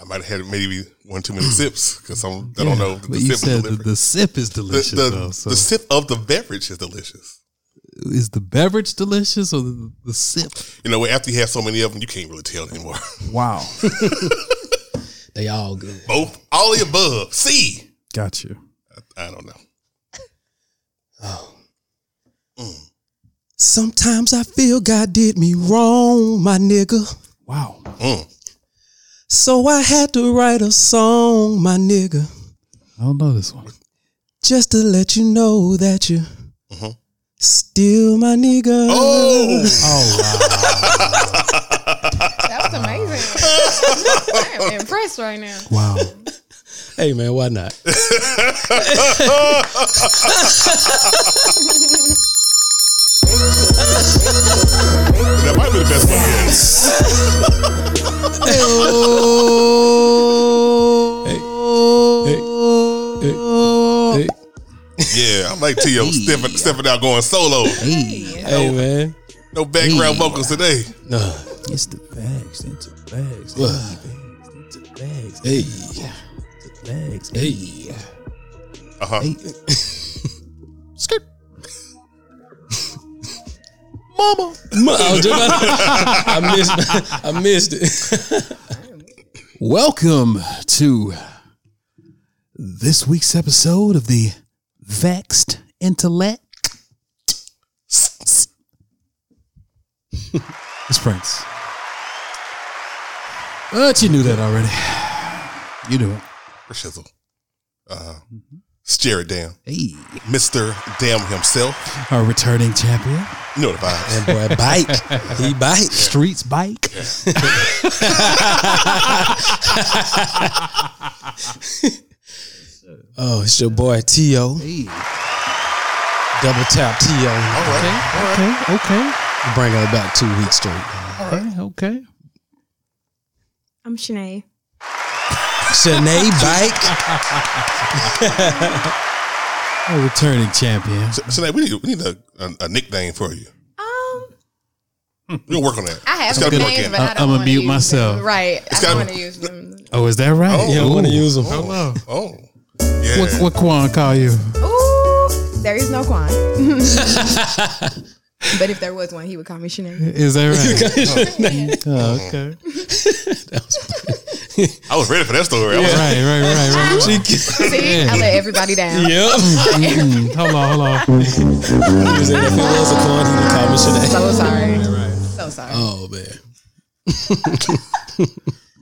I might have had maybe one too many sips because I don't know if the But you sip said is the, delicious. the sip is delicious, the, though. So the sip of the beverage is delicious. is the beverage delicious or the, the sip? You know, after you have so many of them, you can't really tell anymore. Wow. They all good. Both, all the above. C. Got you. I don't know. Sometimes I feel God did me wrong, my nigga. Wow. Mm. So I had to write a song, my nigga, I don't know this one. just to let you know that you mm-hmm. still my nigga. Oh, Oh wow. That was amazing. I am impressed right now. Wow. Hey man, why not? that might be the best one yet. Hey, Yeah, I'm like Tio stepping, stepping out going solo. hey man. No background vocals today. No. It's the bags into bags. What? Into bags. Hey. The bags. Hey. Uh huh. Skirt. Mama. I, was just about- I missed I missed it. Welcome to this week's episode of the Vexed Intellect. it's Prince. But you knew that already. You knew it. For shizzle. Uh, Stare it down. Hey. Mr. Dam himself. Our returning champion. You know the vibes. That boy bike. He bike. Streets Bike. Oh, it's your boy T.O. Hey. Double tap T.O. All right. Okay. Okay. Bring her back two weeks straight. Okay. Okay. I'm Shanay. Shanay Bike. Our returning champion. So, so we need, we need a, a, a nickname for you. Um, We'll work on that. I have It's gotta be names, organic. but I I- don't I'ma mute myself. Them. Right. I don't want to use them. Oh, is that right? Oh. You don't want to use them. Hello. Oh. Yeah. What, what Quan call you? Ooh, there is no Quan. but if there was one, he would call me Shanay. Is that right? oh, okay. I was ready for that story. I was Right, right, right, right. See, I let everybody down. Yep. Mm, hold on, hold on. He was in- if it was a corn, he would call me Shanay. So sorry. So sorry. Oh man.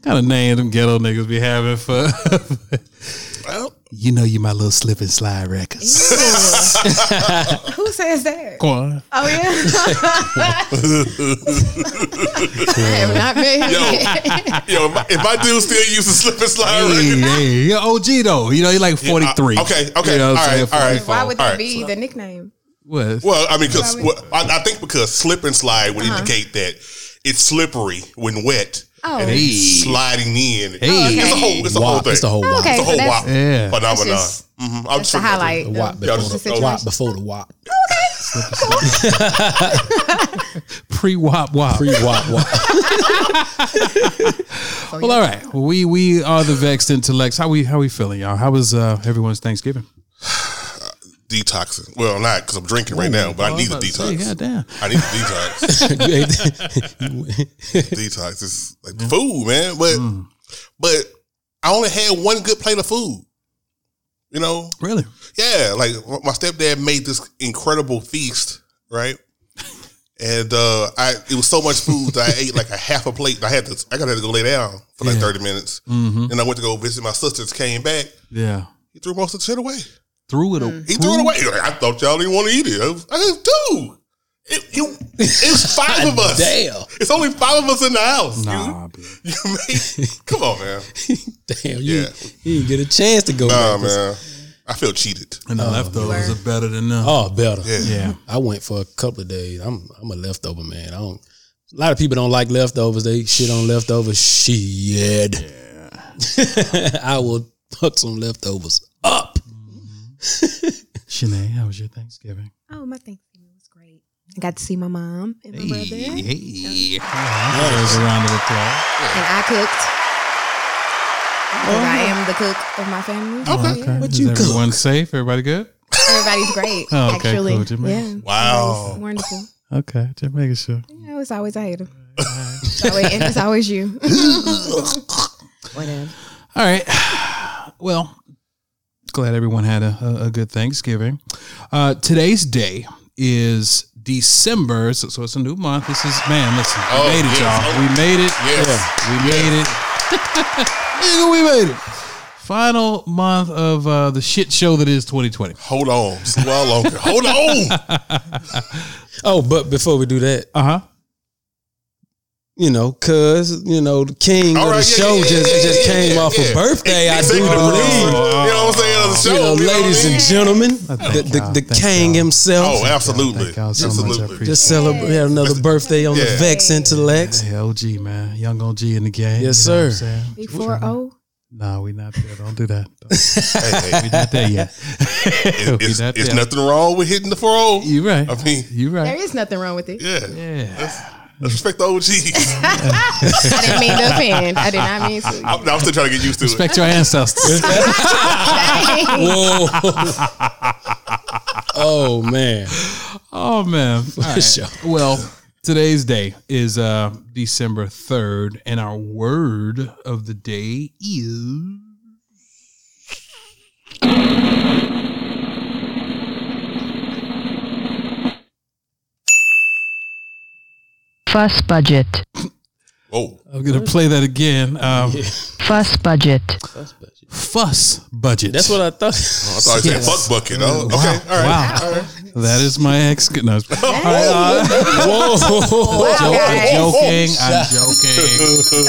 kind of name them ghetto niggas be having for. well, you know, you my little slip and slide records. Who says that? Quan. Oh yeah. I have not met yo, him. yo, if my, if my dude still using slip and slide Hey, record, hey, you're OG though. You know, you're like 43. uh, okay, okay, You know what I'm all saying? right, all right. Why would that All right. be the nickname? What? Well, I mean, because well, I, I think because slip and slide would Uh-huh. indicate that it's slippery when wet Oh. and it's sliding in. Hey. It's a whole, it's a whole thing. It's the whole Oh, wop. okay. It's a so whole that's- wop Yeah. phenomenon. That's just- Mhm. I'm That's just the trying to- highlight. The wop of before the the, situation. wop before the wop. Pre wop wop. Pre wop wop. well, all right. We we are the vexed intellects. How we how we feeling, y'all? How was uh, everyone's Thanksgiving? Detoxing. Well, not because I'm drinking right now, but I need a detox. God damn. I need a detox. Detox is like food, man. But Mm. but I only had one good plate of food. You know, Really? yeah. Like my stepdad made this incredible feast, right? And uh, I it was so much food that I ate like a half a plate. I had to I got to go lay down for like Yeah. thirty minutes. Mm-hmm. Then I went to go visit my sisters. Came back, Yeah. he threw most of the shit away. Threw it. Hmm. away. He threw it away. I thought y'all didn't want to eat it. I was, I was dude. It, you, it's five of us. Damn. It's only five of us in the house. Nah, You, you made, come on, man. Damn, you, Yeah. you didn't get a chance to go Nah, back. man. I feel cheated. and the oh, leftovers were. are better than none. Oh, better. Yeah. Yeah. I went for a couple of days. I'm I'm a leftover man. I don't. A lot of people don't like leftovers. They shit on leftovers. Shit. Yeah. I will put some leftovers up. Shanay, how was your Thanksgiving? Oh, my Thanksgiving was great. I got to see my mom and my brother, hey. There's a round of applause. and I cooked. Oh. Because I am the cook of my family. Oh, okay. Yeah. What Is you cook? everyone safe? Everybody good? Everybody's great. Oh, okay, actually. cool. Just Yeah. making- Wow. Wonderful. Okay, just making sure. You know, it's always a hater. It's always- and it's always you. Whatever. All right. Well, glad everyone had a, a, a good Thanksgiving. Uh, today's day is December, so, so it's a new month. This is man. Listen, we Oh, made it, yes. y'all. Oh. We made it. Yes. We made it. We made it. Final month of uh, the shit show that is 2020. Hold on. It's a longer. Hold on. Oh, but before we do that, Uh huh. you know, cause you know the king All of the yeah, show yeah, just yeah, just yeah, came yeah, off yeah. a birthday. I do Executive producer. believe. You know what I'm saying? Of. You know, you know what I ladies and gentlemen, the, the, the Thank king y'all. himself Oh, absolutely. Thank y'all so much. I Absolutely. appreciate just celebrate had another birthday on the Yeah. Vex Intellects. Hey, OG, man. Young OG in the game. Yes, You know what I'm sir. saying? Before O. No, we not there. Don't do that. Hey, hey, we not there yet. it's, not it's there. nothing wrong with hitting the 4 You right. I mean, You There right. There is nothing wrong with it. yeah. Yeah. Let's respect the OGs. I didn't mean to offend. I did not mean to. I'm, I'm still trying to get used to it. Respect your ancestors. Dang. Whoa! oh man! oh man. All right. sure. Well, today's day is uh December 3rd, and our word of the day is Fuss budget. Whoa. I'm gonna play that again. Um, Fuss budget. fuss budget. That's what I thought. I thought you said Yes. fuck bucket. Oh, Wow. okay. All right. Wow. All right. That is my ex. No, all right, uh, Whoa! joke- I'm joking. I'm joking.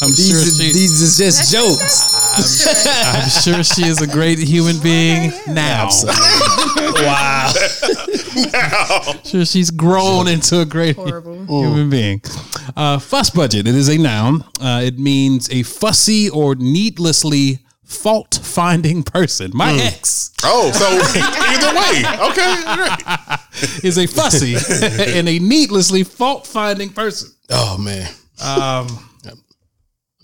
I'm sure These, she. these is just jokes. I'm sure she is a great human being now. Wow! Sure, she's grown into a great Horrible. human being. Uh, fuss budget. It is a noun. Uh, it means a fussy or needlessly fault-finding person. My ex Oh, so either way. Okay. All right. is a fussy and a needlessly fault-finding person. Oh man!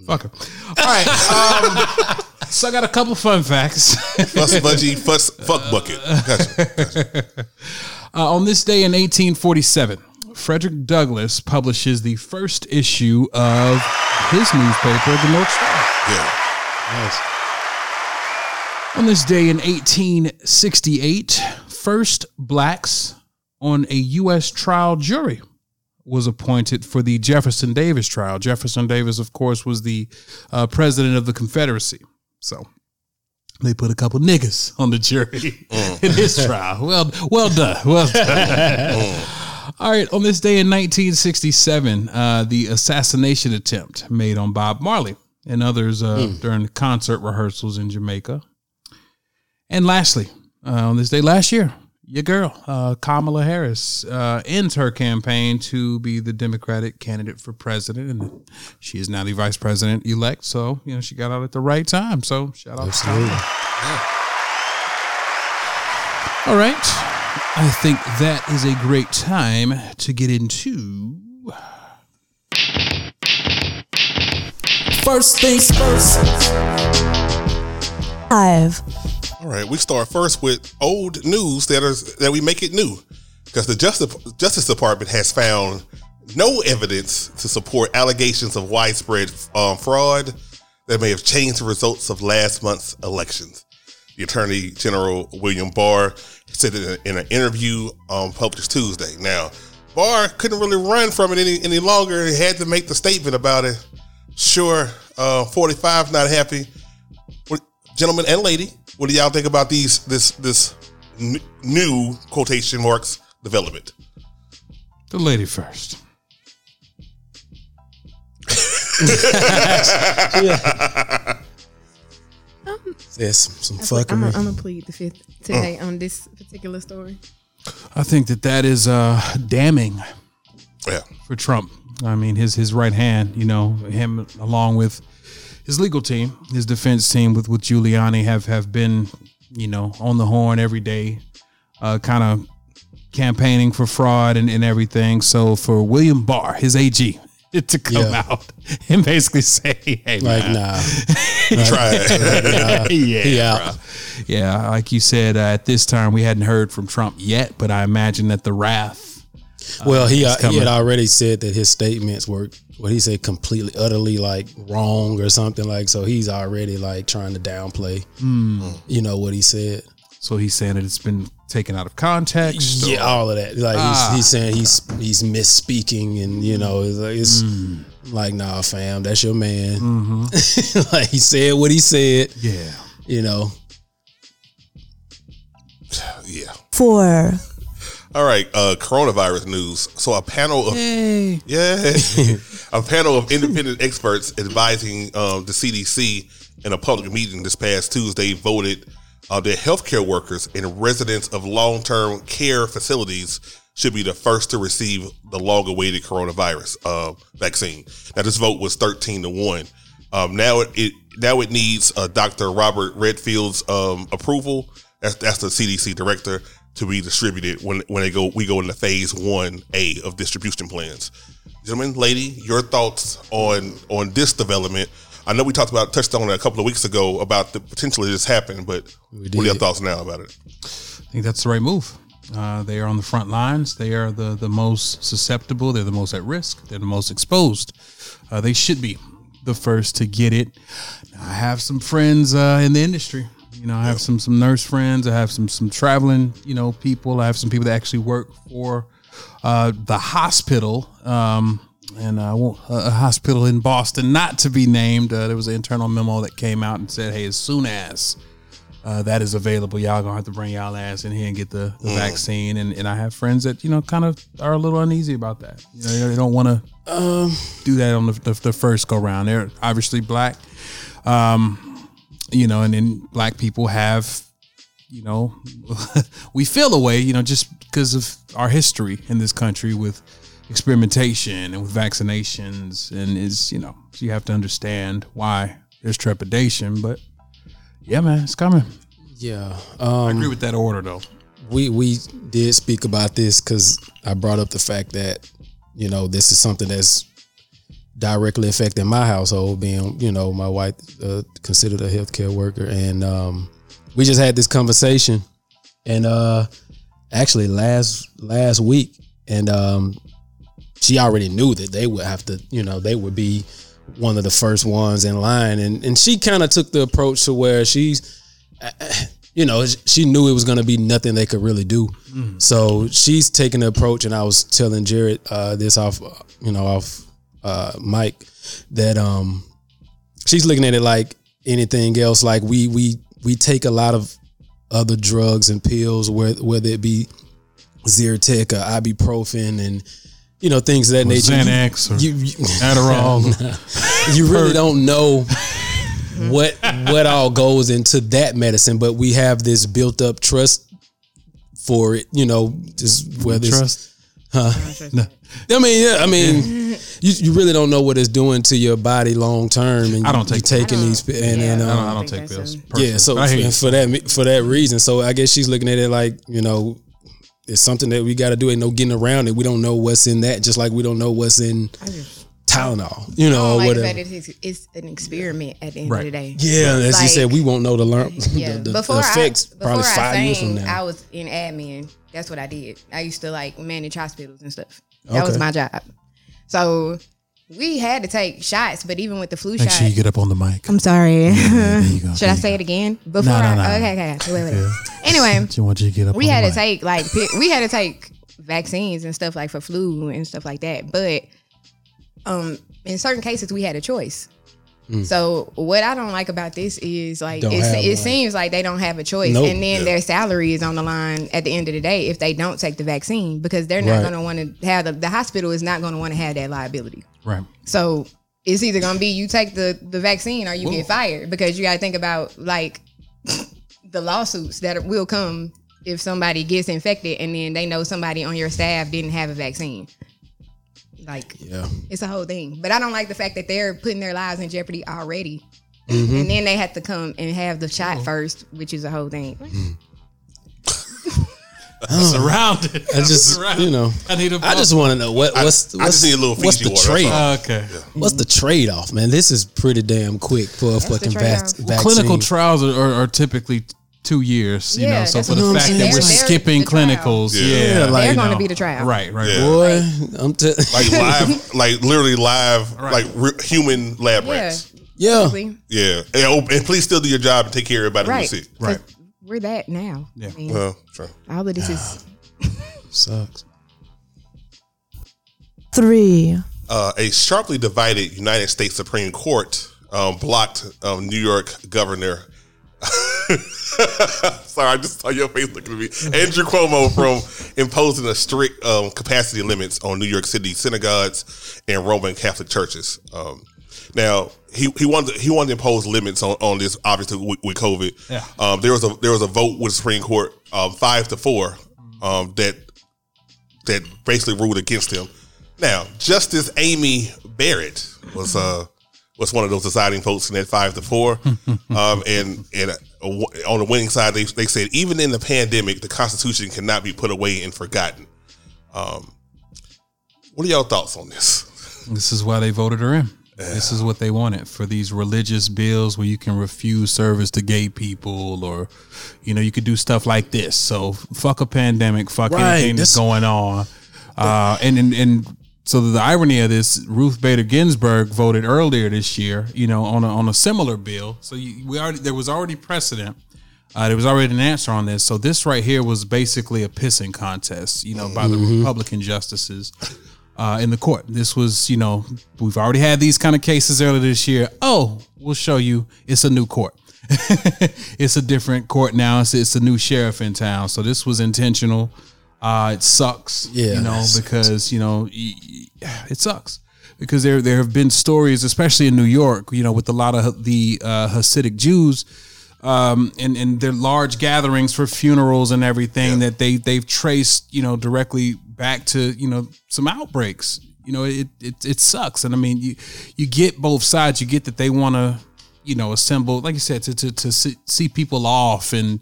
Fuck her. All right. Um, so I got a couple fun facts. Fuss budgie, fuss, fuck bucket. Gotcha. Uh, on this day in 1847, Frederick Douglass publishes the first issue of his newspaper, the North Star. Yeah. On this day in 1868, first blacks on a U.S. trial jury was appointed for the Jefferson Davis trial. Jefferson Davis, of course, was the uh, president of the Confederacy. So they put a couple niggas on the jury in his trial. Well, well done. Well done. All right. On this day in 1967, uh, the assassination attempt made on Bob Marley and others uh, during concert rehearsals in Jamaica. And lastly, uh, on this day last year, your girl, uh, Kamala Harris, uh, ends her campaign to be the Democratic candidate for president. And she is now the vice president elect. So, you know, she got out at the right time. So, shout out to Kamala. All right. I think that is a great time to get into. First things first. Five. All right, we start first with old news that is that we make it new, because the Justice Justice Department has found no evidence to support allegations of widespread um, fraud that may have changed the results of last month's elections. The Attorney General William Barr said in, an interview um, published Tuesday. Now, Barr couldn't really run from it any any longer. He had to make the statement about it. Sure, uh, 45 not happy. Gentlemen and lady, what do y'all think about these this this n- new quotation marks development? The lady first. There's some, some I'm gonna plead the fifth today on this particular story. I think that that is uh, damning Yeah, for Trump. I mean, his his right hand, you know, him along with his legal team, his defense team with with Giuliani have have been, you know, on the horn every day, uh, kind of campaigning for fraud and, and everything. So for William Barr, his AG, to come Yeah. out and basically say, "Hey, Like man, nah, Tried. yeah, He out. yeah. Like you said, uh, at this time we hadn't heard from Trump yet, but I imagine that the wrath. Well, he uh, he had already said that his statements were what he said completely, utterly like wrong or something like. So he's already like trying to downplay, you know, what he said. So he's saying that it's been taken out of context. Yeah, all of that. Like Ah. he's, he's saying he's he's misspeaking, and you know, it's like, it's Mm. like nah, fam, that's your man. Mm-hmm. like he said what he said. Yeah. You know, yeah. Four. All right. Uh, coronavirus news. So a panel of Hey. yeah, a panel of independent experts advising um, the CDC in a public meeting this past Tuesday voted uh, that healthcare workers and residents of long-term care facilities should be the first to receive the long-awaited coronavirus uh, vaccine. Now, this vote was thirteen to one. Um, now it, it now it needs uh, Dr. Robert Redfield's um, approval. That's that's the CDC director to be distributed when when they go we go into phase one A of distribution plans. Gentlemen, lady, your thoughts on on this development? I know we talked about touched on it a couple of weeks ago about the potential of this happened, but what are your thoughts now about it? I think that's the right move. Uh, they are on the front lines. They are the, the most susceptible. They're the most at risk. They're the most exposed. Uh, they should be the first to get it. I have some friends uh, in the industry. You know, I have some some nurse friends. I have some some traveling you know people. I have some people that actually work for uh, the hospital. Um, and I won't, a hospital in Boston, not to be named. Uh, there was an internal memo that came out and said, "Hey, as soon as uh, that is available. Y'all gonna have to bring y'all ass in here and get the, the vaccine. And, and I have friends that you know kind of are a little uneasy about that. You know, they don't want to do that on the, the, the first go round. They're obviously black, um, you know, and then black people have, you know, we feel a way, you know, just because of our history in this country with experimentation and with vaccinations, and is you know, so you have to understand why there's trepidation, but. Yeah, man, it's coming. yeah. I Um, agree with that order, though. we we did speak about this because I brought up the fact that you know this is something that's directly affecting my household, being you know my wife uh, considered a healthcare worker, and um, we just had this conversation, and uh, actually last last week, and um, she already knew that they would have to, you know, they would be one of the first ones in line, and and she kind of took the approach to where she's you know, she knew it was going to be nothing they could really do. So she's taking the approach, and I was telling Jared uh, this off, you know, off uh, Mike, that um, she's looking at it like anything else. Like we we we take a lot of other drugs and pills, whether whether it be Zyrtec or ibuprofen and you know things of that nature. You- Xanax or you, you, Adderall. you really don't know what what all goes into that medicine, but we have this built up trust for it. You know, just whether it's, Trust. I mean, yeah, I mean, you, you really don't know what it's doing to your body long term. And I don't you, take- you taking I don't- these and, yeah. and I um, don't, I don't take pills. a- yeah, so I hear you. for, for that for that reason, so I guess she's looking at it like you know, it's something that we got to do. Ain't no getting around it. We don't know what's in that, just like we don't know what's in Tylenol. You know, I or don't like whatever. that it's, it's an experiment at the end Right. of the day. Yeah, as you said, we won't know the learn Yeah, the, the, before the effects I, probably before five I years from now. I was in admin. That's what I did. I used to like manage hospitals and stuff. That was my job. So we had to take shots, but even with the flu Make shot, sure you get up on the mic. I'm sorry. There you go. Should I say it again? Before No, no, I, no. okay, okay, okay. Wait, wait, wait. Anyway, I want you to get up. we on had the to mic. take like pi- we had to take vaccines and stuff like for flu and stuff like that. But um, in certain cases, we had a choice. So what I don't like about this is like have it seems like they don't have a choice, Nope. and then their salary is on the line at the end of the day if they don't take the vaccine because they're not Right. going to want to have the, the hospital is not going to want to have that liability. right. So it's either gonna be you take the the vaccine or you get fired because you got to think about like the lawsuits that will come if somebody gets infected and then they know somebody on your staff didn't have a vaccine. Like yeah, it's a whole thing. But I don't like the fact that they're putting their lives in jeopardy already. Mm-hmm. And then they have to come and have the shot first, which is a whole thing. Surrounded. I just, you know, I need a I just want to know what what's I just what's, need a little what's the water, trade? that's Okay. What's the trade off, man? This is pretty damn quick for a fucking the vac- trade-off. Clinical trials are, are, are typically two years, you Yeah, know. So for the fact that we're They're- they're skipping clinicals, Yeah. yeah, Yeah, like- They're going to be the trial. Right, right. Yeah. Boy, I'm t- like live, like literally live, Right. like re- human lab Yeah. rats. yeah. Yeah, and, oh, and please still do your job and take care of everybody Right. who's sick. Right. 'Cause We're that now. Yeah. I mean, Well, sure. all of this is Sucks. three, uh, a sharply divided United States Supreme Court um, blocked um, New York Governor. Sorry, I just saw your face looking at me. Andrew Cuomo from imposing a strict um, capacity limits on New York City synagogues and Roman Catholic churches. Um, now he, he wanted to, he wanted to impose limits on, on this obviously with, with COVID. Yeah. Um, there was a there was a vote with the Supreme Court um, five to four um, that that basically ruled against him. Now, Justice Amy Barrett was uh was one of those deciding votes in that five to four, um, and and uh, on the winning side, they they said even in the pandemic, the Constitution cannot be put away and forgotten. Um, what are y'all thoughts on this? This is why they voted her in. This is what they wanted for these religious bills where you can refuse service to gay people or, you know, you could do stuff like this. So fuck a pandemic, fuck Right, anything that's going on. Uh, and, and, and so the irony of this, Ruth Bader Ginsburg voted earlier this year, you know, on a, on a similar bill. So you, we already, there was already precedent. Uh, there was already an answer on this. So this right here was basically a pissing contest, you know, by the Republican justices uh, in the court. This was, you know, we've already had these kind of cases earlier this year. Oh, we'll show you. It's a new court. it's a different court now. It's, it's a new sheriff in town. So this was intentional. Uh, it sucks, Yeah. you know, because you know it sucks because there there have been stories, especially in New York, you know, with a lot of the uh, Hasidic Jews um, and and their large gatherings for funerals and everything that they they've traced you know directly back to you know some outbreaks. You know, it it it sucks, and I mean you you get both sides. You get that they want to you know assemble, like you said, to to to see, see people off and.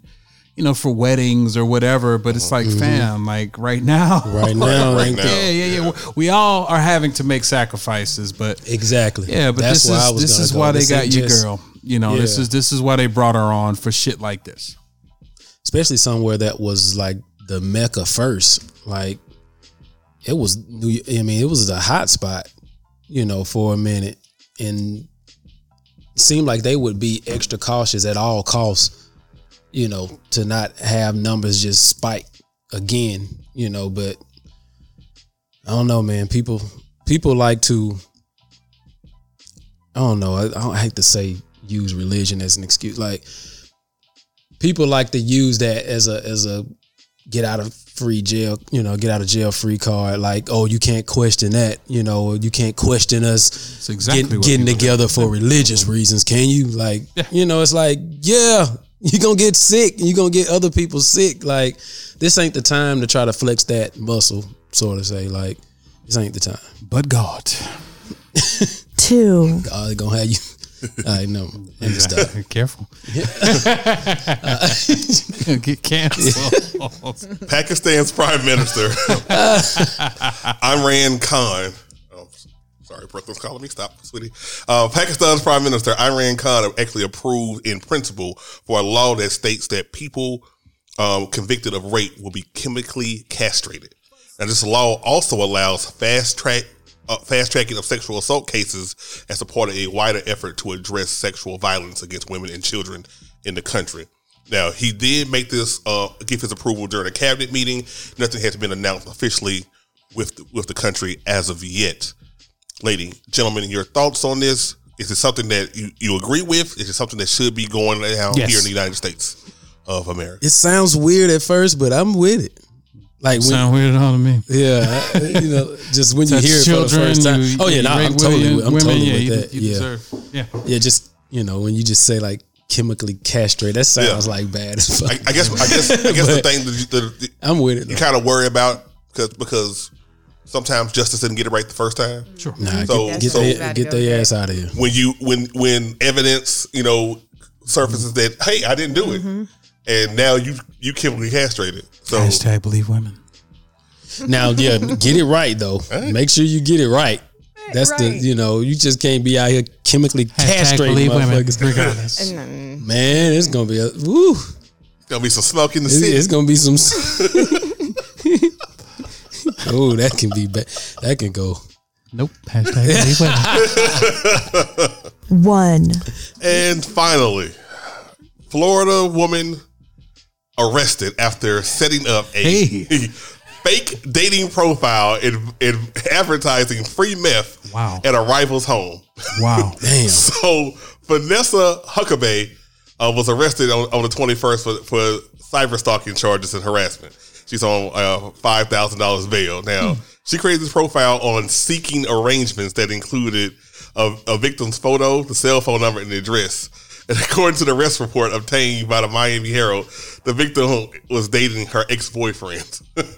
You know, for weddings or whatever, but it's like, mm-hmm. fam, like right now, Right now, Right ain't now. yeah, yeah, yeah. We all are having to make sacrifices, but Exactly. yeah, but That's this is this is go. why they got you, just- girl. You know, this is this is why they brought her on for shit like this. especially somewhere that was like the mecca first. Like it was New. I mean, it was a hot spot, you know, for a minute, and seemed like they would be extra cautious at all costs, you know, to not have numbers just spike again, you know. But I don't know, man. People people like to. I don't know. I, I don't hate to say use religion as an excuse. Like people like to use that as a as a get out of free jail, you know, get out of jail free card. Like, oh, you can't question that, you know, you can't question us exactly get- getting together for religious reasons, can you? Like, you know, it's like, yeah, you're gonna get sick and you're gonna get other people sick. Like, this ain't the time to try to flex that muscle, sort of say, like, this ain't the time. But God, two, God gonna have you. I know. Let me stop. careful. Get canceled. Pakistan's Prime Minister Imran Khan. Sorry, Brooklyn's calling me. Stop, sweetie. Uh, Pakistan's Prime Minister Imran Khan actually approved in principle for a law that states that people um, convicted of rape will be chemically castrated. And this law also allows fast track. Uh, fast tracking of sexual assault cases as a part of a wider effort to address sexual violence against women and children in the country. Now, he did make this uh, give his approval during a cabinet meeting. Nothing has been announced officially with the, with the country as of yet. Lady, gentlemen, your thoughts on this? Is it something that you, you agree with? Is it something that should be going down Yes. here in the United States of America? It sounds weird at first, but I'm with it. Like when, Sound weird at all to me. yeah, you know, just when you Touch hear it for the first time. you- oh yeah, you nah, rape I'm totally, women, with, I'm totally yeah, with you, that. you yeah, deserve. Yeah, yeah, just you know, when you just say like chemically castrate, that sounds Yeah. like bad as fuck. I, I guess I guess I guess the thing that you, that I'm with it. you kind of worry about because because sometimes justice didn't get it right the first time. sure. Nah, So- get, get, so- their, get their ass out of here. when you when when evidence you know surfaces mm-hmm. that hey I didn't do it, mm-hmm. and now you you chemically castrated. So Hashtag believe women. Now, yeah, get it right though. Make sure you get it right. That's the you know you just can't be out here chemically Hashtag castrating believe women. motherfuckers. Regardless. Man, it's gonna be a woo. gonna be some smoke in the It's, city. it's gonna be some. oh, that can be bad. That can go. Nope. Hashtag believe one, And finally, Florida woman arrested after setting up a Hey. fake dating profile and, and advertising free meth Wow. at a rival's home. Wow. Damn. So Vanessa Huckabee uh, was arrested on, on the 21st for, for cyber stalking charges and harassment. She's on uh, five thousand dollars bail now. Hmm. She created this profile on seeking arrangements that included a, a victim's photo, the cell phone number, and the address. And according to the arrest report obtained by the Miami Herald, the victim was dating her ex boyfriend.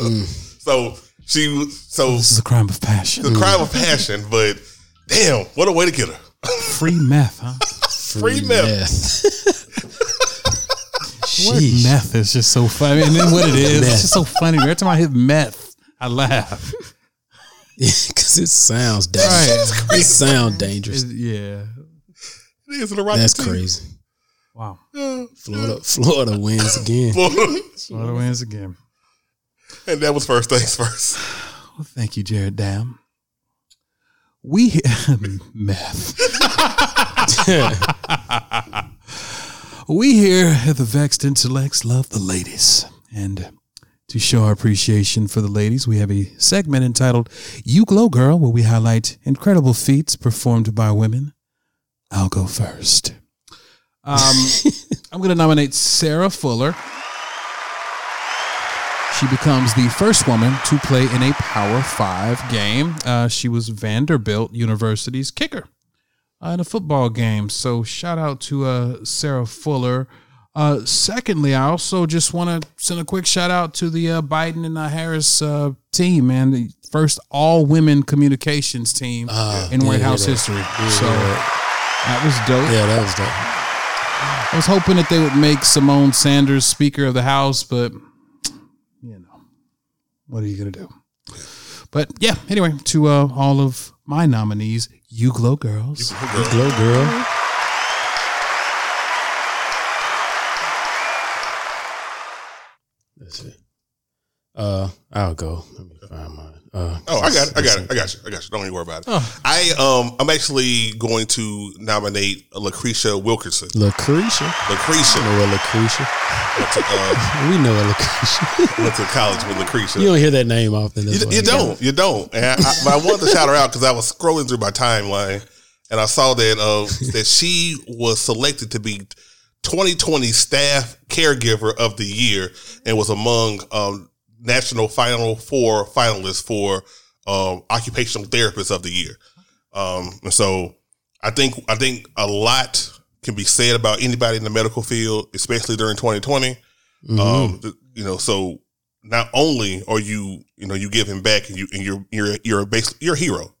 Hmm. So she was so This is a crime of passion. the crime of hmm. passion, but damn, what a way to get her. Free meth, huh? Free meth. Word Sheesh. meth is just so funny. And then what it is, Meth. it's just so funny. Every time I hit meth, I laugh. Because it sounds dangerous. Right. It sounds dangerous. It's- yeah. It is the That's team. crazy. Wow. Uh, Florida, Florida wins again. Florida wins again. and that was first things first. Well, thank you, Jared Dam. We meth. We here at the Vexed Intellects love the ladies, and to show our appreciation for the ladies, we have a segment entitled "You Glow, Girl," where we highlight incredible feats performed by women. I'll go first. Um, I'm going to nominate Sarah Fuller. She becomes the first woman to play in a Power Five game. Uh, she was Vanderbilt University's kicker uh, in a football game. So shout out to uh, Sarah Fuller. Uh, secondly, I also just want to send a quick shout out to the uh, Biden and uh, Harris uh, team, man. The first all women communications team in White House history. So that was dope. Yeah, that was dope. I was hoping that they would make Symone Sanders Speaker of the House, but you know, what are you gonna do? But yeah, anyway, to uh, all of my nominees, you glow girls. You Glow girl. Let's see. Uh, I'll go. Let me find mine. Uh, Oh, I got it. I got it. I got you. I got you. Don't even worry about it. I um I'm actually going to nominate Lucretia Wilkerson. Lucretia. Lucretia You know a Lucretia. to, uh, We know a Lucretia. went to college with Lucretia. you don't hear that name often. You, you don't. You don't. And I, I, but I wanted to shout her out because I was scrolling through my timeline and I saw that uh, that she was selected to be 2020 Staff Caregiver of the Year and was among um, National Final Four finalists for um, Occupational Therapists of the Year. Um, and so I think I think a lot can be said about anybody in the medical field, especially during 2020. Um, you know, so not only are you, you know, you giving back and you and you're you're you're a base, you're a hero,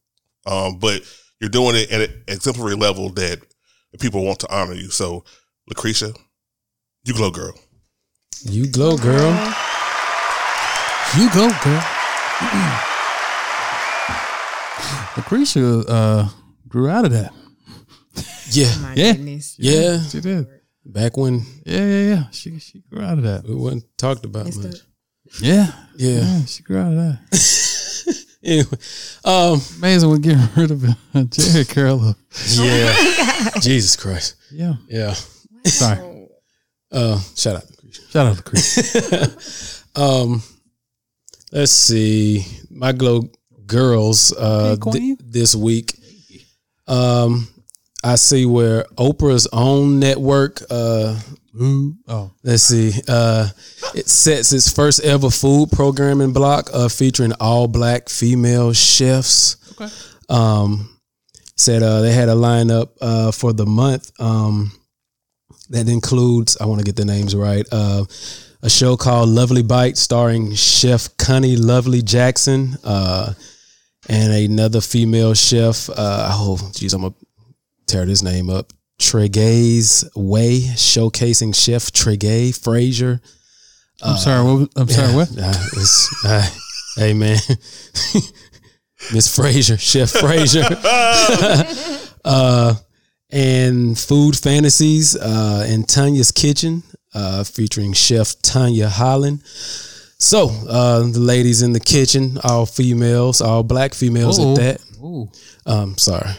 um, but you're doing it at an exemplary level that people want to honor you. So, Lucretia, you glow, girl. You glow, girl. You go, girl. Lucretia uh, grew out of that. Yeah. My Yeah. goodness. Yeah. She did. Back when Yeah, yeah, yeah. She she grew out of that. it wasn't talked about It's much. the- Yeah, Yeah. yeah. She grew out of that. Anyway, um, Amazing. We're getting rid of Jheri curl. yeah. Jesus Christ. Yeah. Yeah. Sorry. Uh, shout out. Shout out to Lucretia. Um, let's see. My glow girls uh queen. th- this week. Um, I see where Oprah's own network. Uh, Oh, let's see. Uh, it sets its first ever food programming block uh, featuring all black female chefs. okay. um, said uh, they had a lineup uh, for the month um, that includes I want to get the names right. Uh, a show called Lovely Bite starring Chef Connie Lovely Jackson uh, and another female chef. Uh, oh, geez, I'm gonna tear this name up. Tregaye's Way, showcasing Chef Tregaye Fraser. I'm sorry. What, I'm sorry. What? Uh, it's, uh, hey man, Miss Fraser, Chef Fraser, uh, and Food Fantasies uh, and Tanya's Kitchen, uh, featuring Chef Tanya Holland. So uh, the ladies in the kitchen, all females, all black females Uh-oh. at that. Ooh, Um, sorry.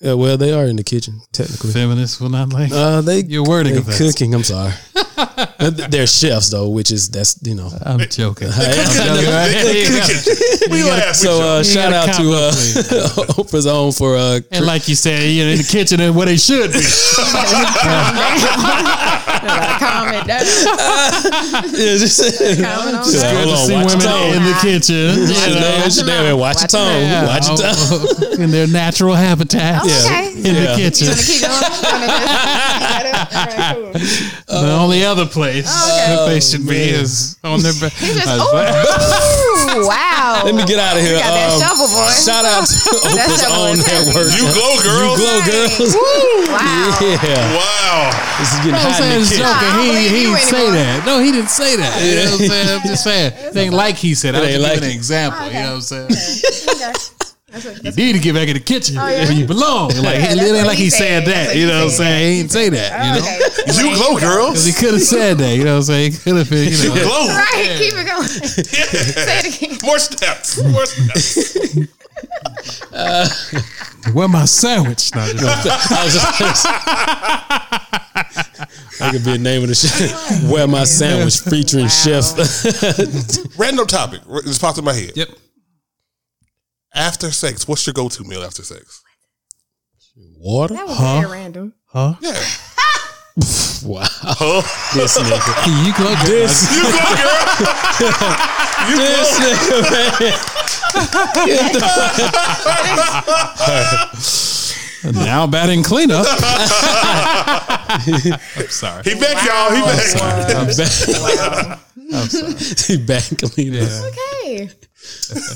Yeah, well, they are in the kitchen technically. feminists will not like Uh, they your wording they of cooking. I'm sorry. They're chefs though, which is that's you know. I'm joking. I'm joking. Right? we laugh. So uh, You shout out to uh, Oprah's own for uh, and like you said, you know, in the kitchen and where they should be. Calm it down. yeah, just, Calm it on Just down. Good to see watch women tone. in the kitchen. You know? Chanel, watch your tone. Yeah, Watch your tone. oh, in their natural habitat Okay. in the Yeah. You kitchen. want to keep going? Wanna just- All right, cool. the only other place that they should be oh, is on their back. Just, ooh, wow. Let me get out of here. You got that Um, shovel, boy. Shout out to Oprah's shovel own is heavy. network. You glow, girl. You glow, girls. Wow. Yeah, Wow. this is getting I'm hot in saying the it's kitchen. joking. He, he didn't say that. No, he didn't say that. You know what I'm saying? I'm just saying. It ain't like he said. I was ain't just like giving an example. You know what I'm saying? Okay. That's what, You need to get back in the kitchen Oh, yeah? where you belong. Like Yeah, it that's ain't like he he said said. That. You know what I'm saying? He didn't say that. You know, okay. You glow, girl. because he could have said that. You know what I'm saying? He could have been. You You glow. Right, keep it going. Say it again. More steps. More steps. Uh, where my sandwich? No, just- I was just that could be a name of the show. Where my sandwich featuring Wow. Chef. Random topic. It just popped in my head. Yep. After sex, what's your go-to meal after sex? Water. That was Huh? very random. Huh? Yeah. Wow. This nigga. You go This, You glow, girl. You glow. this nigga. man. now batting cleanup. I'm sorry. He back, y'all. He back. I'm back. I'm sorry. He back clean. Okay.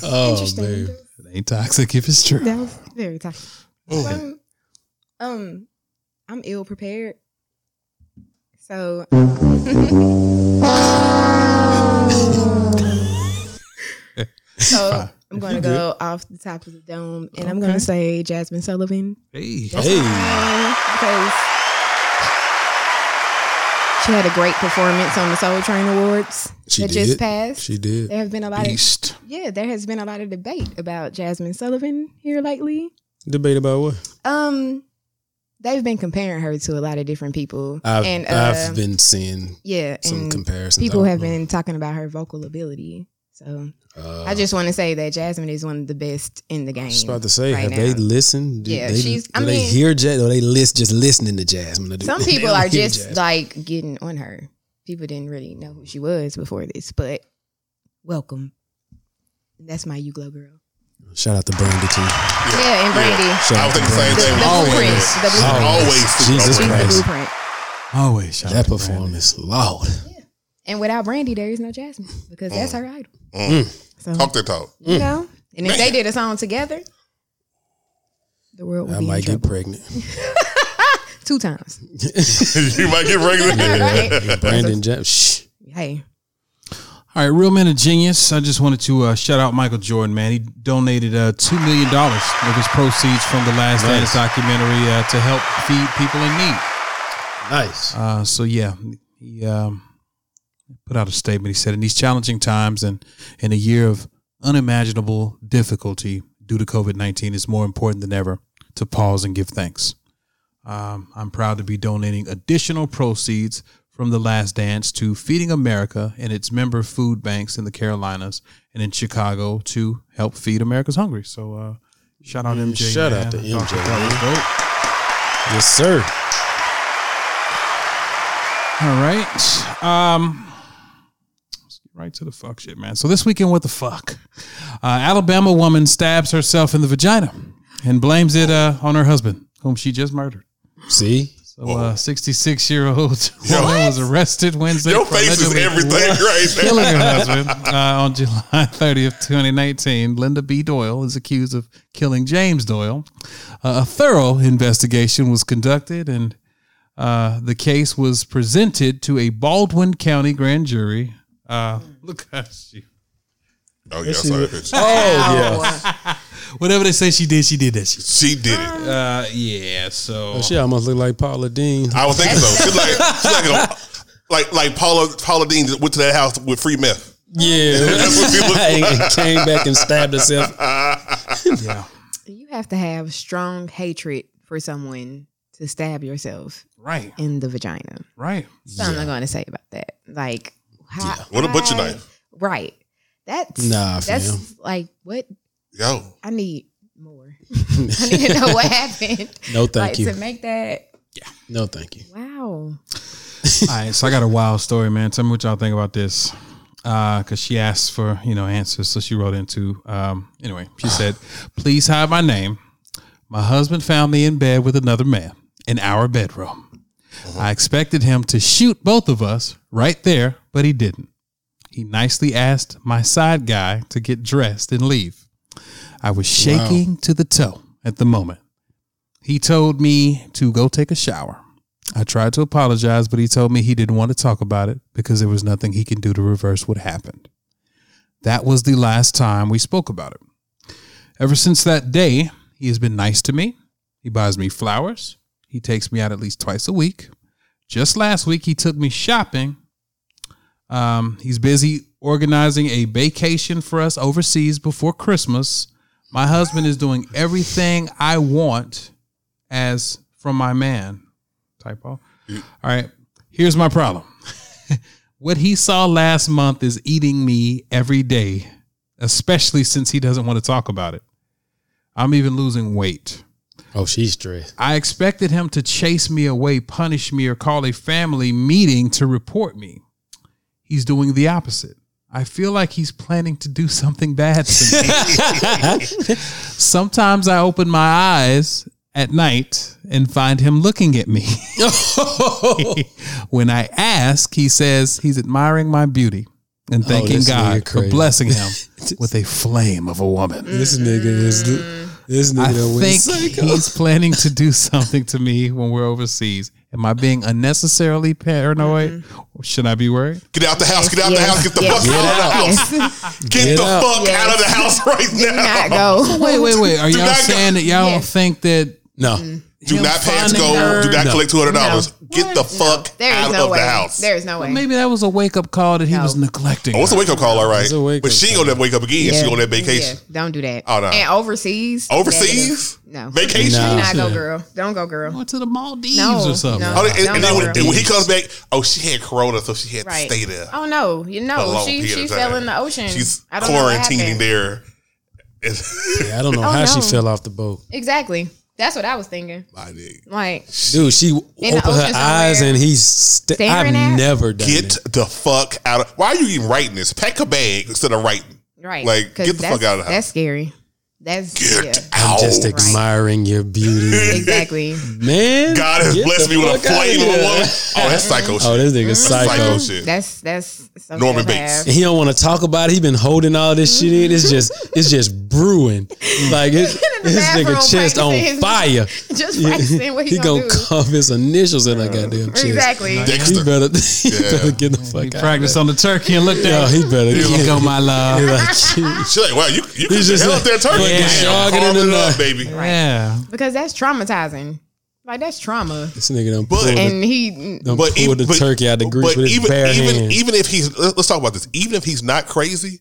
Oh Interesting. man. It ain't toxic if it's true. That was very tough. Um, um, I'm ill prepared. So So I'm gonna go off the top of the dome and I'm gonna say Jazmine Sullivan. Hey. That's Hey. because she had a great performance on the Soul Train Awards She that did. just passed. She did. there have been a lot of Beast. yeah, there has been a lot of debate about Jazmine Sullivan here lately. Debate about what? Um, they've been comparing her to a lot of different people, I've and uh, I've been seeing yeah, some comparisons. people have know. been talking about her vocal ability. So Uh, I just want to say that Jazmine is one of the best in the game. I was about to say, right have now. they listened? Do Yeah, they, she's- Do I they mean- hear Jazmine? Or they list just listening to Jazmine? Do- Some people are just Jazmine? like getting on her. People didn't really know who she was before this, but welcome. That's my you glow girl. Shout out to Brandy too. Yeah, and Brandy. Shout I out was to thinking the same thing. The Always. blueprint. The blueprint. Always. Jesus the Christ. blueprint. Always shout That out to performance, loud. And without Brandy, there is no Jazmine because that's her idol. Mm. So Talk that talk. you know, and if they did a song together, the world would I be might in get pregnant. Two times. you might get regular. Right? Brandon, ja- shh. Hey, All right, Real Men of Genius. I just wanted to uh, shout out Michael Jordan, man. He donated uh, $2 million of his proceeds from the Last Dance Nice. documentary uh, to help feed people in need. Nice. Uh, so, yeah, he um, put out a statement. He said, In these challenging times and in a year of unimaginable difficulty due to COVID 19, it's more important than ever to pause and give thanks. Um, I'm proud to be donating additional proceeds from The Last Dance to Feeding America and its member food banks in the Carolinas and in Chicago to help feed America's hungry. So, uh, shout out MJ. Shout man. out to MJ, that was dope. Yes, sir. All right. Um, right to the fuck shit, man. So this weekend, what the fuck? Uh, Alabama woman stabs herself in the vagina and blames it uh, on her husband, whom she just murdered. See, So, uh, 66 year old woman was arrested Wednesday. Your face is everything right Killing now. her husband uh, on July 30th, 2019. Linda B. Doyle is accused of killing James Doyle. Uh, a thorough investigation was conducted, and uh, the case was presented to a Baldwin County grand jury. Uh, look how she, Oh yeah, sorry. bitch. Oh whatever they say she did, she did that shit. She did it. Uh, yeah, so yeah, she almost look like Paula Deen. I was thinking so. She's like, she's like, a, like, like Paula, Paula Deen went to that house with free meth. Yeah, That's what she looked and like. and came back and stabbed herself. yeah, You have to have strong hatred for someone to stab yourself right, in the vagina. right. Something I'm going to say about that. Like, how, What a butcher knife. Right. That's Nah, That's fam. like what Yo, I need more. I need to know what happened. No, thank like you. to make that. Yeah. No, thank you. Wow. All right, so I got a wild story, man. Tell me what y'all think about this. Because she asked for you know answers, so she wrote into. Um, anyway, she said, "Please hide my name. My husband found me in bed with another man in our bedroom. I expected him to shoot both of us right there, but he didn't. He nicely asked my side guy to get dressed and leave. I was shaking to the toe at the moment. He told me to go take a shower. I tried to apologize, but he told me he didn't want to talk about it because there was nothing he can do to reverse what happened. That was the last time we spoke about it. Ever since that day, he has been nice to me. He buys me flowers. He takes me out at least twice a week. Just last week, he took me shopping. Um, he's busy organizing a vacation for us overseas before Christmas. My husband is doing everything I want as from my man. Typo. All right. Here's my problem. what he saw last month is eating me every day, especially since he doesn't want to talk about it. I'm even losing weight. Oh, she's stressed. I expected him to chase me away, punish me, or call a family meeting to report me. He's doing the opposite. I feel like he's planning to do something bad to me. Sometimes I open my eyes at night and find him looking at me. when I ask, he says he's admiring my beauty and oh, thanking this nigga God for blessing him with a flame of a woman. This nigga is this nigga I done went think psycho. he's planning to do something to me when we're overseas. Am I being unnecessarily paranoid? Or should I be worried? get out the house. Get out the house. Get the Yes. fuck out of the house. Get, Get the out. fuck Yes. out of the house right Do now. not go. Wait, wait, wait. Are Do y'all not go- saying that y'all don't Yes. think that no. Do not pass finding go. her- Do not No. collect two hundred dollars. No. Get the fuck There is out no of way. the house. There is no way. maybe that was a wake up call that he No. was neglecting? Oh, what's a wake up call? All right, It's a wake-up but she ain't gonna wake up again. She on that vacation. Yeah, don't do that. Oh, no. And overseas. Overseas? negative. No. Vacation. Nah. Not go, girl. Don't go, girl. Went to the Maldives No, or something. no. Oh, and, and Don't then go when, there. and when he comes back, oh, she had corona, so she had Right. to stay there. Oh no, you know she she fell in the ocean. She's I don't know quarantining there. Yeah, I don't know Oh, how she fell off the boat. Exactly. That's what I was thinking. My nigga. Like Dude, she opened the her eyes and he's st- Staring I've at? never done Get it. the fuck out of. Why are you even writing this? Pack a bag instead of writing. right. Like, get the fuck out of the house. That's scary. That's Get yeah. out. Just admiring your beauty. Exactly. Man. God has blessed me with a fuck outta flame of a woman. Oh, that's psycho shit. Oh, this nigga psycho. psycho shit. That's that's so Norman. Bates. And he don't want to talk about it. He been holding all this shit in. It's just it's just brewing. Like it, his nigga chest on his- fire. Just practicing what he, he gonna, gonna do. cuff his initials in that goddamn chest. Exactly. He better, he Yeah. better get the fuck He out. practiced on the turkey and look Yeah, at he better. Here we go, my love. like, She's like, wow, you, you He's could just hell like- up there turkey. Yeah, Damn, jogging in the it up, night. baby. Yeah. Because that's traumatizing. Like that's trauma. this nigga done But- pulled, the, And he done But pulled even the but- turkey out the grease with his even, bare even, hands. even if he's let- let's talk about this. Even if he's not crazy,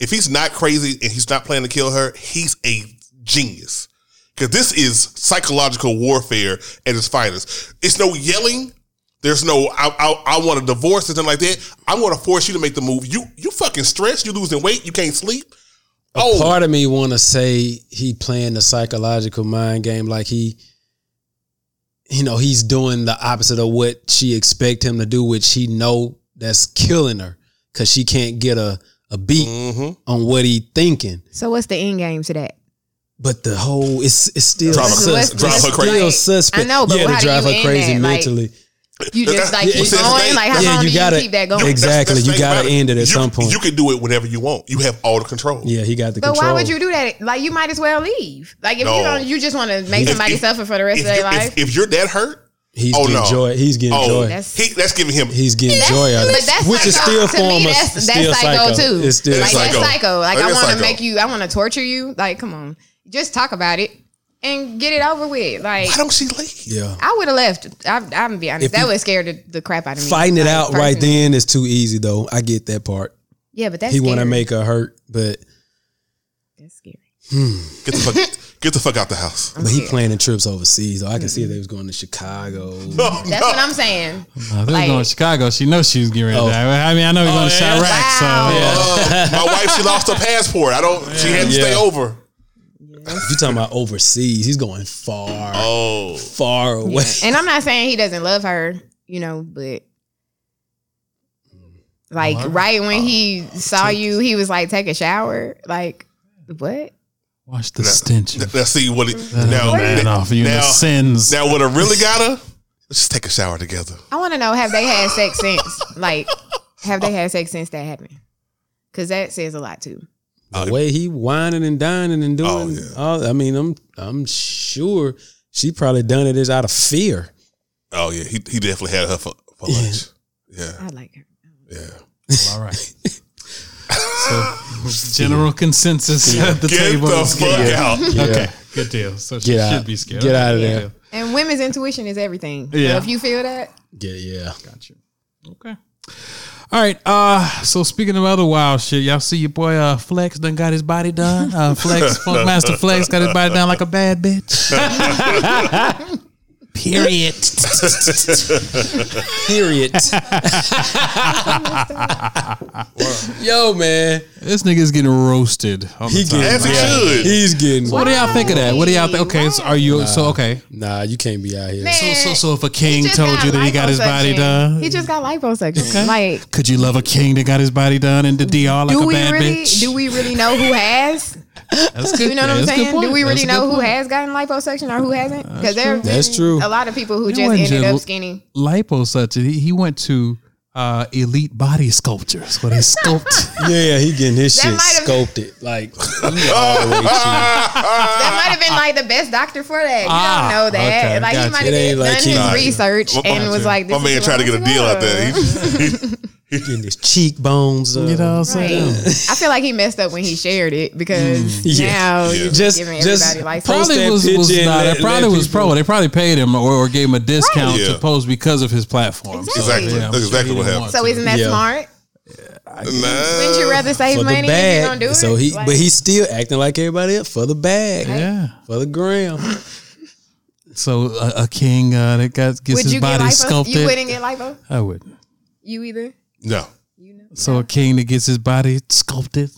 if he's not crazy and he's not planning to kill her, he's a genius. Because this is psychological warfare at its finest. It's no yelling. There's no I, I, I want a divorce or something like that. I'm going to force you to make the move. You you fucking stressed. You losing weight. You can't sleep. Oh, part of me want to say he playing the psychological mind game like he you know he's doing the opposite of what she expect him to do which he know that's killing her because she can't get a, a beat mhm. on what he thinking So what's the end game to that? but the whole it's it's still Drive her- sus- drive her crazy. still suspect. I know, but yeah, to drive her crazy that? Like, mentally. You just like keep see, that's the going. thing. Like how Yeah, long you do gotta- you keep that going? Exactly. That's the You gotta about end it at You- some point. You can do it whenever you want. You have all the control. Yeah, he got the control. But control. why would you do that? Like you might as well leave. Like if No. you don't, you just want to make If- somebody if- suffer for the rest of their life. if, if you're that hurt, He's Oh, getting no. joy. He's getting oh, joy. That's- he, that's giving him. He's getting That's- joy out of but it, that's which is still to form me, of that's, it's that's still psycho, too. It's still like psycho. that's psycho. Like That I want to make you. I want to torture you. Like come on, just talk about it and get it over with. Like Why don't she leave? yeah. I would have left. I, I'm gonna be honest. If that you- would scare the, the crap out of me. Fighting it Like, out right then is too easy though. I get that part. Yeah, but that's he want to make her hurt, but That's scary. Get the fuck, get the fuck out the house. but he planning trips overseas. Though I can see they was going to Chicago. That's what I'm saying. Uh, they Like- going to Chicago. She knows she was getting ready Oh. to die. I mean, I know he's going to yeah? Chiraq, Wow. so yeah. Uh, my wife, she lost her passport. I don't. She had to stay over. You talking about overseas? He's going far, Oh, far away. And I'm not saying he doesn't love her, you know, but like right when he oh. saw you, he was like, take a shower. Like, what? Watch the stench of let's see what it that now. man off you now, sins. now, what I really got her? Let's just take a shower together. I want to know have they had sex since? Like, have they had sex since that happened? Because that says a lot too. The uh, way he whining and dining and oh, doing. Oh, yeah. all, I mean, I'm I'm sure she probably done it is out of fear. Oh yeah, he he definitely had her for, for lunch. Yeah, I like her. yeah. All right. so, general consensus at the Get table. the is fuck good. out. Okay, good deal. So she Get out. should be scared. Get out of there. And women's intuition is everything. So Yeah. if you feel that, Yeah, yeah. Got you. Okay. All right. Uh, so speaking of other wild shit, y'all see your boy uh Flex done got his body done. Uh, Flex, Funkmaster Flex got his body done like a bad bitch. Period. Period. Yo, man, This nigga's getting roasted. On he the time. getting As he should. He's getting. What do y'all think of that? What do y'all think? Okay, so are you so okay? Nah, you can't be out here. So so so if a king just told got you that he got his body liposuction. done, He just got liposuction. Like, could you love a king that got his body done in the DR like do a we bad really? bitch? Do we really know who has? That's good. You know what I'm That's saying? Do we really a know who point. has gotten liposuction or who hasn't? Because there have That's true. a lot of people who It just ended just- up skinny. liposuction. He, he went to uh, elite body sculptures where they sculpt. Yeah, he getting his That shit might have- sculpted. Like, he all the way cheap. That might have been like the best doctor for that. You Ah, don't know that. okay, like gotcha. he might have done like his Gotcha. research My- and was like, My this man is tried to get a deal out there. He- getting his cheekbones. Uh, you know what I'm Right. saying? I feel like he messed up when he shared it because Yeah. now Yeah. Just- giving just everybody license. post Probably that was, was picture and not. let- It probably was people- pro. They probably paid him or, or gave him a discount Right. to post because of his platform. So, Exactly. yeah, exactly he what didn't happened. So isn't that Yeah. smart? Nah. Wouldn't you rather save for money the if you don't do bag. it? So he, Like- but he's still acting like everybody else for the bag, Yeah. for the gram. So a, a king uh, that got gets would his you get body lipo? sculpted. You wouldn't get lipo? I wouldn't. You either? No. So a king that gets his body sculpted.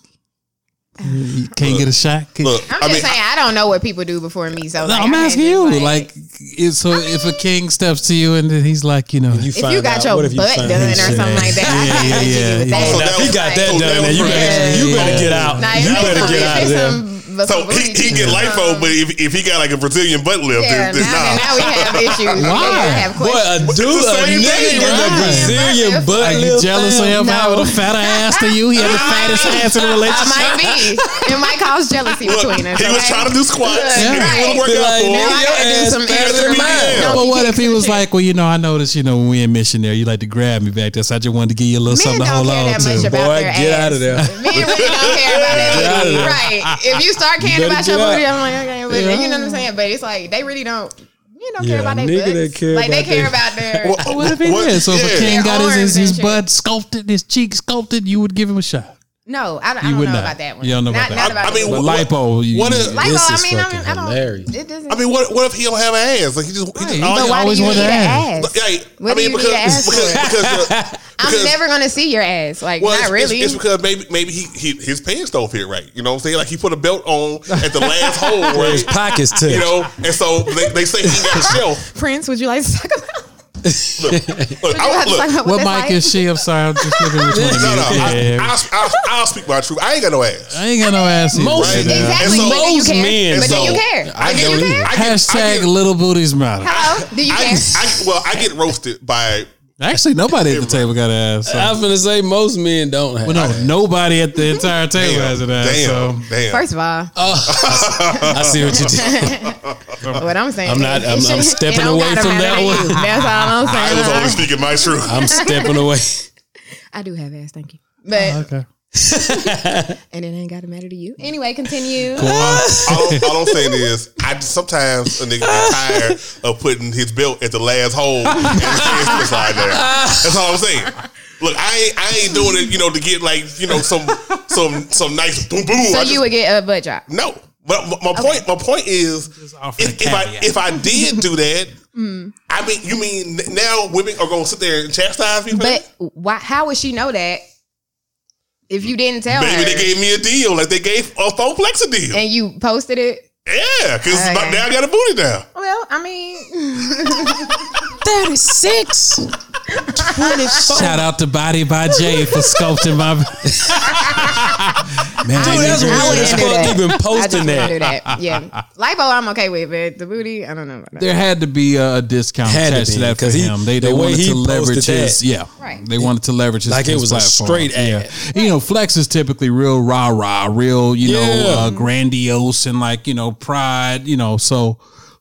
You can't get a shot. Look, I'm I just mean, saying I don't know what people do before me. So No, like, I'm asking you. Like, is, so if a king steps to you and then he's like, you know, You if you got your butt done or something like that, I Yeah, yeah, yeah, do yeah. that. Oh, now, if he got that Oh, done, that then you better, right. you better get out. Nah, you better get out of there. Some- but so some he, booty he get cheeks, lipo, um, but if, if he got like a Brazilian butt lift, Yeah, then, then now, nah. now we have issues. Why? We have Boy, a dude, a nigga thing, with a? Brazilian Are butt are you lift. jealous of him No. having a fatter ass than you? He had the fattest ass in the I relationship. might be. It might cause jealousy Look, between us. he was okay? trying to do squats. Yeah. It didn't work Be out like, for nigga, him. I your gotta do ass some fatter extra than No. But what if he was like, well, you know, I noticed, you know, when we in missionary, you like to grab me back there, so I just wanted to give you a little something to hold on to. Boy, get out of there. Men really don't care about that. Get out of booty. there. Right. If you start caring better about your get booty. I'm like, okay, but you know what I'm saying? But it's like they really don't. You don't Yeah, care about their nigga butts. that care like they care about their. What- What if he what- So if a king got his, his, arms his and shit. butt sculpted, his cheek sculpted, you would give him a shot. No, I don't, I You don't would know not. about that one. You don't know about that. Not about I mean, the What- lipo, you, what if- Like, This oh, I is mean, I, fucking mean, I don't. hilarious. It doesn't. I mean, what what if he don't have an ass? Like he just, he just Right. all but he- why do always you want need an an ass. ass? Yeah, What I do mean, you because, need an ass because, for? because, the- uh, I'm never gonna see your ass. Like, Well, not it's, really. it's, it's because maybe maybe he, he his pants don't fit right. You know what I'm saying? Like he put a belt on at the last hole, Where his right? pockets touch. You know, and so they, they say he got a shelf. Prince, would you like to talk about? Look, look, I, look What that's mic like- is she? I'm sorry. I'm just looking at which one. no, no, Yeah. I, I, I'll, I'll speak my truth. I ain't got no ass. I ain't got no ass. Most- Right. Exactly. And so- but Most care. men but then you don't. care. I but then don't you care. I get- I Hashtag get- little booties matter. Hello. Do you I, care? I, well, I get roasted by. Actually, nobody at the table got an ass. So. I was gonna say most men don't have. Well, no, nobody at the entire table Damn, has an ass. damn, So. damn. First of all, oh. I see what you did. what I'm saying, I'm not- I'm- I'm stepping away from that one. That's all I'm saying. I was only speaking my truth. I'm stepping away. I do have ass, thank you. But oh, Okay. and it ain't gotta matter to you. Anyway, continue. all, I'm- all I'm saying is, I sometimes a nigga get tired of putting his belt at the last hole and his hands slide there. That's all I'm saying. Look, I ain't, I ain't doing it, you know, to get like, you know, some, some, some nice boom boom. So I you just- would get a butt drop. no. But my, my point, my point is, if, if I if I did do that, Mm. I mean, you mean now women are gonna sit there and chastise me? But why? How would she know that if you didn't tell me Maybe her they gave me a deal, like they gave a Foplex a deal. and you posted it? yeah, because Okay. now I got a booty down. Well, I mean, 36. Shout out to Body by Jay for sculpting my. Man, Dude, that's nigga, weird. I wouldn't as do fuck that. even I just posting wouldn't do that. that. Yeah, lipo I'm okay with, but the booty, I don't know. About that. there had to be a discount Had to attached to be, that for 'cause he- him. They, they the wanted to leverage posted his that. yeah. Right. They wanted to leverage his Like it his was a platform. straight Yeah. ad. You know, Flex is typically real rah rah, real you know uh, grandiose and like you know pride. You know, so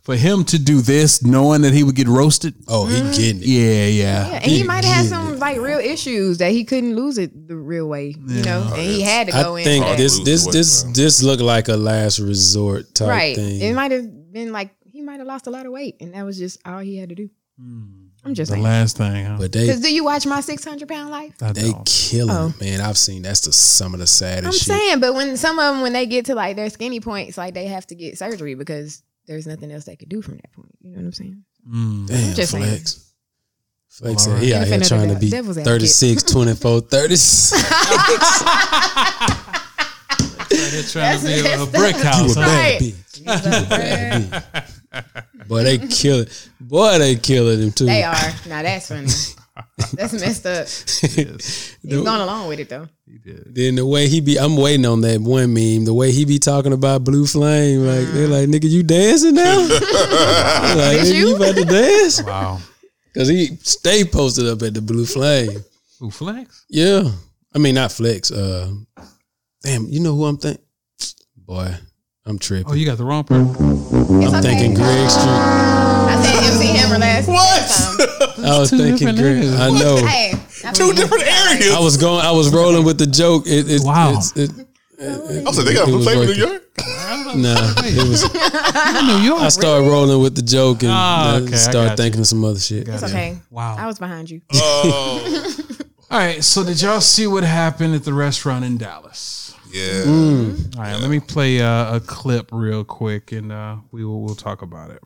for him to do this, knowing that he would get roasted, Oh, he mm-hmm. getting it. yeah, yeah. Yeah, and he He might have had getting some like real issues that he couldn't lose it the real way, you know, oh, and he had to go I in. think that. this this this bro. this looked like a last resort type right. thing. It might have been like he might have lost a lot of weight, and that was just all he had to do. Hmm. I'm just The saying. last thing, huh? but they Because do you watch my 600 pound life? I they don't. killing Oh. man. I've seen that's the some of the saddest I'm shit. saying, but when some of them when they get to like their skinny points, like they have to get surgery because there's nothing else they could do from that point. You know what I'm saying? Mm. Damn, just saying. Flex. Flex Well, said he out here trying to be Devil's advocate. 36, 24, 36. They're trying to be a, a That's- brick house. You a huh? bad Right. bitch. You a bad bitch. Boy, they kill it. Boy, they killing them too. They are. Now that's funny. That's messed up. He's going along with it though. He did. Then the way he be, I'm waiting on that one meme. The way he be talking about Blue Flame, like they're like, nigga, you dancing now? like, Did nigga, you? you about to dance? Wow. Cause he stay posted up at the Blue Flame. Who Flex? Yeah, I mean not Flex. Uh, damn, you know who I'm thinking? Boy, I'm tripping. Oh, you got the wrong person. I'm okay. thinking Greg Street. I said MC Hammer last. What? I was two thinking different Greg. niggas. I know. Hey, I Two mean, different areas. I was going. I was rolling with the joke. It, it, Wow. It's, it, I said they got a it blue was flame in New working. York. nah, it was. New York. I started rolling with the joke and Ah, uh, okay, I started you. thinking of some other shit. It's okay. Wow. I was behind you. Oh, All right. So did y'all see what happened at the restaurant in Dallas? yeah. Mm. All right. Let me play uh, a clip real quick, and uh, we will we'll talk about it.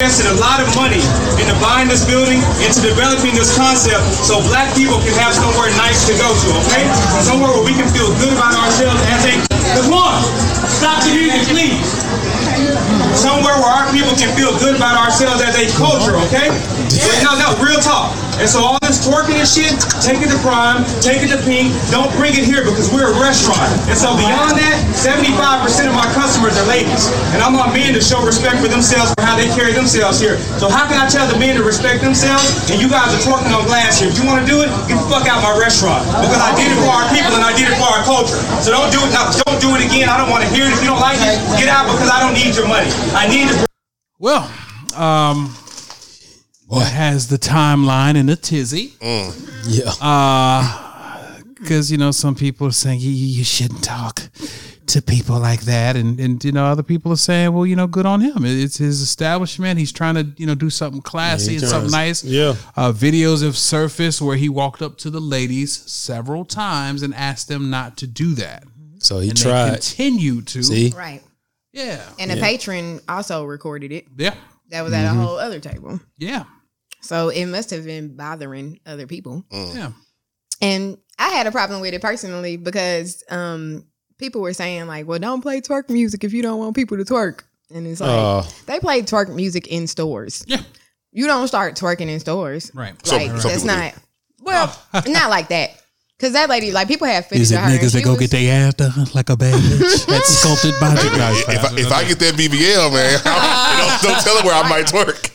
Invested a lot of money into buying this building, into developing this concept, so black people can have somewhere nice to go to, okay? Somewhere where we can feel good about ourselves as a. Come on, stop the music, please. Somewhere where our people can feel good about ourselves as a culture, okay? No, no, real talk. And so all this twerking and shit, take it to prime, take it to pink, don't bring it here because we're a restaurant. And so beyond that, 75% of my customers are ladies. And I'm on men to show respect for themselves for how they carry themselves here. So how can I tell the men to respect themselves and you guys are twerking on glass here? If you want to do it, get the fuck out my restaurant. Because I did it for our people and I did it for our culture. So don't do it now. Don't do it again. I don't want to hear it. If you don't like it, get out because I don't need your money. I need to Well, um, what has the timeline in a tizzy? Mm. Yeah. Uh, because you know some people are saying you, you shouldn't talk to people like that and and you know other people are saying well you know good on him it's his establishment he's trying to you know do something classy he and something trying- nice yeah. uh, videos have surfaced where he walked up to the ladies several times and asked them not to do that So he and they tried. continued to See, Right. yeah And the patron also recorded it. yeah That was at a mm-hmm. whole other table. yeah So it must have been bothering other people. yeah And I had a problem with it personally because um, people were saying like, "Well, don't play twerk music if you don't want people to twerk." and it's like Oh. they play twerk music in stores. Yeah. You don't start twerking in stores, Right. Some- Like some that's people do. not well, not like that. Cause that lady, like people have footage Is it of her. niggas that go was- get their ass done like a bad bitch? That's sculpted by the guys. If I, if I get that BBL, man, don't, don't tell her where I might twerk.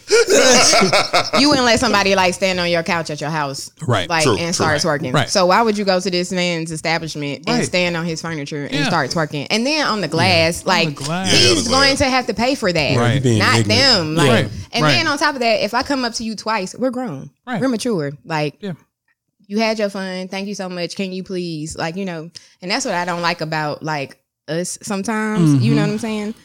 you wouldn't let somebody like stand on your couch at your house, Right. Like True, and true. start twerking. Right. So why would you go to this man's establishment and Right. stand on his furniture and Yeah. start twerking? And then on the glass, like glass. He's the going glass. to have to pay for that, Right. Not ignorant. them. Like, Right. and Right. then on top of that, if I come up to you twice, we're grown, Right. we're mature. Like, Yeah. You had your fun. Thank you so much. Can you please, like, you know? And that's what I don't like about like us sometimes. You know Mm-hmm. what I'm saying?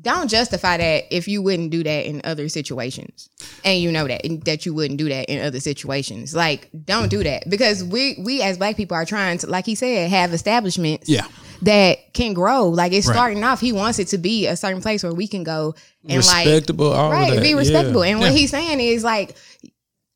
don't justify that if you wouldn't do that in other situations and you know that that you wouldn't do that in other situations like don't do that because we we as black people are trying to like he said have establishments Yeah. that can grow like it's Right. starting off he wants it to be a certain place where we can go and like respectable, all of right be yeah. respectable and what Yeah. he's saying is like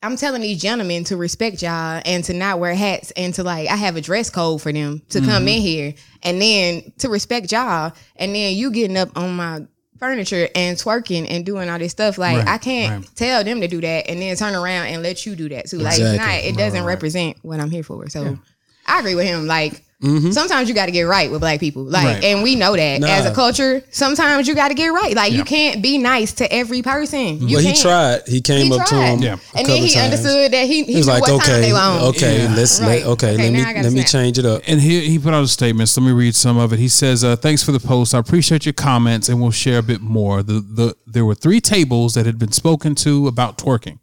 I'm telling these gentlemen to respect y'all and to not wear hats and to like I have a dress code for them to Mm-hmm. come in here and then to respect y'all and then you getting up on my furniture and twerking and doing all this stuff. Like Right, I can't right. tell them to do that and then turn around and let you do that too. Like it's not it doesn't represent what I'm here for. So I agree with him. Like sometimes you got to get right with black people like Mm-hmm. Right. and we know that Nah. as a culture sometimes you got to get right like you can't be nice to every person you Well, he can't. tried. He came He up to him. Yeah. and then he times. understood that he, he, He was like, what time okay, they okay, Yeah. let's Right. let, okay, Okay, let me I gotta let me change it up. And he he put out a statement. So let me read some of it. He says, uh, "Thanks for the post. I appreciate your comments, and we'll share a bit more. The the there were three tables that had been spoken to about twerking.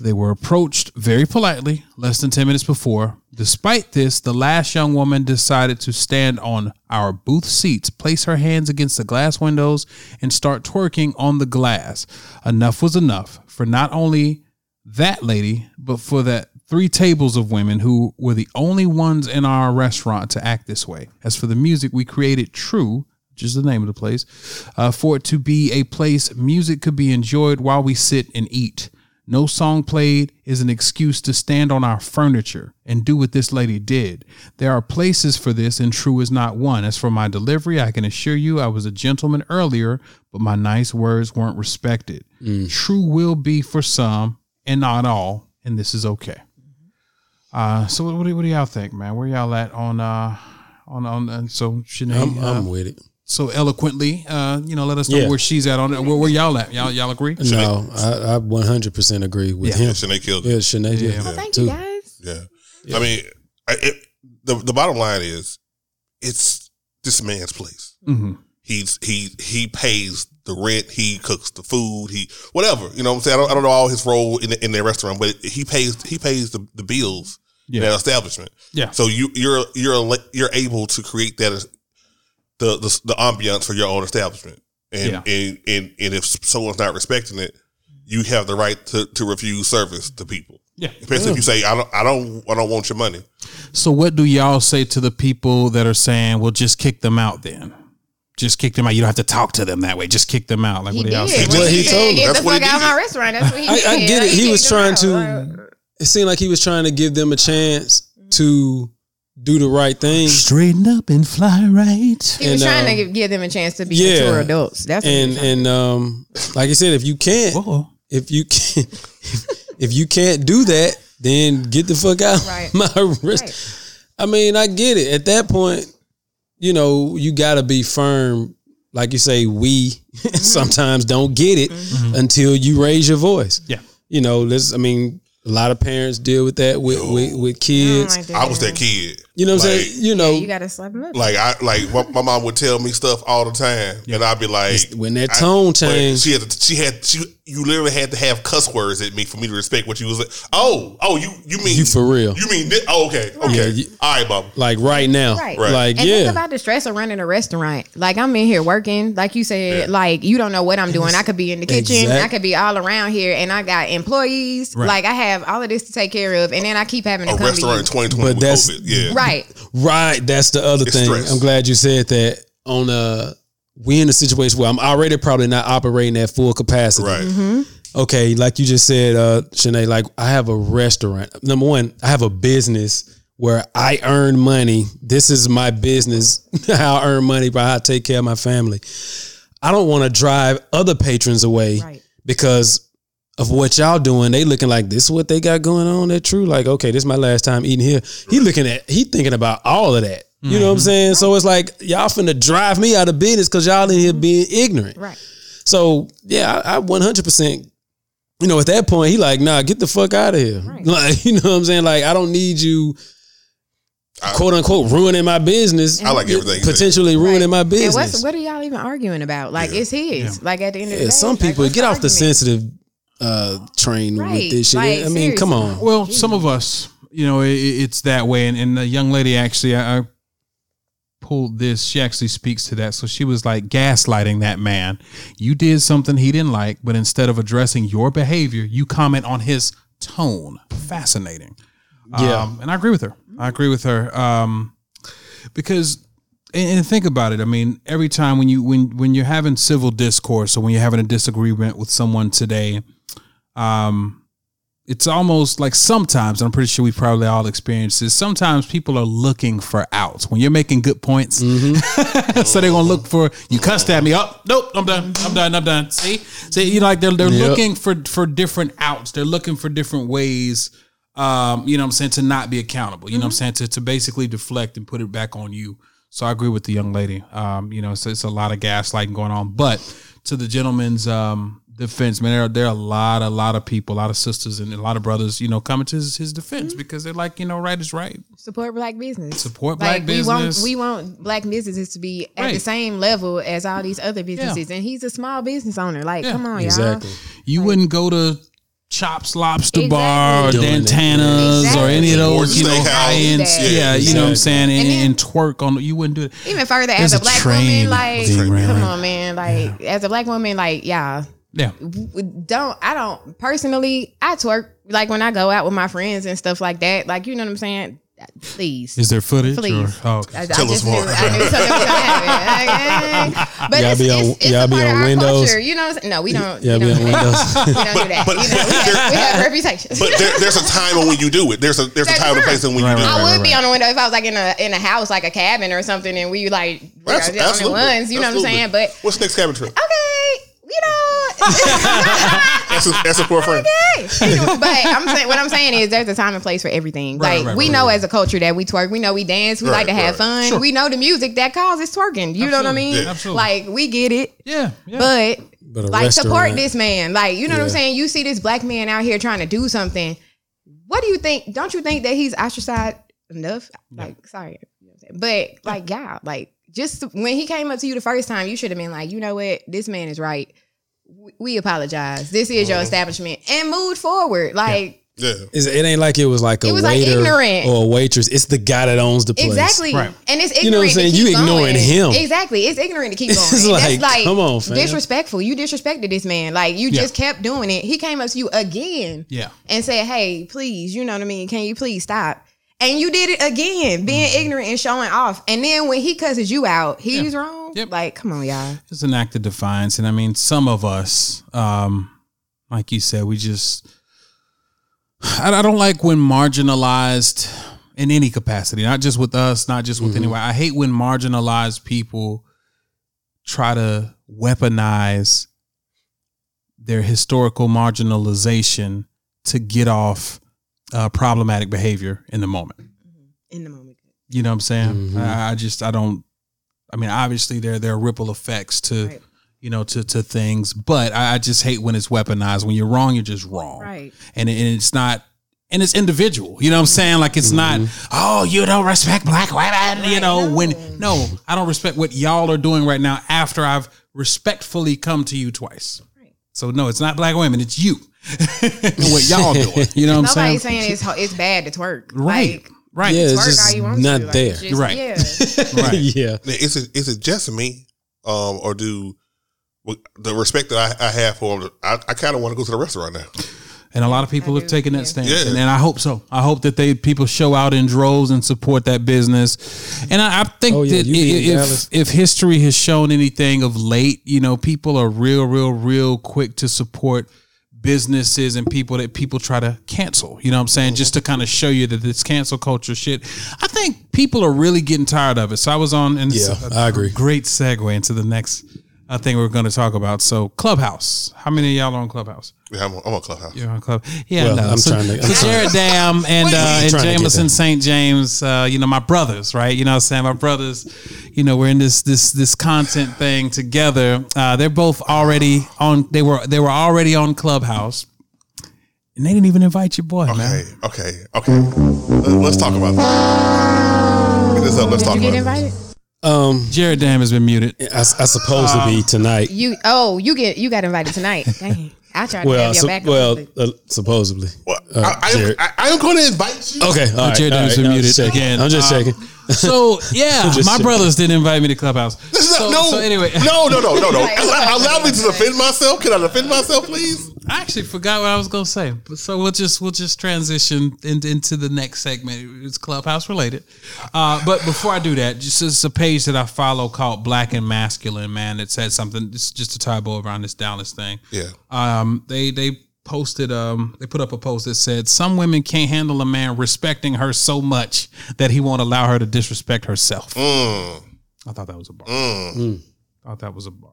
They were approached very politely less than ten minutes before. Despite this, the last young woman decided to stand on our booth seats, place her hands against the glass windows, and start twerking on the glass. Enough was enough for not only that lady, but for that three tables of women who were the only ones in our restaurant to act this way. As for the music, we created True, which is the name of the place, uh, for it to be a place music could be enjoyed while we sit and eat. No song played is an excuse to stand on our furniture and do what this lady did. There are places for this, and True is not one. As for my delivery, I can assure you I was a gentleman earlier, but my nice words weren't respected. True will be for some and not all, and this is okay. Uh, so what, what, do, what do y'all think, man? Where y'all at on uh on on uh, so Shanay, I'm, uh, I'm with it. So eloquently, uh, you know, let us know Yeah. where she's at on it. Where, where y'all at? Y'all y'all agree? No, I, I 100% agree with Yeah. him. Shanay killed it. Yeah, Shanay. Yeah, Yeah. Thank too. you guys. Yeah. I mean, I, it, the the bottom line is, it's this man's place. hmm He's he he pays the rent. He cooks the food. He whatever. You know what I'm saying? I don't, I don't know all his role in the, in their restaurant, but he pays he pays the, the bills in Yeah. that establishment. Yeah. So you you're you're you're able to create that as the the, the ambiance for your own establishment. And, Yeah. and and and if someone's not respecting it, you have the right to, to refuse service to people. Yeah. Especially if you say I don't I don't I don't want your money. So what do y'all say to the people that are saying, "Well, just kick them out then"? Just kick them out. You don't have to talk to them that way. Just kick them out. Like He what do y'all did. say? Well, he said, told him. Get That's the what he fuck out of my restaurant. That's what he I, did. I get it. Like, He was trying them out. to. It seemed like he was trying to give them a chance mm-hmm. to do the right thing. Straighten up and fly right. He was And, trying um, to give, give them a chance to be yeah. mature adults. That's And was and um, like I said, if you can't, Whoa. if you can't, if you can't do that, then get the fuck out Right. my wrist. Right. I mean, I get it. At that point, you know, you got to be firm. Like you say, we sometimes don't get it until you raise your voice. Yeah. You know, let's. I mean, a lot of parents deal with that with with, with kids. don't I was that kid. You know what I'm saying? You know, You gotta slap him up. Like I like my, my mom would tell me stuff all the time, and I'd be like, when that tone but changed. she had to, she had she you literally had to have cuss words at me for me to respect what you was like. Oh, oh, you you mean You for real. You mean this? Oh, okay, okay, Yeah, all right, mom. like right now, Right. Right. like And yeah, think about the stress of running a restaurant. Like I'm in here working, like you said, like you don't know what I'm doing. I could be in the kitchen, Exact- I could be all around here, and I got employees. Right. Like I have all of this to take care of, and then I keep having to A come restaurant in 2020 But with that's- COVID. Yeah, Right. Right. Right. That's the other It's thing. stress. I'm glad you said that. On uh, we in a situation where I'm already probably not operating at full capacity. right. Mm-hmm. Okay, like you just said, uh, Shanay, like I have a restaurant. Number one, I have a business where I earn money. This is my business, how I earn money, by how I take care of my family. I don't want to drive other patrons away Right. because of what y'all doing. They looking like this is what they got going on. That true. Like, okay, this is my last time eating here. He looking at he thinking about all of that. You know what I'm mm-hmm. saying? So it's like y'all finna drive me out of business because y'all in here being ignorant. Right. So yeah, I, I 100%. You know, at that point, he like, nah, get the fuck out of here. Right. Like, you know what I'm saying? Like, I don't need you, quote unquote, ruining my business. I like everything. Potentially ruining my And business. what's what are y'all even arguing about? Like it's his. Like at the end of the day, some people what's get off the sensitive uh, train Right. with this shit. Like, I mean, come on. Well, some of us, you know, it, it's that way. And, and the young lady actually, I, I pulled this. She actually speaks to that. So she was like gaslighting that man. You did something he didn't like, but instead of addressing your behavior, you comment on his tone. Fascinating. Yeah. Um, and I agree with her. I agree with her. Um, because and, and think about it. I mean, every time when you when when you're having civil discourse or when you're having a disagreement with someone today, um, it's almost like sometimes I'm pretty sure we probably all experienced this. Sometimes people are looking for outs when you're making good points, so they're gonna look for you. Cussed at me. Oh, nope, I'm done. I'm done. I'm done. See, see, you know, like they're they're Yep. looking for for different outs. They're looking for different ways. Um, you know what I'm saying to not be accountable. You know what I'm saying to to basically deflect and put it back on you. So I agree with the young lady. Um, you know, it's, it's a lot of gaslighting going on. But to the gentleman's um, defense, man, there are, there are a lot, a lot of people, a lot of sisters and a lot of brothers, you know, coming to his, his defense mm-hmm. because they're like, you know, right is right. Support black business. Support black like, business. We want we want black businesses to be at the same level as all these other businesses, and he's a small business owner. Like, Yeah. come on, Exactly. y'all. You wouldn't go to Chops Lobster Exactly. Bar or Doing that. Dantanna's or any of those, you know, high end. Yeah. Yeah, you know what I'm saying, and, And then- and twerk on. You wouldn't do it. Even further, There's as a a black train woman, like, come on, man, like, as a black woman, like, yeah, Yeah, don't I don't personally I twerk like when I go out with my friends and stuff like that. Like, you know what I'm saying? Please. is there footage? Please. Or, oh, okay. I, I Tell us more. Knew, I knew something was gonna. Like, eh. But Y'all it's, be on- it's, it's y'all be part on of our Windows? culture. You know, what I'm saying? no, we don't. Yeah, we be don't on. Windows. We don't do that. but- you know, we have, we have reputations. But there, there's a time when you do it. There's a there's a time and true. place when you Right, do right, it. I would right, be right. on the window if I was like in a in a house, like a cabin or something, and we like we are Abs- the only absolutely. ones. You know what I'm saying? But what's next cabin trip? okay, you know. That's a, that's a poor friend. okay. but I'm saying what I'm saying is there's a time and place for everything. Right, like right, we right, know right. as a culture that we twerk, we know we dance, we Right, like to have right. fun. Sure. We know the music that causes twerking. You know what I mean? Yeah. Absolutely. Like we get it. yeah, yeah. But, But like support this man. Like, you know what I'm saying? You see this black man out here trying to do something. What do you think? Don't you think that he's ostracized enough? Like, sorry. You know what I'm saying? But like, yeah, like just when he came up to you the first time, you should have been like, you know what? This man is right. We- We apologize. This is your oh. establishment. And moved forward. Like, Yeah. It's- it ain't like it was like a It was, like, waiter ignorant. or a waitress. It's the guy that owns the place. Exactly. Right. And it's ignorant. You know what I'm saying? You ignoring going. him. Exactly. It's ignorant to keep going. It's like, That's like come on, fam. disrespectful. You disrespected this man. Like you Yeah. just kept doing it. He came up to you again yeah. and said, Hey, please, you know what I mean? Can you please stop? And you did it again, being Mm-hmm. ignorant and showing off. And then when he cusses you out, he's wrong. Yep. Like, come on, y'all. It's an act of defiance, and I mean, some of us, um, like you said, we just. I, I don't like when marginalized in any capacity, not just with us, not just with anyone. I hate when marginalized people try to weaponize their historical marginalization to get off uh, problematic behavior in the moment. In the moment. You know what I'm saying? Mhm. I, I just I don't. I mean, obviously there there are ripple effects to Right. you know to to things, but I, I just hate when it's weaponized. When you're wrong, you're just wrong, Right. And and it's not. And it's individual, you know what I'm saying? Like it's not, oh, you don't respect black women, you know, when no, I don't respect what y'all are doing right now after I've respectfully come to you twice. So no, it's not black women, it's you. and what y'all doing. You know what I'm saying? Nobody's saying it's ho- it's bad to twerk. Right. Like, right. Yeah, it's twerk just how you want not to. Like, there. it's just- Right. Yeah. Right. yeah. Is it is it just me, um, or do the respect that I, I have for him? I, I kind of want to go to the restaurant now. And a lot of people I have do, taken yeah. that stance, Yeah. and, and I hope so. I hope that they people show out in droves and support that business. And I, I think Oh, yeah, that you be in i- if if history has shown anything of late, you know, people are real, real, real quick to support businesses and people that people try to cancel. You know what I'm saying? Just to kind of show you that this cancel culture shit. I think people are really getting tired of it. So I was on, and Yeah, I agree. Great segue into the next uh, thing we're going to talk about. So Clubhouse. How many of y'all are on Clubhouse? Yeah, I'm, I'm on Clubhouse. You're on Club. Yeah, Well, no. I'm so, trying to- I'm so trying- Jared Dam and uh, and trying to get Jameson. St. James, uh, you know, my brothers, right? You know, what I'm saying my brothers. You know, we're in this this this content thing together. Uh, they're both already on. They were they were already on Clubhouse, and they didn't even invite your boy, man. Okay, okay, okay. Let- Let's talk about that. Get this up. Let's Did talk you get about it. invited? Um, Jared Dam has been muted. I, I supposed to be tonight. You oh you get you got invited tonight. Dang. I tried to Well, have your back. well, but- uh, supposedly. Well, Uh, I, I, Jared. I, I am going to invite you. Okay, all right. Jared all Dams right, been I'm just muted again. I'm just Um, checking. So yeah, my checking. brothers didn't invite me to Clubhouse. This is not, So, no, so anyway, no, no, no, no, no. Allow, allow me to defend myself. Can I defend myself, please? I actually forgot what I was gonna say. But So we'll just we'll just transition into, into the next segment. It's clubhouse related. Uh, but before I do that, just it's a page that I follow called Black and Masculine. Man, that said something. It's just a typo around this Dallas thing. Yeah. Um, they they posted um they put up a post that said some women can't handle a man respecting her so much that he won't allow her to disrespect herself. Mm, I thought that was a bar. mm. I thought that was a bar.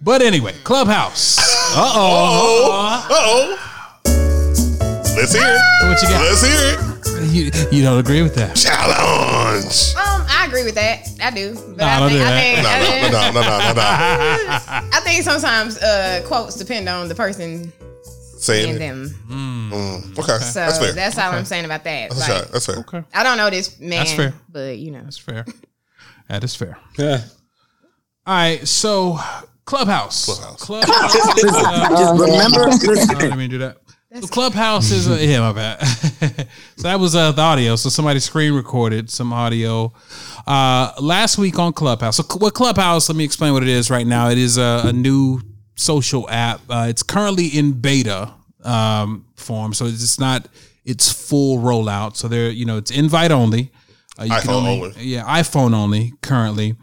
But anyway, Clubhouse. Uh Oh, oh. uh oh. Let's hear it. What you got? Let's hear it. You, you don't agree with that? Challenge. um, I agree with that. I do. But Nah, I don't think, do I that. think, No, I no, think, no, no, no, no, no. I think sometimes uh, quotes depend on the person Saying it. them. Mm, okay, So that's fair. that's all I'm saying about that. That's, Like, fair. that's fair. Okay. I don't know this man, That's fair. but you know, That's fair. That is fair. Yeah. All right, so Clubhouse. Clubhouse. Clubhouse. is, Just remember, listen. let me do that. So Clubhouse is a, yeah, my bad. so that was uh, the audio. So somebody screen recorded some audio uh, last week on Clubhouse. So cl- what Clubhouse? Let me explain what it is right now. It is a, a new social app. Uh, it's currently in beta um, form, so it's not its full rollout. So there, you know, it's invite only. Uh, you iPhone only. Yeah, iPhone only currently.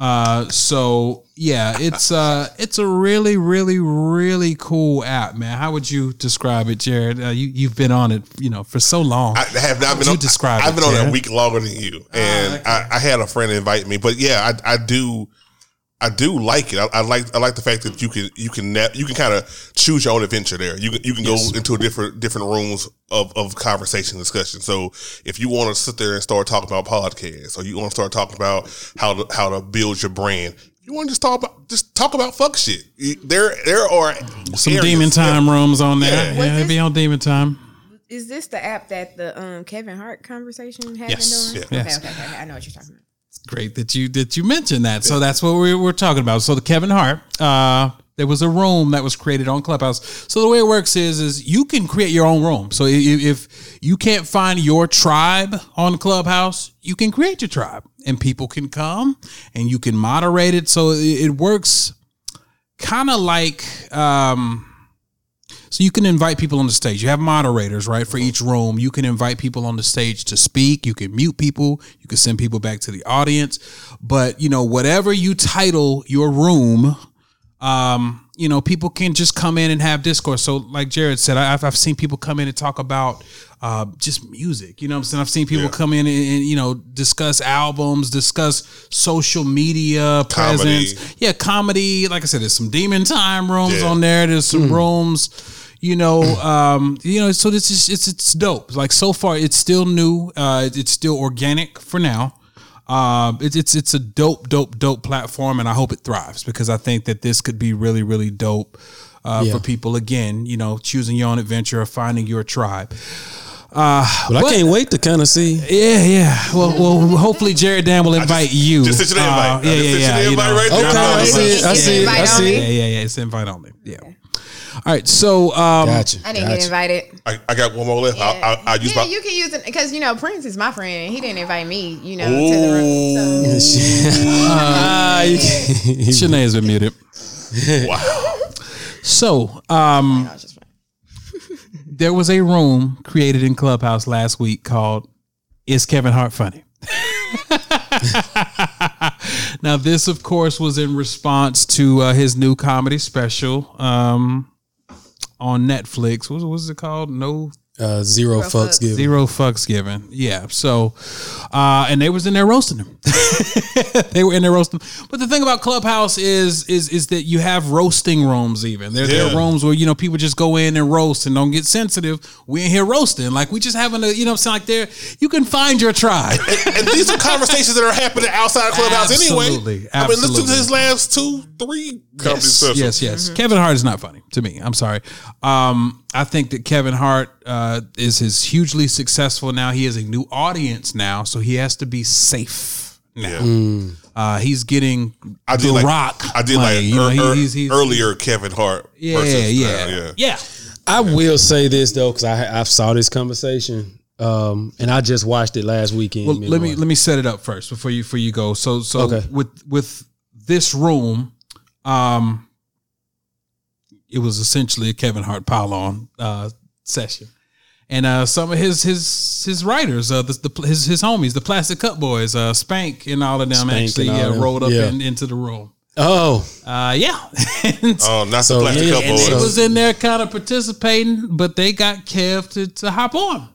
Uh, so yeah, it's uh, it's a really, really, really cool app, man. How would you describe it, Jared? Uh, you you've been on it, you know, for so long. I have not How been would on. you describe I've it, been on it a week longer than you, and I, I had a friend invite me. But yeah, I, I do, I do like it. I, I like I like the fact that you can you can na- you can kind of choose your own adventure there. You can you can go into a different different rooms of, of conversation discussion. So if you want to sit there and start talking about podcasts, or you want to start talking about how to how to build your brand. You want to just talk about just talk about fuck shit. You- There there are Some areas- demon time rooms on there. Yeah. Yeah, Was it'd be on demon time. is this the app that the um, Kevin Hart conversation has Yes. been doing? Yeah. Yes. okay, okay, okay. I know what you're talking about. Great that you that you mentioned that. So that's what we're, we're talking about. So the Kevin Hart, uh, there was a room that was created on Clubhouse. So the way it works is is you can create your own room. So if, if you can't find your tribe on Clubhouse, you can create your tribe, and people can come and you can moderate it. So it, it works kind of like. Um, so you can invite people on the stage. You have moderators, right, for each room. You can invite people on the stage to speak. You can mute people. You can send people back to the audience. But you know, whatever you title your room, um, you know, people can just come in and have discourse. So, like Jared said, I- I've, I've seen people come in and talk about uh, just music. You know what I'm saying? I've seen people Yeah. come in and, and, you know, discuss albums, discuss social media Comedy. presence. Yeah, comedy. Like I said, there's some demon time rooms Yeah. on there. There's some rooms, you know, um, you know. So this is it's it's dope. Like so far, it's still new. Uh, it's still organic for now. Um, it's it's it's a dope, dope, dope platform, and I hope it thrives because I think that this could be really, really dope uh, Yeah. for people. Again, you know, choosing your own adventure or finding your tribe. But I can't wait to kind of see. Yeah, yeah. Well, well, hopefully Jared Dan will invite you. just sent you the invite. Uh, I yeah, yeah, yeah. the you know. right there. Okay, I see it. I see it. I invite see Yeah, yeah, yeah. It's invite only. Yeah. All right. So, um, Gotcha. I didn't get gotcha. invited. I, I got one more left. I, I, I use yeah, my. you can use it because you know Prince is my friend. He didn't invite me. You know, to the room. So. Ah, Shanay has been muted. wow. So, um, I was there was a room created in Clubhouse last week called "Is Kevin Hart Funny?" now, this, of course, was in response to uh, his new comedy special um, on Netflix. What was it called? No, Uh, zero Zero fucks fucks. given. Zero fucks given. Yeah. So, uh, and they was in there roasting him. they were in there roasting. him. But the thing about Clubhouse is is is that you have roasting rooms. Even there, there are rooms where you know people just go in and roast and don't get sensitive. We in here roasting, like we just having a you know what I'm saying like there. You can find your tribe. and these are conversations that are happening outside of Clubhouse Absolutely, anyway. I mean, listen to absolutely. his last two, three comedy yes, specials. yes, yes. Kevin Hart is not funny to me. I'm sorry. Um, I think that Kevin Hart uh, is is hugely successful now. He has a new audience now, so he has to be safe now. Yeah. Uh, he's getting I did the like Rock. I did money. like you know, ear- he- he's, he's, earlier Kevin Hart. Yeah, yeah, now, yeah, yeah. I will say this though, because I I saw this conversation, um, and I just watched it last weekend. Well, let me let me set it up first before you before you go. So so Okay. with with this room, um, it was essentially a Kevin Hart pile on uh, session, and uh, some of his his his writers, uh, the, the his his homies, the Plastic Cup Boys, uh, Spank and all of them Spank actually and yeah, them. rolled up Yeah. in, into the room. Oh, Uh, yeah, And Oh, not So, the plastic yeah, cup and boys. they was in there kind of participating, but they got Kev to, to hop on.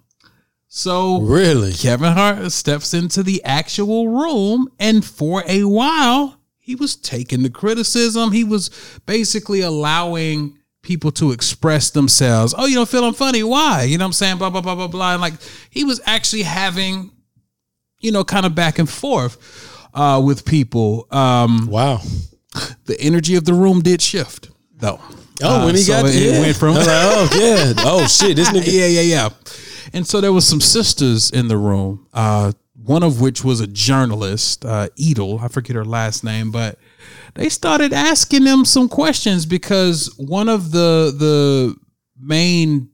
So really? Kevin Hart steps into the actual room, and for a while, he was taking the criticism. He was basically allowing people to express themselves. Oh, you don't feel I'm funny? Why? You know what I'm saying? Blah, blah, blah, blah, blah. And like he was actually having, you know, kind of back and forth uh, with people. Um, Wow. the energy of the room did shift, though. Oh, Uh, when he so got it, yeah. it went from like, oh yeah, oh shit, this nigga. yeah, yeah, yeah. And so there was some sisters in the room. Uh, one of which was a journalist, uh, Edel. I forget her last name, but they started asking them some questions because one of the the main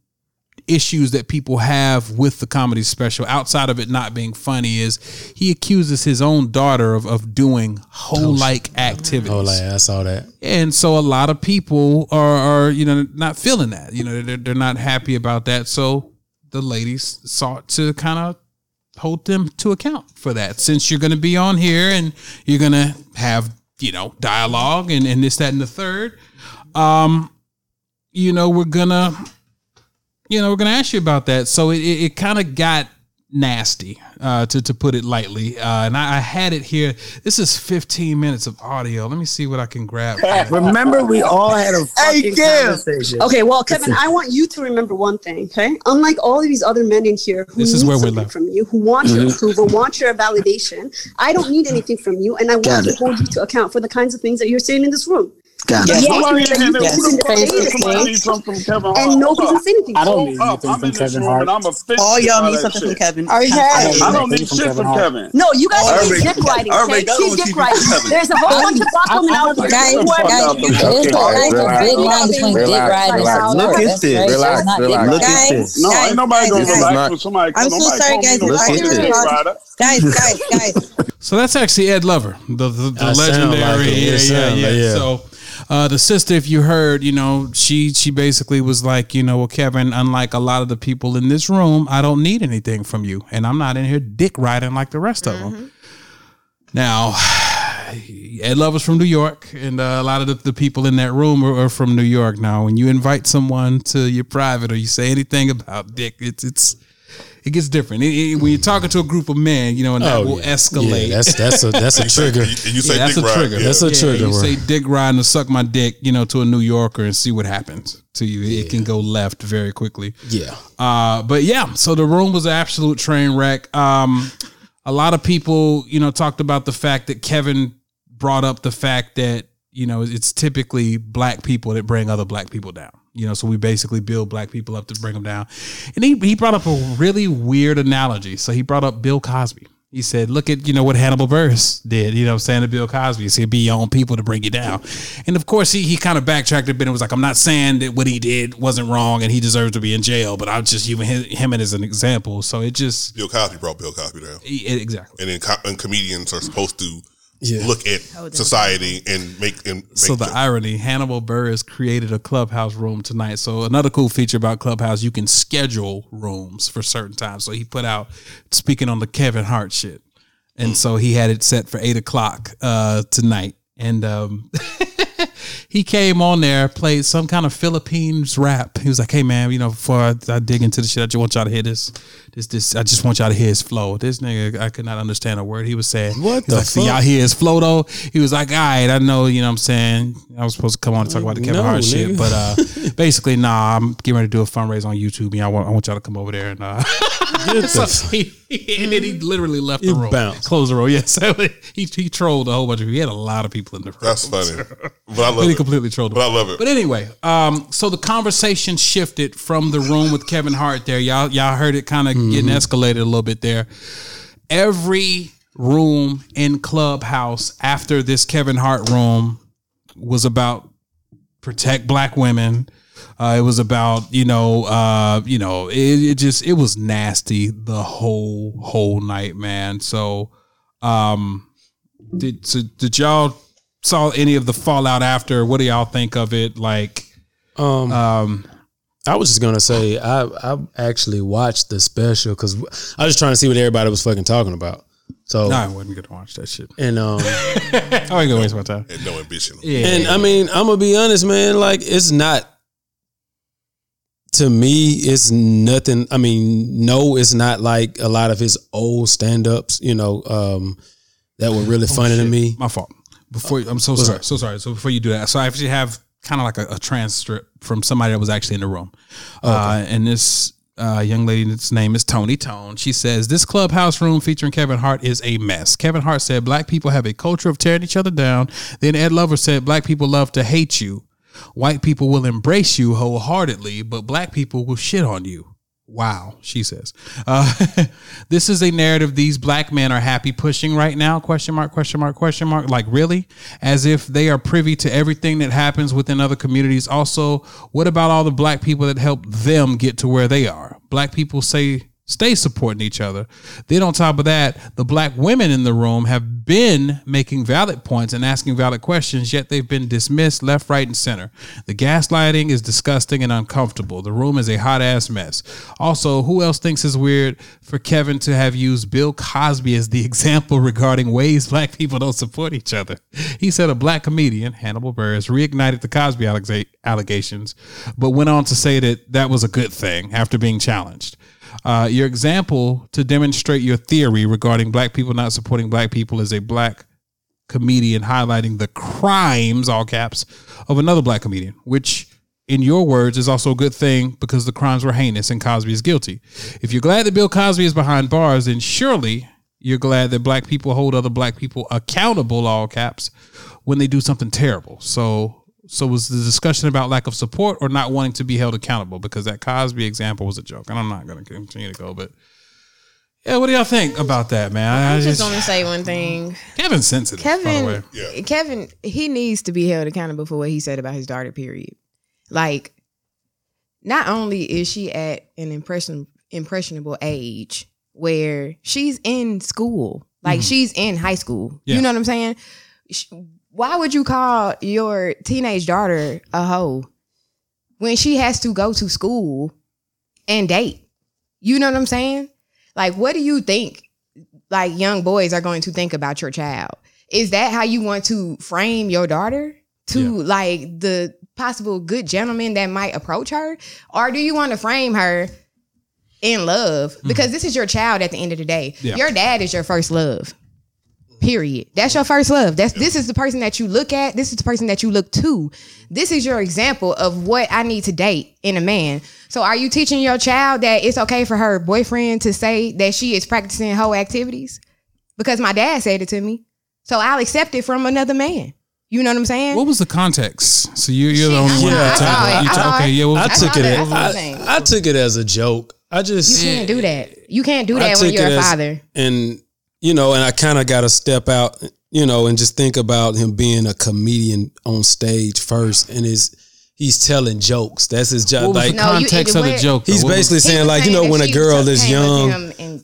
issues that people have with the comedy special outside of it not being funny is he accuses his own daughter of, of doing whole like activities Oh, like I saw that. and so a lot of people are, are you know not feeling that you know they're, they're not happy about that so the ladies sought to kind of hold them to account for that. Since you're going to be on here and you're going to have you know dialogue and, and this that and the third um you know we're gonna you know we're gonna ask you about that. So it, it, it kind of got nasty uh to, to put it lightly uh and I, I had it here this is 15 minutes of audio let me see what i can grab Remember, we all had a fucking Kim. conversation. Okay, well, Kevin, I want you to remember one thing, okay? Unlike all of these other men in here who This is need where we're something left. from you, who want your approval, want your validation, I don't need anything from you, and I Got want to hold you to account for the kinds of things that you're saying in this room. Got Yes, yes, yes, yes, yes, the fuck yes, is yes, somebody yes. need something from Kevin Hart? And nobody can say anything. I don't Hold need up, anything from Kevin room Hart. and I'm offended All y'all need something from. Kevin. Are you I don't need from shit Kevin from Kevin. No, you guys All need dick riding, all okay? right, go Keep dick you, riding. Kevin. There's a whole bunch of black women out here. Guys, who are- guys, there's a a big line between dick Relax, riding and relax. Look core. at this. Relax, dick relax. riding. Look at this. No, guys, ain't nobody gonna go guys, back not- for somebody. I'm so sorry, guys, Look at this. guys, guys, guys. So that's actually Ed Lover, the the, the I sound legendary. like it. It yeah, yeah, yeah, yeah. So uh, the sister, if you heard, you know, she she basically was like, you know, well, Kevin, unlike a lot of the people in this room, I don't need anything from you, and I'm not in here dick riding like the rest of them. Now, Ed Love Lover's from New York, and uh, a lot of the, the people in that room are, are from New York. Now, when you invite someone to your private or you say anything about dick, it's it's it gets different. It- it- when you're talking to a group of men, you know, and that Oh, will yeah. escalate. Yeah, that's that's a that's a trigger. And you say Yeah, that's dick a ride, trigger. yeah. That's a Yeah, trigger You word. say dick riding to suck my dick, you know, to a New Yorker and see what happens to you. It can go left very quickly. Yeah. Uh, but yeah, so the room was an absolute train wreck. Um, a lot of people, you know, talked about the fact that Kevin brought up the fact that you know it's typically black people that bring other black people down. You know, so we basically build black people up to bring them down. And he he brought up a really weird analogy. So he brought up Bill Cosby. He said, "Look at you know what Hannibal Buress did. You know, I'm saying to Bill Cosby. He said, be your own people to bring you down." And of course, he he kind of backtracked a bit and was like, "I'm not saying that what he did wasn't wrong and he deserves to be in jail, but I'm just using him, him as an example." So it just Bill Cosby brought Bill Cosby down. e- exactly. And then co- and comedians are supposed to Yeah. look at society and make and make So the them- irony, Hannibal Buress created a clubhouse room tonight. So another cool feature about Clubhouse, you can schedule rooms for certain times. So he put out speaking on the Kevin Hart shit, and so he had it set for eight o'clock uh, tonight. And um, he came on there, played some kind of Philippines rap. He was like, "Hey man, you know, before I, I dig into the shit, I just want y'all to hear this, this, this. I just want y'all to hear his flow." This nigga, I could not understand a word he was saying. What He's the like, "So fuck? y'all hear his flow though?" He was like, "All right, I know, you know, what I'm saying I was supposed to come on and talk about the Kevin No, Hart shit, but uh, basically, nah, I'm getting ready to do a fundraiser on YouTube, and I want, I want y'all to come over there and." Uh, so he, and then he literally left the He room, bounced. closed the room. Yes, he he trolled a whole bunch of. people. He had a lot of people in the room. That's funny, but I love Really it. completely trolled. But I love it. But anyway, um, so the conversation shifted from the room with Kevin Hart. There, y'all y'all heard it kind of getting escalated a little bit there. Every room in Clubhouse after this Kevin Hart room was about protect black women. Uh, it was about you know uh, you know it, it just it was nasty the whole whole night, man. So um, did so did y'all saw any of the fallout after? What do y'all think of it? Like Um, um, I was just gonna say I I actually watched the special because I was just trying to see what everybody was fucking talking about. So no, I wasn't gonna watch that shit. and um I ain't gonna waste my time. And no ambition. Yeah, and I mean I'm gonna be honest, man. Like it's not to me. It's nothing. I mean, no, it's not like a lot of his old stand ups. You know, um, that were really funny to me. my fault. Before I'm so What's sorry, up? so sorry. So before you do that, so I actually have kind of like a, a transcript from somebody that was actually in the room, uh, and this uh, young lady's name is Tony Tone. She says this clubhouse room featuring Kevin Hart is a mess. Kevin Hart said black people have a culture of tearing each other down. Then Ed Lover said black people love to hate you. White people will embrace you wholeheartedly, but black people will shit on you. Wow, she says. Uh, this is a narrative these black men are happy pushing right now. Question mark, question mark, question mark. Like, really? As if they are privy to everything that happens within other communities. Also, what about all the black people that help them get to where they are? Black people say, stay supporting each other. Then, on top of that, the black women in the room have been making valid points and asking valid questions, yet they've been dismissed left, right, and center. The gaslighting is disgusting and uncomfortable. The room is a hot ass mess. Also, who else thinks it's weird for Kevin to have used Bill Cosby as the example regarding ways black people don't support each other? He said a black comedian, Hannibal Buress, reignited the Cosby allegations, but went on to say that that was a good thing after being challenged. Uh, your example to demonstrate your theory regarding black people not supporting black people is a black comedian highlighting the crimes, all caps, of another black comedian, which in your words is also a good thing because the crimes were heinous and Cosby is guilty. If you're glad that Bill Cosby is behind bars, then surely you're glad that black people hold other black people accountable, all caps, when they do something terrible. So so was the discussion about lack of support or not wanting to be held accountable? Because that Cosby example was a joke, and I'm not going to continue to go. But yeah, what do y'all think about that, man? I, I I just going to say one thing. Kevin's sensitive. by the way. Kevin, Kevin, he needs to be held accountable for what he said about his daughter. Period. Like, not only is she at an impression impressionable age where she's in school, like Mhm. she's in high school. Yeah. You know what I'm saying? Sh- Why would you call your teenage daughter a hoe when she has to go to school and date? You know what I'm saying? Like, what do you think? Like young boys are going to think about your child. Is that how you want to frame your daughter to like the possible good gentleman that might approach her? Or do you want to frame her in love? Mm-hmm. Because this is your child at the end of the day. Yeah. Your dad is your first love. Period. That's your first love. That's this is the person that you look at. This is the person that you look to. This is your example of what I need to date in a man. So are you teaching your child that it's okay for her boyfriend to say that she is practicing hoe activities? Because my dad said it to me. So I'll accept it from another man. You know what I'm saying? What was the context? So you, you're the only one. Yeah, that I talked about- I talk- okay, yeah. What I was took it. That's I'm As, saying. I, I took it as a joke. I just You can't do that. You can't do I that when you're it a as- father. and you know, and I kind of got to step out, you know, and just think about him being a comedian on stage first, and is he's telling jokes. That's his job. What like the No, you- context of the joke, though? What basically He saying was like, you know, when a girl is young, and-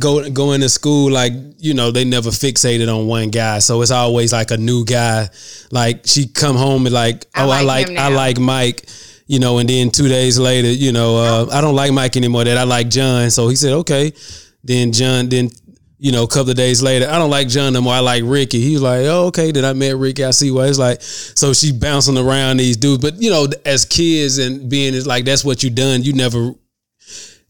go going to school, like you know, they never fixated on one guy, so it's always like a new guy. Like she come home and like, I oh, I like like I like Mike. You know, and then two days later, you know, uh, I don't like Mike anymore. That I like John. So he said, okay. Then John, then you know, a couple of days later, I don't like John no more. I like Ricky. He was like, oh, okay. Then I met Ricky. I see why. It's like, so she bouncing around these dudes. But, you know, as kids and being is like, that's what you done. You never,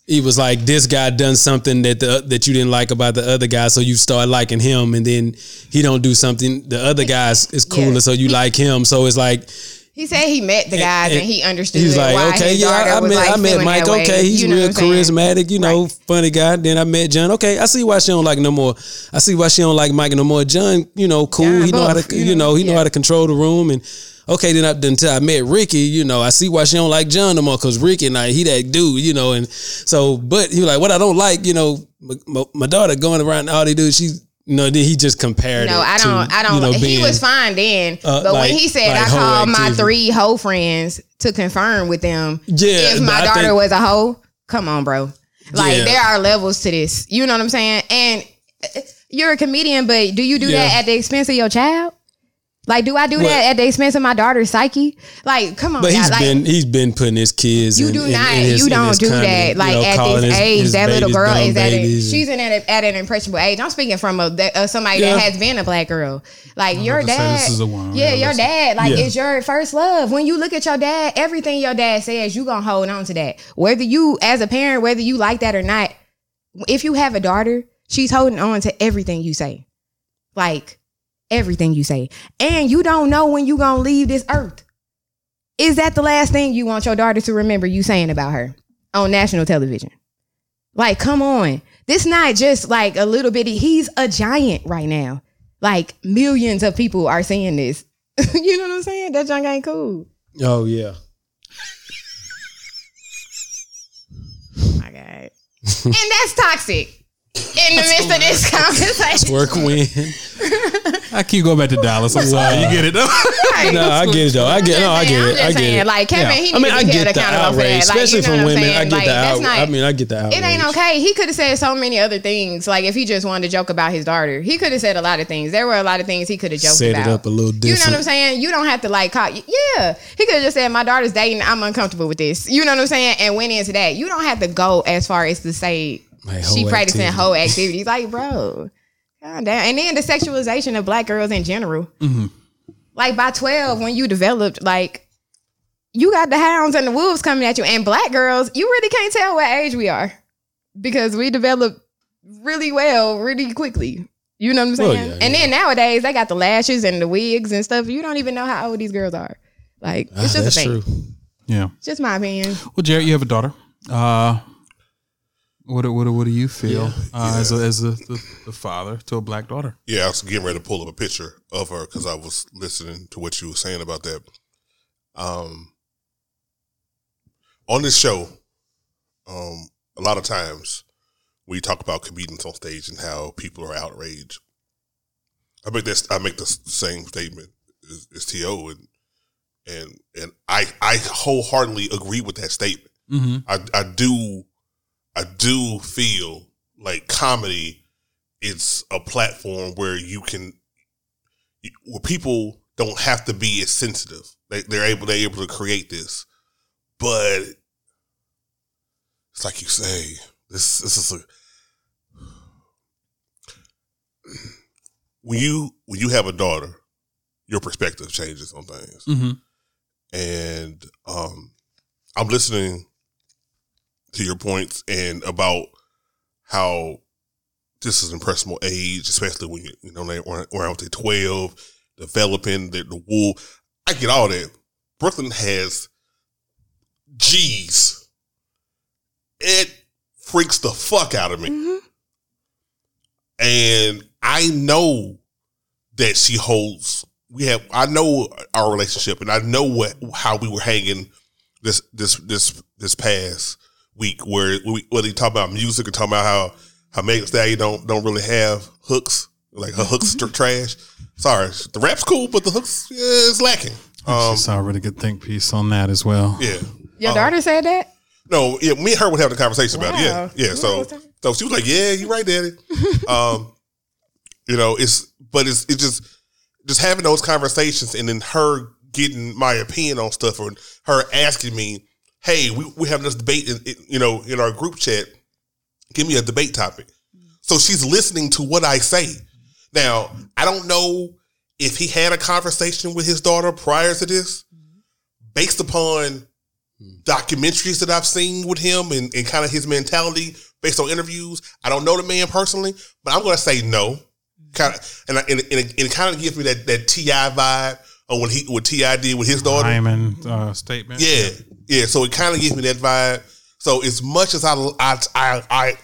it was like, this guy done something that the that you didn't like about the other guy. So you start liking him. And then he don't do something. The other guy is, is cooler. Yeah. So you like him. So it's like, He said he met the guys and, and he understood. He's like, why okay, yeah, I met, like, I met Mike. Okay, he's You know real what I'm saying? charismatic, you know, funny guy. Then I met John. Okay, I see why she don't like no more. I see why she don't like Mike no more. John, you know, cool. John he know how to, you know, know, he know how to control the room. And okay, then I, until I met Ricky, you know, I see why she don't like John no more because Ricky and I, he that dude, you know. And so, but he was like, what I don't like, you know, my, my, my daughter going around all they do, she. Know, then he just compared No, I don't. I don't. You know, he was fine then, uh, but like- when he said like I called my three hoe friends to confirm with them Yeah, if my daughter think- was a hoe, come on, bro. Like Yeah. there are levels to this. You know what I'm saying? And uh, you're a comedian, but do you do Yeah. that at the expense of your child? Like, do I do What? that at the expense of my daughter's psyche? Like, come on, But he's guys. Like, been he's been putting his kids. you in- do not. in his- you don't do that. you Like know, at this his- age, his that little girl is at a, she's in at, a, at an impressionable age. I'm speaking from a uh, somebody Yeah. that has been a black girl. Like your to say, dad, this is a woman. yeah, your dad, like Yeah. is your first love. When you look at your dad, everything your dad says, you gonna hold on to that. Whether you, as a parent, whether you like that or not, if you have a daughter, she's holding on to everything you say, like everything you say, and you don't know when you're gonna leave this earth. Is that the last thing you want your daughter to remember you saying about her on national television? Like, come on. This not just like a little bitty, he's a giant right now. Like millions of people are saying this. you know what I'm saying? That junk ain't cool. Oh yeah. My God. and that's toxic. In the midst of this conversation. Work win. I keep going back to Dallas. I'm sorry. You get it though? Right. no, I get it though. I get no, I get it. I get it. Like Kevin, Yeah. he I mean, needs I to be held get the accountable for outrage, that. Like, especially you know from what I'm women. I get Like, the that's outrage. not- I mean, I get the outrage. It ain't okay. He could have said so many other things. Like if he just wanted to joke about his daughter, he could have said a lot of things. There were a lot of things he could have joked Set about. it up a little You know what I'm saying? You don't have to like call. Yeah, he could have just said, "My daughter's dating. I'm uncomfortable with this." You know what I'm saying? And went into that. You don't have to go as far as to say Like she practicing activity. whole activities. Like, bro, calm down. And then the sexualization of black girls in general. Mm-hmm. Like by 12, when you developed, like you got the hounds and the wolves coming at you. And black girls, you really can't tell what age we are because we develop really well, really quickly. You know what I'm Oh, saying? yeah, and yeah. then nowadays they got the lashes and the wigs and stuff. You don't even know how old these girls are. Like it's Ah, just a that's thing. true. Yeah. It's just my opinion. Well, Jared, you have a daughter. Uh, what do- what do- what do you feel uh, as a, as a, the, the father to a black daughter? Yeah, I was getting ready to pull up a picture of her because I was listening to what you were saying about that. Um, on this show, um, a lot of times we talk about comedians on stage and how people are outraged. I make this. I make the same statement as, as To, and and and I I wholeheartedly agree with that statement. Mm-hmm. I I do I do feel like comedy is a platform where you can where people don't have to be as sensitive. They they're able they're able to create this. But it's like you say, this this is a when you when you have a daughter, your perspective changes on things Mm-hmm. and um, I'm listening to your points and about how this is an impressionable age, especially when you you know they around around to twelve, developing the, the wool. I get all that. Brooklyn has G's. It freaks the fuck out of me, Mhm. and I know that she holds. We have. I know our relationship, and I know what how we were hanging this this this this past week, where we whether you talk about music or talk about how how Megan Thee Stallion don't don't really have hooks, like her hooks are trash. Sorry, the rap's cool, but the hooks yeah, is lacking. I Um, just saw a really good think piece on that as well. yeah. Your Uh, daughter said that? No, yeah, me and her would have the conversation about it. Yeah, Wow. yeah. So, so she was like, "Yeah, you're right, Daddy." um, you know, it's but it's it's just just having those conversations and then her getting my opinion on stuff or her asking me, "Hey, we we having this debate in, in you know in our group chat. Give me a debate topic." So she's listening to what I say. Now, I don't know if he had a conversation with his daughter prior to this, based upon documentaries that I've seen with him and, and kind of his mentality based on interviews. I don't know the man personally, but I'm going to say no. Kind of, and, I, and, and it, and it kind of gives me that, that T.I. vibe on what he what T.I. did with his daughter. hymen uh, statement. Yeah, yeah. So it kind of gives me that vibe. So as much as I, I, I,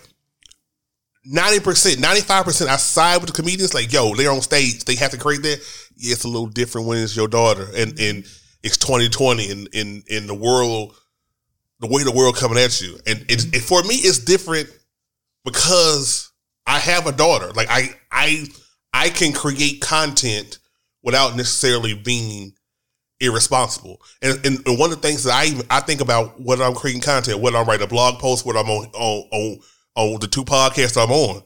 ninety percent, ninety five percent, I side with the comedians. Like, yo, they're on stage, they have to create that. Yeah, it's a little different when it's your daughter, and and it's twenty twenty, and in in the world, the way the world coming at you, and it's and for me, it's different because I have a daughter. Like I, I, I can create content without necessarily being irresponsible. And, and, and one of the things that I even I think about whether I'm creating content, whether I'm writing a blog post, whether I'm on on on, on the two podcasts I'm on,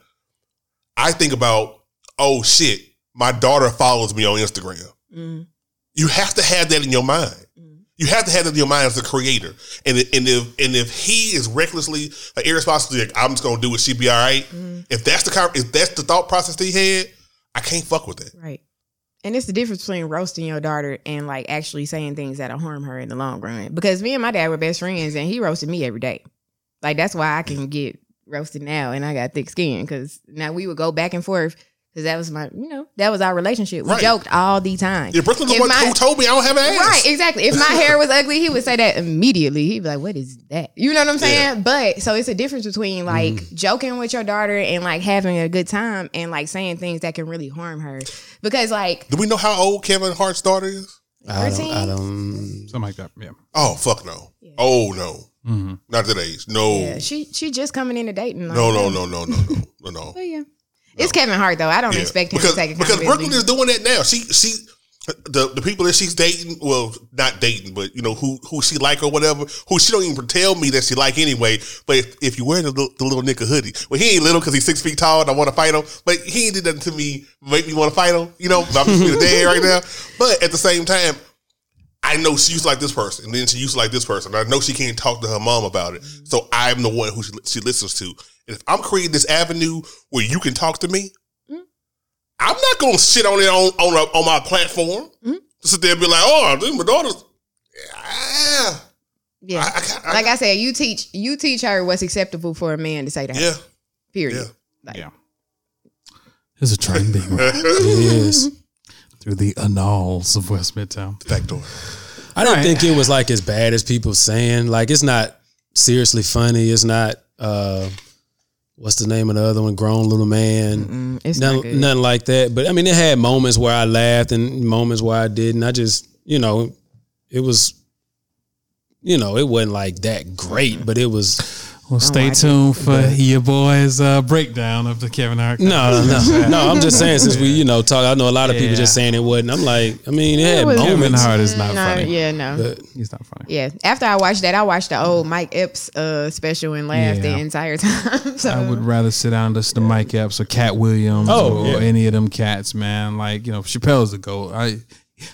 I think about oh shit, my daughter follows me on Instagram. Mm. You have to have that in your mind. You have to have that in your mind as a creator. And if, and if and if he is recklessly, like, irresponsibly, like I'm just gonna do it, she be all right. If that's the if that's the thought process that he had, I can't fuck with that. Right. And it's the difference between roasting your daughter and like actually saying things that'll harm her in the long run. Because me and my dad were best friends and he roasted me every day. Like that's why I can get roasted now and I got thick skin. Cause now we would go back and forth. Cause that was my, you know, that was our relationship. We Right. joked all the time. Yeah, Brooklyn the If one my- who told me I don't have an ass. Right, exactly. If my hair was ugly, he would say that immediately. He'd be like, "What is that?" You know what I'm saying? But so it's a difference between like Mm. joking with your daughter and like having a good time and like saying things that can really harm her. Because like Do we know how old Kevin Hart's daughter is? I don't, I don't. Something like that. Yeah. Oh fuck no. Oh no. Mm-hmm. Not that age. No. yeah, she she just coming into dating. Like, no, no, no, no, no, no, no, no. But yeah, it's Kevin Hart though. I don't Yeah. expect him because, to take because. Brooklyn is doing that now. She she the the people that she's dating, well, not dating, but you know who who she like or whatever, who she don't even tell me that she like anyway. But if, if you wear the, little- the little nigga hoodie, well, he ain't little because he's six feet tall and I want to fight him. But he ain't did nothing to me make me want to fight him. You know, I'm just being a dad right now. But at the same time. I know she used to like this person, and then she used to like this person. I know she can't talk to her mom about it, so I'm the one who she, she listens to. And if I'm creating this avenue where you can talk to me, I'm not gonna sit on it on on, a, on my platform. To sit there and be like, oh, this is my daughter's. Yeah, yeah, I- I I like I said, you teach you teach her what's acceptable for a man to say to her. yeah, Period. yeah. Like, Yeah. There's a train being run It is. through the annals of West Midtown. Back door. I didn't Right. think it was like as bad as people saying. Like it's not seriously funny. It's not. uh What's the name of the other one? Grown little man. Good. nothing like that. But I mean, it had moments where I laughed and moments where I didn't. I just, you know, it was, you know, it wasn't like that great, but it was. Well, stay watch tuned for your boy's uh, breakdown of the Kevin Hart. No, no, no. I'm just saying since we, you know, talk. I know a lot of people just saying it wasn't. I'm like, I mean, it had was- Kevin. Hart is not no, funny. yeah, no. But He's not funny. Yeah. After I watched that, I watched the old Mike Epps uh, special and laughed Yeah. the entire time. so I would rather sit down and listen to Mike Epps or Katt Williams Oh, or yeah. any of them cats, man. Like, you know, Chappelle's the GOAT. I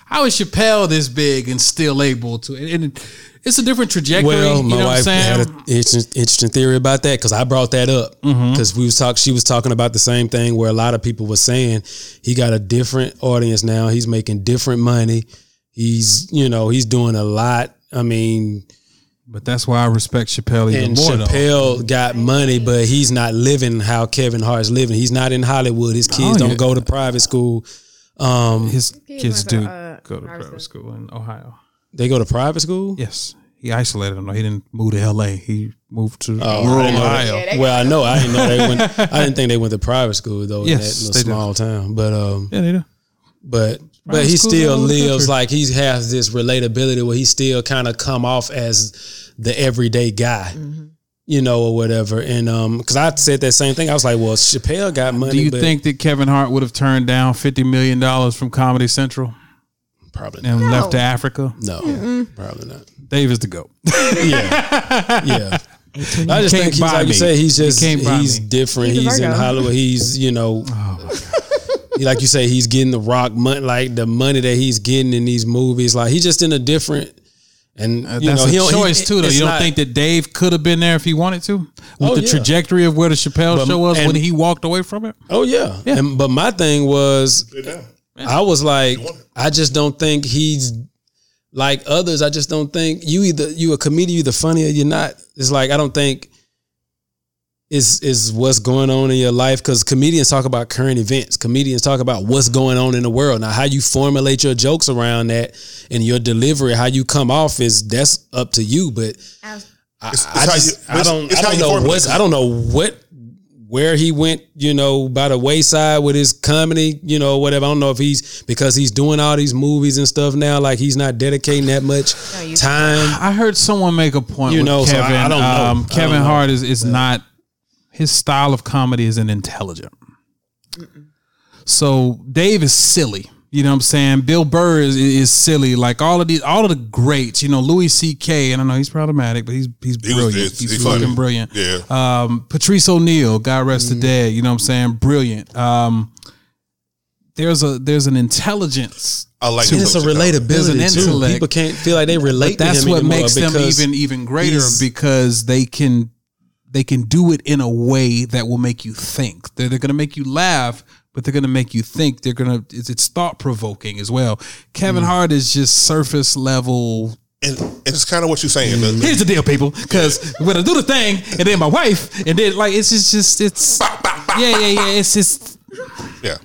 how is Chappelle this big and still able to and it, it's a different trajectory. Well, you my know what I'm wife saying? had an interesting, interesting theory about that because I brought that up Mm-hmm. because we was talk. She was talking about the same thing where a lot of people were saying he got a different audience now. He's making different money. He's you know he's doing a lot. I mean, but that's why I respect Chappelle even and more though. Chappelle got money, but he's not living how Kevin Hart's living. He's not in Hollywood. His kids Oh, don't yeah. go to private school. Um, His Kids kids to, do uh, go to private private school. school in Ohio. They go to private school. Yes. He isolated them. though. He didn't move to LA. He moved to Oh, rural didn't know that. Ohio. Yeah, Well, I know. I didn't know they went. I didn't think they went to private school though. Yes, in that they do. little small town. But um, Yeah, they do. but but he still all over the lives like he has this relatability where he still kind of come off as the everyday guy, Mm-hmm. you know, or whatever. And um, because I said that same thing, I was like, well, Chappelle got money. Do you think that Kevin Hart would have turned down fifty million dollars from Comedy Central probably not. and No. left to Africa? No, probably not. Dave is the goat. Yeah, yeah. I just can't think he's buy like you me. say, he's You just can't buy he's me. different. He's a He's, in Virgo. Hollywood. He's you know, he- like you say, he's getting the rock money, like the money that he's getting in these movies. Like he's just in a different And Uh, you that's know, he a don't- he- choice too, though. it's You don't not- think that Dave could have been there if he wanted to, with Oh, the yeah. trajectory of where the Chappelle But- show was when he walked away from it? Oh yeah. Yeah. And, but my thing was, I was like, I just don't think he's like others. I just don't think you either you a comedian, you either funny or you're not. It's like I don't think is is what's going on in your life because comedians talk about current events. Comedians talk about what's going on in the world. Now, how you formulate your jokes around that and your delivery, how you come off is that's up to you. But I, It's- it's how just you- I don't I don't know formulate what's. I don't know what where he went, you know, by the wayside with his comedy, you know, whatever. I don't know if he's because he's doing all these movies and stuff now, like he's not dedicating that much time. I heard someone make a point. You with know, so I- Kevin. I don't know. I Um, don't Kevin know. Hart is is not his style of comedy isn't intelligent. So Dave is silly. You know what I'm saying? Bill Burr is, is silly. Like all of these, all of the greats. You know, Louis C.K. And I know he's problematic, but he's he's He was- brilliant. he's- he's he's fucking funny. brilliant. Yeah. Um, Patrice O'Neal, God rest the dead. You know what I'm saying? Brilliant. Um, there's a there's an intelligence. I like to And it's a it. There's an relatability too. intellect. People can't feel like they relate. But that's him what makes them even even greater because they can they can do it in a way that will make you think. They're, they're going to make you laugh, but they're going to make you think. They're going to it's, it's thought provoking as well. Kevin Hart is just surface level. And, and it's kind of what you're saying. Mm. The- Here's the deal, people. Because when I do the thing, and then my wife, and then like it's just just it's yeah yeah yeah. It's just Yeah.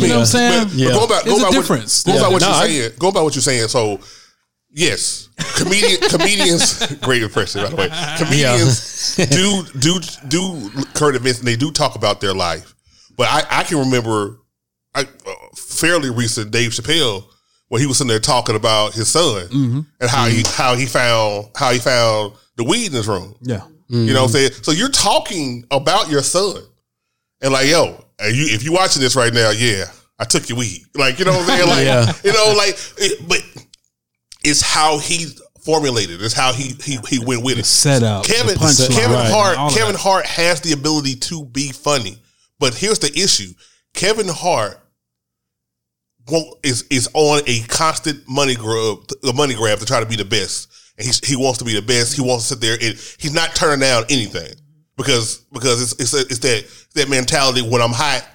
You know what I'm saying? But, but Yeah. going back, There's a difference. What, going Yeah. by what No, you're I- saying. Go by what you're saying. So, yes, comedian comedians. Great impression, by the way. Comedians do do do current events, and they do talk about their life. But I, I can remember, I, uh, fairly recent Dave Chappelle when he was sitting there talking about his son Mm-hmm. and how he how he found how he found the weed in his room. yeah. You know what I'm saying? So you're talking about your son. And like, yo, you if you watching this right now, yeah, I took your weed. Like, you know what I'm saying? Like, Yeah. you know, like it, but it's how he formulated, it's how he he he went with it. Kevin the Kevin right, Hart Kevin. Hart has the ability to be funny. But here's the issue. Kevin Hart won't, is is on a constant money grab, a money grab to try to be the best. And he he wants to be the best. He wants to sit there and he's not turning down anything because because it's it's, it's that that mentality when I'm hot,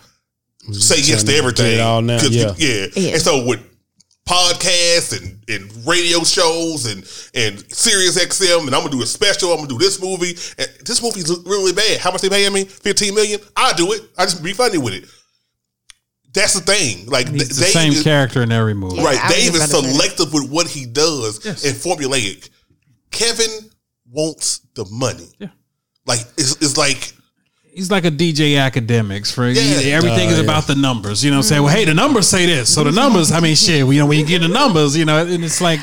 say yes to trying to get everything. it all now, 'Cause you- yeah. yeah. Yeah. And so with podcasts and, and radio shows and and Sirius XM and I'm gonna do a special. I'm gonna do this movie. And this movie's really bad. How much they paying me? Fifteen million. I do it. I just be funny with it. That's the thing. Like He's th- the Dave same is- character in every movie. Right. I was Dave is about to say that. selective with what he does Yes. and formulaic. Kevin wants the money. Yeah. Like it's, it's like He's like a DJ Akademiks for Yeah. everything Oh, is yeah. about the numbers. You know what I'm saying? Mm-hmm. Well, hey, the numbers say this. So the numbers, I mean, shit, you know, when you get the numbers, you know, and it's like,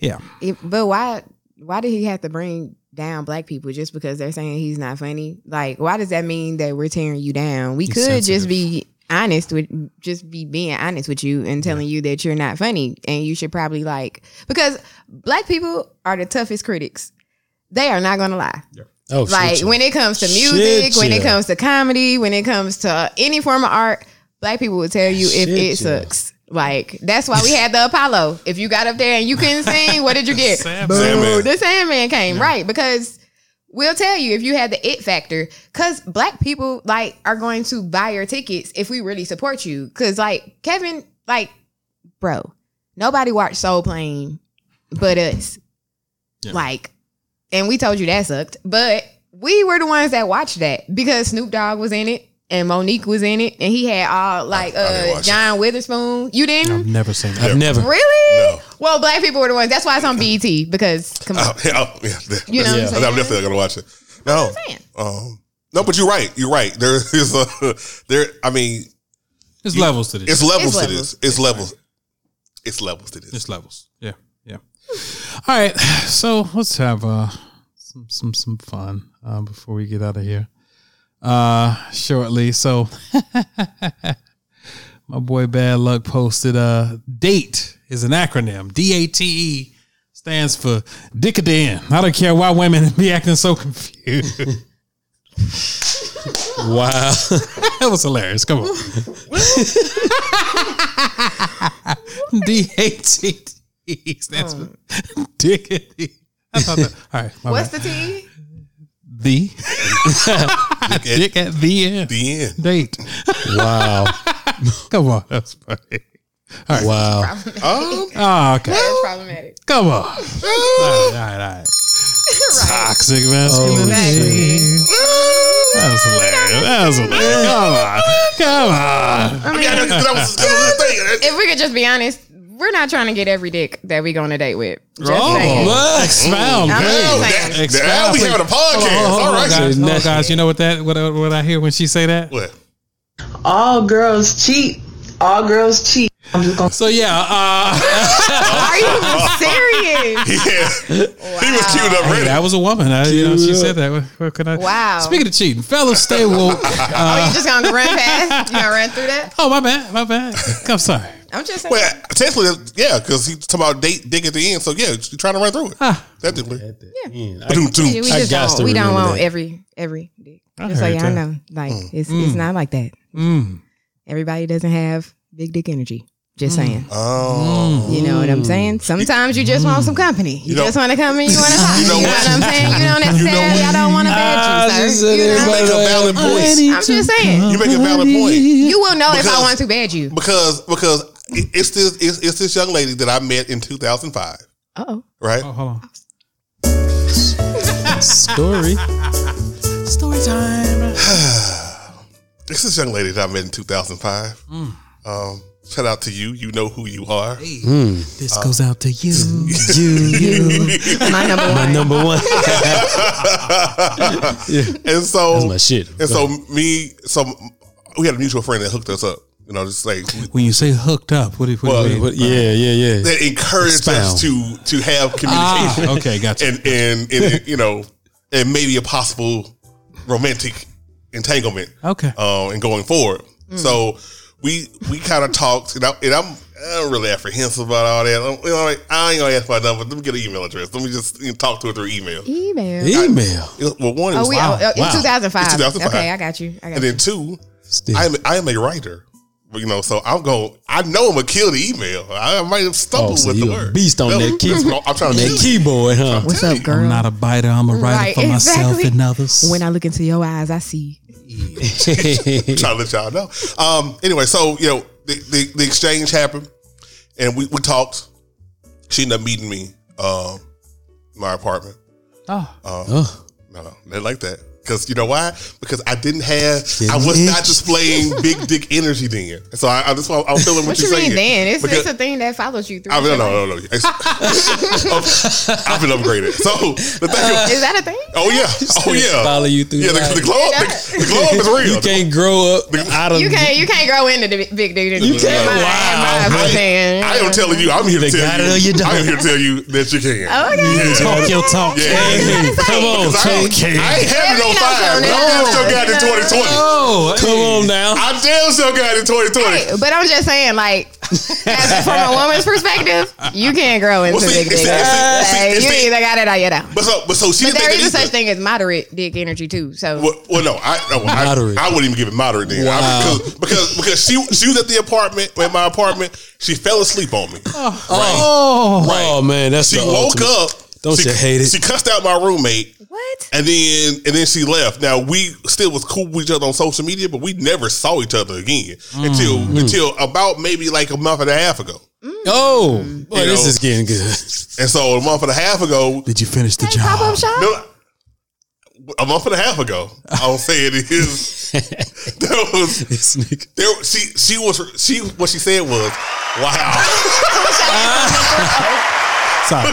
yeah. It- but why why did he have to bring down black people just because they're saying he's not funny? Like, why does that mean that we're tearing you down? We He's could sensitive. just be honest with just be being honest with you and telling you that you're not funny and you should probably like because black people are the toughest critics. They are not gonna lie. Oh, like when it comes to Shit, music, when it comes to comedy, when it comes to any form of art, black people will tell you if Shit, it yeah. sucks. Like that's why we had the Apollo. If you got up there and you couldn't sing, what did you get? Sandman. Boo, the Sandman came right because we'll tell you if you had the it factor. Because black people like are going to buy your tickets if we really support you. Because like Kevin, like bro, nobody watched Soul Plane but us. Yeah. Like, and we told you that sucked, but we were the ones that watched that because Snoop Dogg was in it and Mo'Nique was in it, and he had all like uh watch John Witherspoon. You didn't? I've never seen that. I've never. Really? No. Well, black people were the ones. That's why it's on BET because come on. oh, yeah, oh, yeah, You know what I'm yeah, saying? I'm definitely gonna watch it. No, um, no, but you're right. You're right. There is a there. I mean, There's You- levels to this. it's levels It's to levels. this. It's levels. It's levels to this. It's levels. Yeah, yeah. All right, so let's have uh some some some fun uh, before we get out of here. Uh, shortly. So, my boy Bad Luck posted uh date is an acronym. D A T E stands for Dickaden. I don't care why women be acting so confused. Wow. that was hilarious. Come on. D A T T stands for dick at the. I thought that. All right, my What's bad. the T? the dick at the end The end. date? Wow. Come on, that's funny. All right. Wow. Um, Oh, okay. That's problematic. Come on. All right, all right, all right. Toxic masculinity. That was hilarious. That was hilarious. Come on. Come on. I mean, yeah, that, that was, that was if we could just be honest, we're not trying to get every dick that we go on a date with. Just Oh, saying. well, expound. I'm please. just saying. Expound, Now we please. having a podcast. Hold on, hold on, hold on, right. guys. Hold guys. You know what that what, what I hear when she say that? What? All girls cheat. All girls cheat. I'm just gonna So yeah, uh, Are you serious? Yeah. He was queued up hey, that was a woman. I, you know, she said that. What, what can I? Wow. Speaking of cheating, fellas, stay woke. oh, Uh, you just gonna run past? You gonna run through that? oh, my bad, my bad. I'm sorry. I'm just saying. Well, technically, yeah, because he's talking about date dick at the end. So yeah, you're trying to run through it. Ah. Technically. Man, I- Ba-doom, doom. we just got don't, to we don't remember want that. every every dick. Just so y'all that. know, like it's it's not like that. Mm. Everybody doesn't have big dick energy. Just saying. Oh. You know what I'm saying? Sometimes you just want some company. You, You know- just want to come and you want to talk. You You know know, what? what I'm saying? You don't necessarily. I don't want to Ah, bad you, sir. You, You know? make a valid point. I'm just saying. You make a valid point. You will know if Because- I want to bad you. Because because it- it's this it's, it's this young lady that I met in 2005, Uh oh. right? Oh, hold on. Story. Story time. It's this young lady that I met in 2005. Mm. Um, shout out to you. You know who you are. This goes out to you. You, you. My number My one. number one. And so That's my shit. And so me, so we had a mutual friend that hooked us up. You know, just like When you say hooked up, what do you, what Well, do you mean? But yeah, yeah, yeah. that encouraged us to to have communication. Ah, okay, gotcha. and and, and you know, and maybe a possible romantic entanglement. Okay. Um, and going forward, so we we kind of talked, and, I, and I'm I'm really apprehensive about all that. I'm, you know, like, I ain't gonna ask my number. Let me get an email address. Let me just you know, talk to her through email. Email. Email. Well, one Oh, is we Wow. oh, in Wow. 2005. It's 2005. Okay, I got you. I got and you. then two, Still. I'm I am a writer. You know, so I'm going. I know I'm gonna kill the email. I might have stumbled Oh, so with the you a word. beast on that That's key- what I'm trying to that tell keyboard, huh? What's up, girl? I'm not a biter. I'm a writer Right, for myself and others. when I look into your eyes, I see. I'm trying to let y'all know. Um. Anyway, so you know, the the, the exchange happened, and we, we talked. She ended up meeting me, um, in my apartment. oh, oh, No, no, they like that. Because you know why? Because I didn't have, I Getting was not itch. displaying big dick energy then. So I, I that's why I'm feeling what, What you're you saying. mean, Dan? It's, Because- it's a thing that follows you through. I mean, no, your no, life. no, no. It's- I've been upgraded. So the thing uh, is, Is that a thing? oh yeah, oh yeah, Follow you through yeah. The, life. the glow up, the, the glow up is real. You can't grow up out of. You can't. You can't grow into the big dick. You can't. In my- in my Wow. opinion. I am telling you, I'm here to Either tell got it or you. you don't. I'm here to tell you that you can. Okay. talk your talk. Yeah. Hey, come on, 'Cause I, Tay. I ain't having no Every five. now I then. damn still got it in 2020. Oh, Come on now. I damn still got it in 2020. Hey, but I'm just saying, like, as from a woman's perspective, you can't grow into Well, see, big dick. it's- it's- Like, it's- you it's- either got it or you don't. But so, but so she But didn't there think is a such thing as moderate dick energy too. So Well, well, no, I, no, I, Moderate. I wouldn't even give it moderate then. I- Wow. because because because she she was at the apartment at my apartment. She fell asleep on me. Oh. oh, right. oh man, that's She the woke ultimate. up. Don't she, you hate it? She cussed out my roommate, what? and then and then she left. Now we still was cool with each other on social media, but we never saw each other again until Mm-hmm. until about maybe like a month and a half ago. Oh, boy, this know. is getting good. And so a month and a half ago, Did you finish the Hey, pop up job? shop. no, a month and a half ago, I'll say it is. There was this nigga. there. She she was she what she said was, "Wow." Sorry.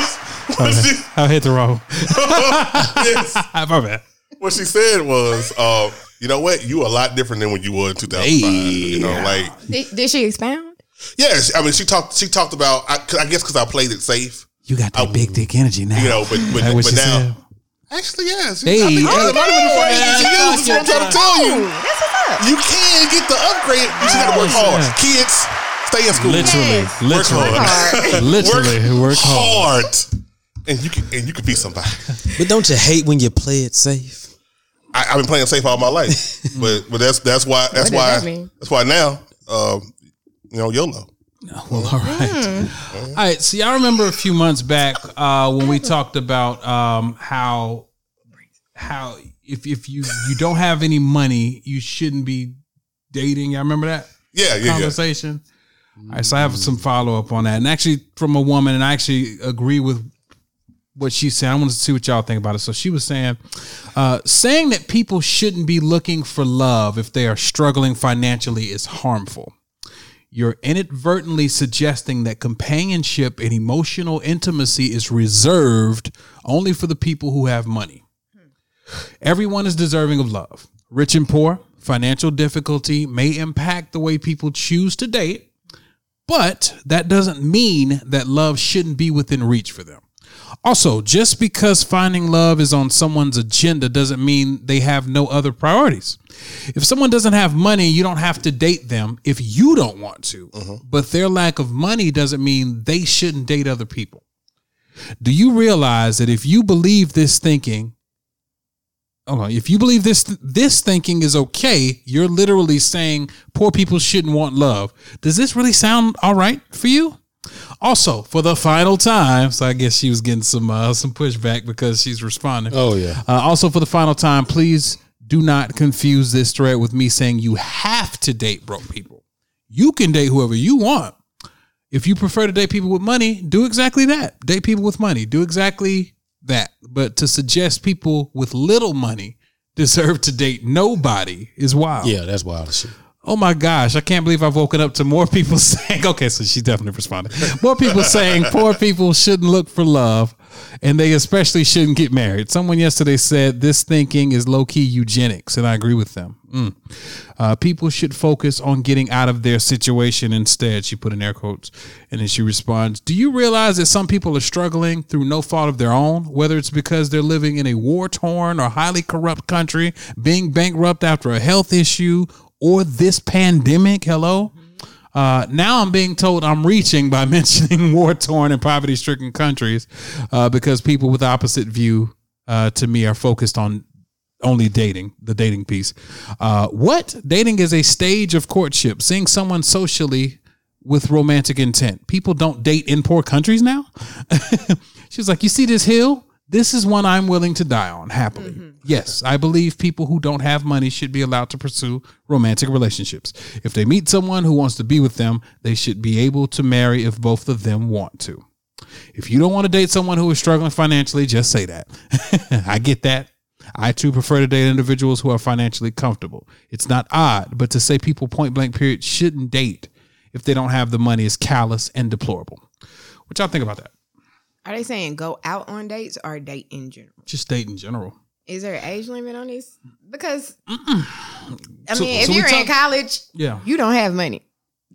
What she, I hit the wrong. yes. My bad. what she said was, uh, you know what? You a lot different than when you were in 2005. You know, like Did, did she expound? yes. I mean, she talked. She talked about. I, 'cause I guess because I played it safe. You got that big dick energy now. You know, but but, That but now. said? Actually, yes. Hey, I think hey, that might have been the phrase that she hey, used. That's what I'm trying to tell you. That's what's up. You can get the upgrade. You just got to work hard. Kids, stay in school. Literally, Yes. Work literally. hard. Literally, work hard. Hard. And you can and you can be somebody. But don't you hate when you play it safe? I, I've been playing safe all my life, but but that's that's why that's does why that that's why now, um, you know, YOLO. Well, all right. All right. See, y'all remember a few months back uh, when we talked about um, how how if if you you don't have any money, you shouldn't be dating. Y'all remember that? Yeah, yeah, yeah. conversation. All right, so I have some follow up on that, and actually from a woman, and I actually agree with what she said. I want to see what y'all think about it. So she was saying, uh, saying that people shouldn't be looking for love if they are struggling financially is harmful. You're inadvertently suggesting that companionship and emotional intimacy is reserved only for the people who have money. Everyone is deserving of love. Rich and poor, financial difficulty may impact the way people choose to date, but that doesn't mean that love shouldn't be within reach for them. Also, just because finding love is on someone's agenda doesn't mean they have no other priorities. If someone doesn't have money, you don't have to date them if you don't want to. Uh-huh. But their lack of money doesn't mean they shouldn't date other people. Do you realize that if you believe this thinking, okay, if you believe this this thinking is okay, you're literally saying poor people shouldn't want love. Does this really sound all right for you? Also, for the final time, so I guess she was getting some uh, some pushback because she's responding. Oh, yeah. Uh, also, for the final time, please do not confuse this thread with me saying you have to date broke people. You can date whoever you want. If you prefer to date people with money, do exactly that. Date people with money. Do exactly that. But to suggest people with little money deserve to date nobody is wild. Yeah, that's wild shit. Oh my gosh, I can't believe I've woken up to more people saying, okay, so she definitely responded. More people saying poor people shouldn't look for love and they especially shouldn't get married. Someone yesterday said this thinking is low key eugenics, and I agree with them. Mm. Uh, people should focus on getting out of their situation instead, she put in air quotes. And then she responds Do you realize that some people are struggling through no fault of their own, whether it's because they're living in a war torn or highly corrupt country, being bankrupt after a health issue, or this pandemic? Hello? Uh, now I'm being told I'm reaching by mentioning war torn and poverty stricken countries uh, because people with opposite view uh, to me are focused on only dating, the dating piece. Uh, what? Dating is a stage of courtship, seeing someone socially with romantic intent. People don't date in poor countries now. She's like, You see this hill? This is one I'm willing to die on happily. Mm-hmm. Yes, I believe people who don't have money should be allowed to pursue romantic relationships. If they meet someone who wants to be with them, they should be able to marry if both of them want to. If you don't want to date someone who is struggling financially, just say that. I get that. I too prefer to date individuals who are financially comfortable. It's not odd, but to say people point blank period shouldn't date if they don't have the money is callous and deplorable. What y'all think about that? Are they saying go out on dates or date in general? Just date in general. Is there an age limit on this? Because I So- mean, if so you're in college, Yeah. you don't have money.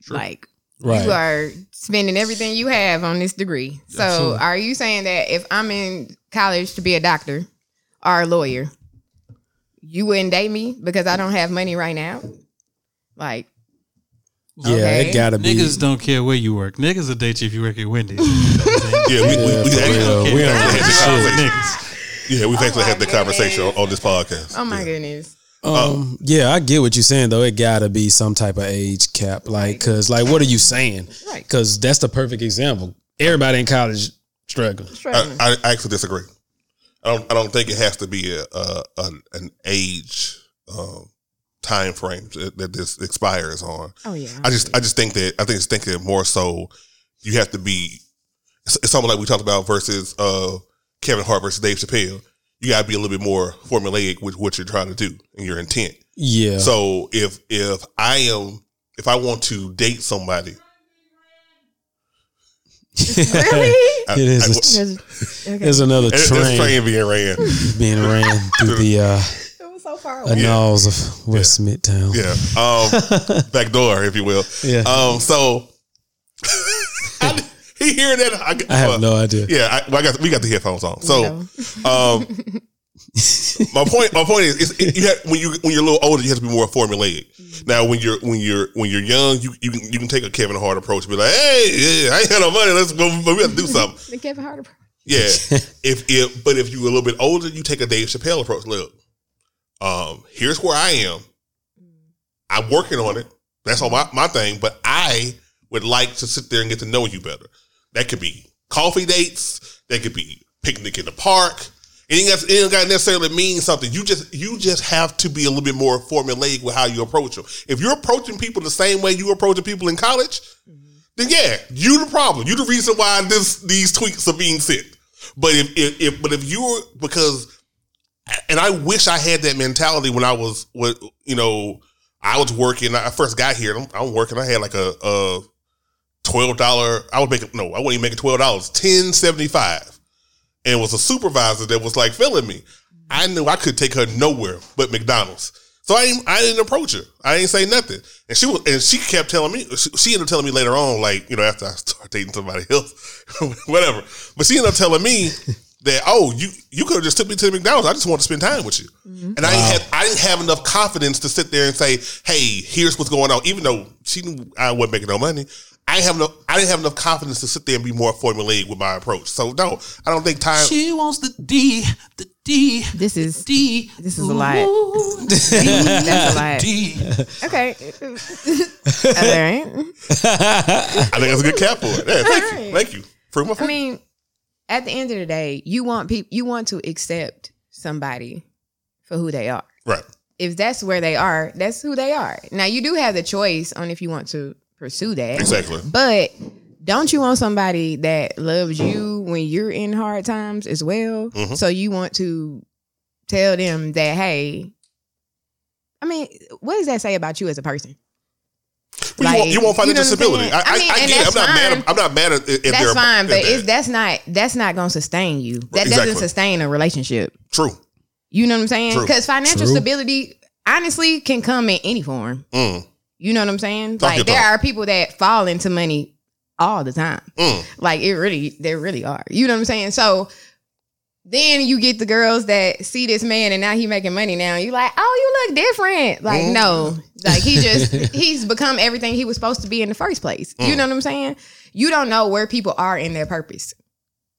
Like Right. you are spending everything you have on this degree. So Absolutely. are you saying that if I'm in college to be a doctor or a lawyer, you wouldn't date me because I don't have money right now? Like Yeah, Okay. it gotta be. Niggas don't care where you work. Niggas will date you if you work at Wendy's. Yeah, we, we, we, Yeah, for actually, we We don't actually give had a this shit. conversation. Niggas. Yeah, we've actually my had the conversation on, on this podcast. oh my goodness. Um, yeah, I get what you're saying though. It gotta be some type of age cap, like, cause like, what are you saying? Right. Cause that's the perfect example. Everybody in college struggling. Struggling. I, I actually disagree. I don't. I don't think it has to be a, a an, an age um, time frames that, that this expires on. oh yeah. I just. I just think that. I think it's thinking more so. You have to be. It's, it's something like we talked about versus uh, Kevin Hart versus Dave Chappelle. You got to be a little bit more formulaic with what you're trying to do and your intent. Yeah. So if if I am if I want to date somebody, really? I- It is. I- a- okay. There's another train, train being ran. being ran through the uh, It was so far away. annals of West Midtown. Yeah. Um, back door, if you will. Yeah. Um, so he hearing that I, I have no idea. Yeah, I, well, I got we got the headphones on. So um my point my point is, is you have, when you when you're a little older, you have to be more formulaic. Now when you're when you're when you're young, you you can, you can take a Kevin Hart approach and be like, hey, yeah, I ain't got no money, let's go but we have to do something. The Kevin Hart. Approach. Yeah. if if but if you're a little bit older, you take a Dave Chappelle approach. Look, um, here's where I am. I'm working on it. That's all my, my thing. But I would like to sit there and get to know you better. That could be coffee dates. That could be picnic in the park. It ain't, got, necessarily mean something. You just you just have to be a little bit more formulaic with how you approach them. If you're approaching people the same way you approaching people in college, then yeah, you the problem. You the reason why this these tweets are being sent. But if, if, if but if you're because and I wish I had that mentality when I was you know I was working. I first got here. I'm, I'm working. I had like a, a twelve dollar. I was making no. I wasn't even making twelve dollars. Ten seventy five, and it was a supervisor that was like filling me. I knew I could take her nowhere but McDonald's. So I I didn't approach her. I didn't say nothing, and she was and she kept telling me. She, she ended up telling me later on, like you know, after I started dating somebody else, whatever. But she ended up telling me that oh, you you could have just took me to the McDonald's. I just want to spend time with you, mm-hmm. and I didn't have I didn't have enough confidence to sit there and say, hey, here's what's going on. Even though she knew I wasn't making no money, I didn't have no I didn't have enough confidence to sit there and be more formulaic with my approach. So no, I don't think time. She wants the D, the D. This is D. This is a lot. Ooh, That's a lot. D. Okay. All right. I think that's a good cap for it. Yeah, thank Alright. you, thank you. Prove my I mean, at the end of the day, you want people you want to accept somebody for who they are. right. If that's where they are, that's who they are. Now you do have the choice on if you want to pursue that. Exactly. But don't you want somebody that loves you when you're in hard times as well? Mhm. So you want to tell them that, hey, I mean, what does that say about you as a person? Well, you, want, you want financial know what I'm stability. I, I, mean, I and get it. I'm that's not mad. fine. I'm not mad at if that's fine, but at it's that. that's not that's not gonna sustain you. That Exactly. doesn't sustain a relationship. true. You know what I'm saying? Because financial True. stability honestly can come in any form. Mm, You know what I'm saying? Talk like there talk. are people that fall into money all the time. mm. Like it really, there really are. You know what I'm saying? So then you get the girls that see this man and now he making money now. You like, oh, you look different. Like, Mhm. no. Like he just he's become everything he was supposed to be in the first place. You Mm. know what I'm saying? You don't know where people are in their purpose.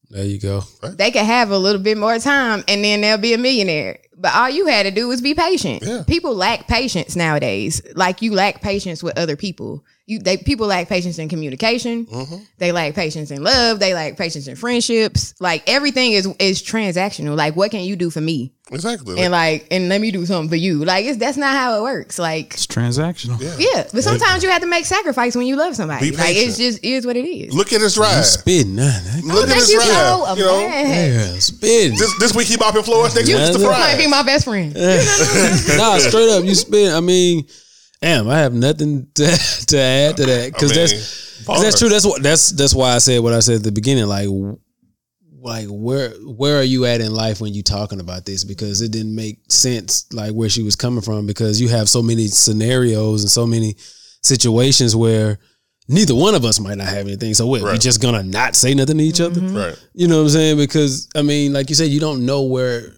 There you go. They could have a little bit more time and then they'll be a millionaire. But all you had to do was be patient. Yeah. People lack patience nowadays. Like you lack patience with other people. You they people lack patience in communication. Mm-hmm. They lack patience in love. They lack patience in friendships. Like everything is is transactional. Like what can you do for me? Exactly. And like and let me do something for you. Like it's that's not how it works. Like It's transactional. yeah. yeah, but sometimes you have to make sacrifice when you love somebody. Be Like it's just is what it is. Look at his You drive. spitting, nah, nah. Look at Thank his you drive. so you know. Yeah, spitting. this, this week he mopping floors. Next week it's the You You might be my best friend. nah, straight up, you spit. I mean, damn, I have nothing to, to add to that because I mean, that's 'cause that's true. That's what that's that's why I said what I said at the beginning. Like, like where where are you at in life when you talking about this? Because it didn't make sense, like where she was coming from. Because you have so many scenarios and so many situations where neither one of us might not have anything. So what? We Right. just gonna not say nothing to each other? Mm-hmm. Right. You know what I'm saying? Because I mean, like you said, you don't know where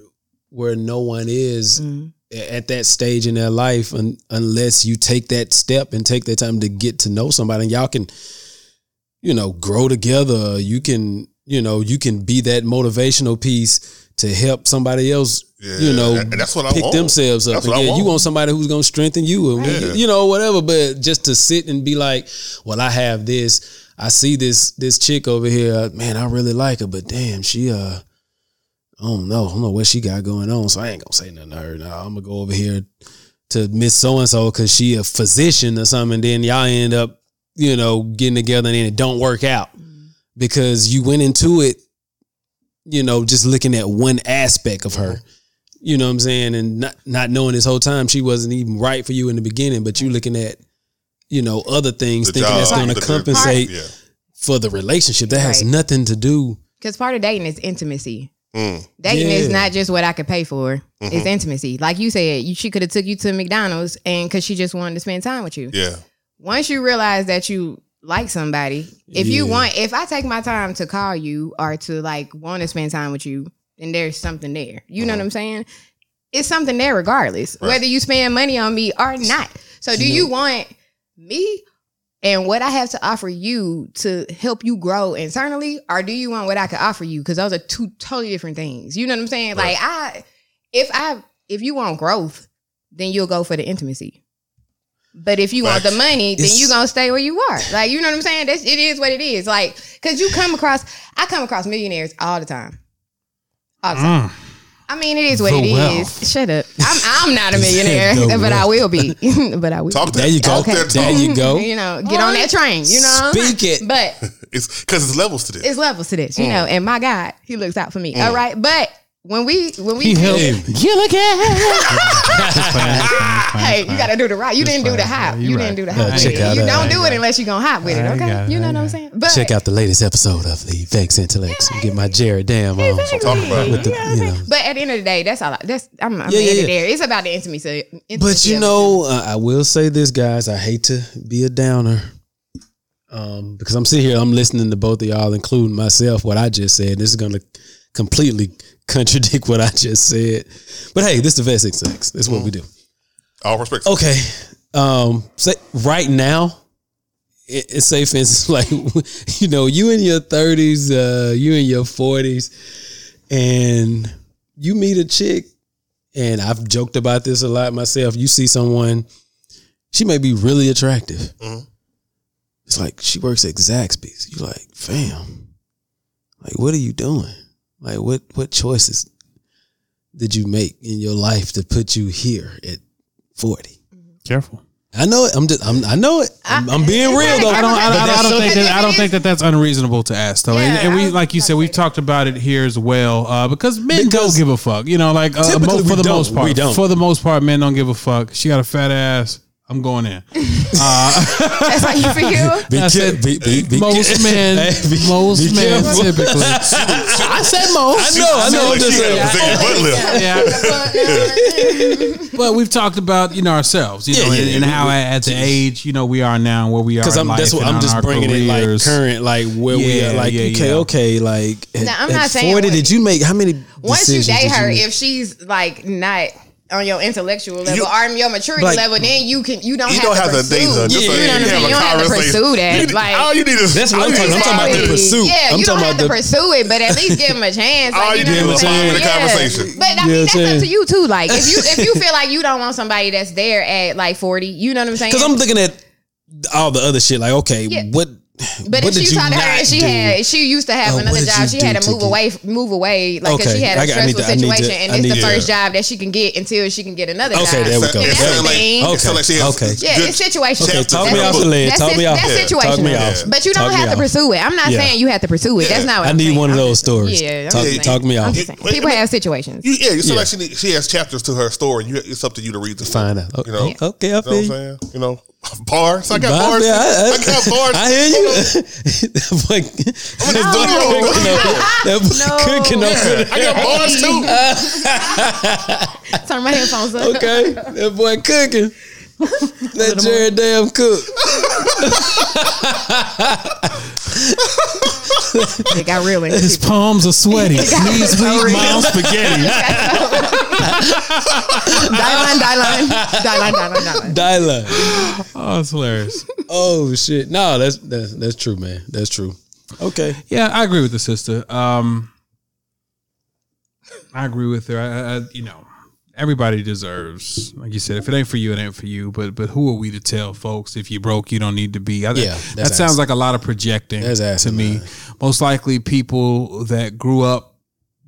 where no one is a- at that stage in their life un, unless you take that step and take that time to get to know somebody. And y'all can, you know, grow together. You can, you know, you can be that motivational piece to help somebody else. Yeah, you know, that's what I pick want. themselves up. That's And what I yeah, you want. want somebody who's gonna strengthen you, and Yeah. you know, whatever. But just to sit and be like, well, I have this. I see this this chick over here. Man, I really like her, but damn, she uh. I don't know. I don't know what she got going on, so I ain't gonna say nothing to her. Now I'm gonna go over here to Miss So and So because she a physician or something. And then y'all end up, you know, getting together and then it don't work out mm-hmm. because you went into it, you know, just looking at one aspect of her. You know what I'm saying, and not not knowing this whole time she wasn't even right for you in the beginning, but you looking at, you know, other things, The thinking that's gonna the- compensate Yeah. for the relationship. That has nothing to do. Because part of dating is intimacy. Mm. Dating Yeah. is not just what I could pay for. It's Mhm. intimacy. Like you said, you, she could have took you to McDonald's and because she just wanted to spend time with you. Yeah. Once you realize that you like somebody, if you want, if I take my time to call you or to like want to spend time with you, then there's something there. You know what I'm saying? It's something there regardless, Right. whether you spend money on me or not. So do you want me and what I have to offer you to help you grow internally, or do you want what I could offer you? Because those are two totally different things. You know what I'm saying? Right. Like I, if I, if you want growth, then you'll go for the intimacy. But if you want the money, then you gonna stay where you are. Like you know what I'm saying? That's it is what it is. Like because you come across, I come across millionaires all the time. All the time. Mm. I mean, it is what The it is. wealth. Shut up. I'm I'm not a millionaire, The but I will be. but I will. Talk be. that. There you go. Talk that There you go. You know, get on that train. You know, Speak it. But It's because it's levels to this. it's levels to this, you Mm. know. And my God, He looks out for me. All right, but when we when we He helped Hey. you again. hey, you got to do the right. You Just didn't do the fine. hop. Yeah, You you didn't do the Yeah, hop. check out you don't do it unless you're gonna hop with it. Okay, you know what I'm saying. But Check out the latest episode of the Vexed Intellects and get my Jared Dam on. Talking about. With the, You know what I'm you saying? know. But at the end of the day, that's all. I, that's I'm, I'm Yeah, yeah, yeah, yeah. there. It's about the intimacy. intimacy But you know, uh, I will say this, guys. I hate to be a downer, um, because I'm sitting here, I'm listening to both of y'all, including myself. What I just said, this is going to completely contradict what I just said. But hey, this is the Vexed Intellects. This is what we do. All respect. Okay. Um, say right now, it, it's safe instance, like you know, you in your thirties, uh, you in your forties, and you meet a chick, and I've joked about this a lot myself. You see someone, she may be really attractive. Mhm. It's like she works at Zaxby's. You're like, fam, like what are you doing? Like what what choices did you make in your life to put you here at 40? Careful. I know it. I'm just. I'm, I know it. I'm, I'm being real though. a I don't. I, But don't- I don't so- think that. I don't think that that's unreasonable to ask though. and, Yeah, and I we, like you said, we've talked about it here as well. Uh, because men Because don't give a fuck. You know, like uh, for the don't. most part. We don't. For the most part, men don't give a fuck. She got a fat ass. I'm going in. Uh, that's how you feel. Be, I ca- be, be, be, most men, Hey, be- most be men careful. typically. I said I most. know. I know. I know Like just she saying. had a. Yeah. but we've talked about you know ourselves, you Yeah, know, yeah, and, yeah. and how at the age you know we are now, where we are. Because I'm. life That's what and I'm on just our bringing it like current, like where we are. Like yeah, okay, yeah. okay, like at, Now, I'm at not saying 40, what- did you make how many? Once you date her, if she's like not on your intellectual level You- or your maturity Like- level, then you can you don't You have don't to have pursue. date her. Yeah, so you you know what I'm You don't have to pursue that. You need- Like- all you need is That's what I'm talking- need I'm talking about the pursuit. Yeah, I'm you don't talking have to pursue it, but at least give him a chance. All Like, you know did what was I'm five saying? minute conversation. But I Yeah, mean, that's up to you too. Like if you if you feel like you don't want somebody that's there at like forty, you know what I'm saying? Because I'm looking at all the other shit. Like okay, Yeah. what? But what if did she you talked to her she do? had she used to have Oh, another job, she had to to move get- away, move away, like because Okay, she had I a got- I need stressful to- I need to- situation, and it's need the to- first job that she can get until she can get another Okay, job. there we go. It And that's the like- thing. it sound like she has Okay. Yeah, good it's situational. Okay, talk in me her off the ledge. Talk me off. that's Yeah. situational. Talk me Yeah. off. But you don't have to pursue it. I'm not saying you have to pursue it. That's not what I need one of those stories. Yeah, Talk- just saying. talk me I'm off. just saying. Wait, People have situations. Yeah, you feel like she she has chapters to her story. You, it's up to you to read the Find story. out. You know, Okay, okay, I You know feel what I'm you. saying? You know, bars. I got Bars, bars. yeah, I- I, got bars. I hear you. Like, I'm gonna just do it. that boy cooking over there. I got bars too. Turn my headphones up. Okay, that boy cooking. Let Jared damn cook. It got real in His palms are sweaty. Knees weak, mouth spaghetti. Die line, die line, die line, die line, die line. Dyla. Oh, it's hilarious. Oh shit. No, that's that's that's true, man. That's true. Okay. Yeah, I agree with the sister. Um, I agree with her. I, I, you know, everybody deserves, like you said, if it ain't for you, it ain't for you. But but who are we to tell folks if you broke, you don't need to be? I, Yeah, that sounds ass- like a lot of projecting to me. Most likely, people that grew up,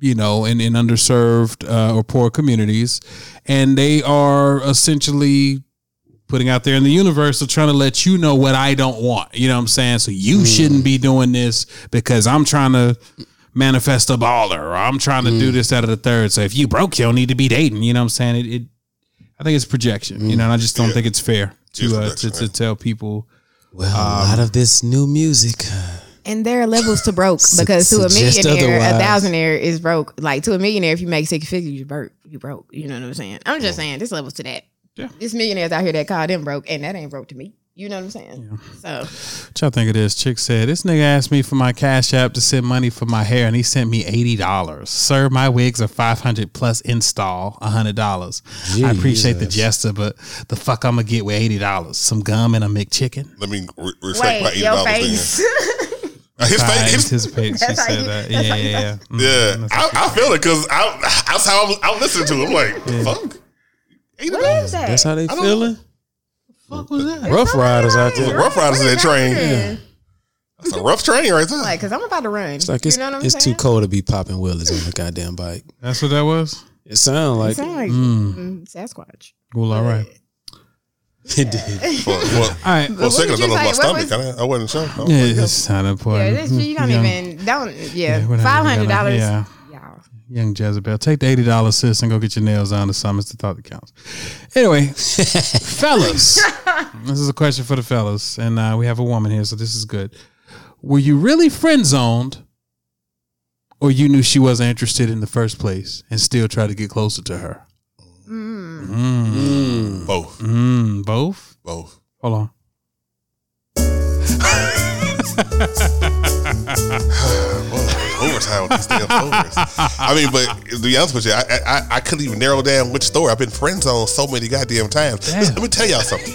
you know, in in underserved uh, or poor communities, and they are essentially putting out there in the universe of trying to let you know what I don't want. You know what I'm saying? So you shouldn't be doing this because I'm trying to manifest a baller or I'm trying to do mm. this out of the third. So if you broke, you don't need to be dating. You know what I'm saying? It, it I think it's projection. You mm. know, and I just don't think it's fair It's to uh, to, to tell people Well, a um, lot of this new music. And there are levels to broke because to a suggest millionaire, a otherwise. thousandaire is broke. Like to a millionaire, if you make six figures, you broke. You broke. You know what I'm saying? I'm just saying, this levels to that. Yeah. There's millionaires out here that call them broke, and that ain't broke to me. You know what I'm saying? So What y'all think of this? Chick said, This nigga asked me for my cash app to send money for my hair and he sent me $80. Sir, my wigs are 500 plus install $100. I appreciate the gesture, but the fuck I'm gonna get with $80? Some gum and a McChicken? Let me re- respect my wait, eighty your dollars. face. His I face. His, anticipated she That's how said you- that. Yeah, that's how yeah, yeah. Mm, yeah, I, I feel it because that's how I'm, I'm listening to. him. I'm like, fuck. Eighty What dollars. is that? That's how they feeling. Fuck was that? Rough Riders out there. Rough Riders in that train. Yeah. That's a rough train right there. Like, cause I'm about to run. It's like it's, you know what I'm it's too cold to be popping willies on the goddamn bike. That's what that was. It sounds It like sound like Mm. mm, Sasquatch. Well, all right. it did. For, well, All right. for a second, I did you thought was my? What stomach. was- I, I wasn't sure. I was Yeah, like, it's not Yeah, important. this, you don't Young- even don't. Yeah, whatever, five hundred dollars. Yeah. Y'all. Young Jezebel. Take the eighty dollars sis and go get your nails on. The sum is the thought that counts. Anyway, fellas, this is a question for the fellas, and uh, we have a woman here, so this is good. Were you really friend zoned, or you knew she wasn't interested in the first place and still tried to get closer to her? Mm. Both. Mm, both. Both. Hold on. overtime with these damn stories. I mean, but to be honest with you, I, I I couldn't even narrow down which story. I've been friend zoned so many goddamn times. Damn. Let me tell y'all something.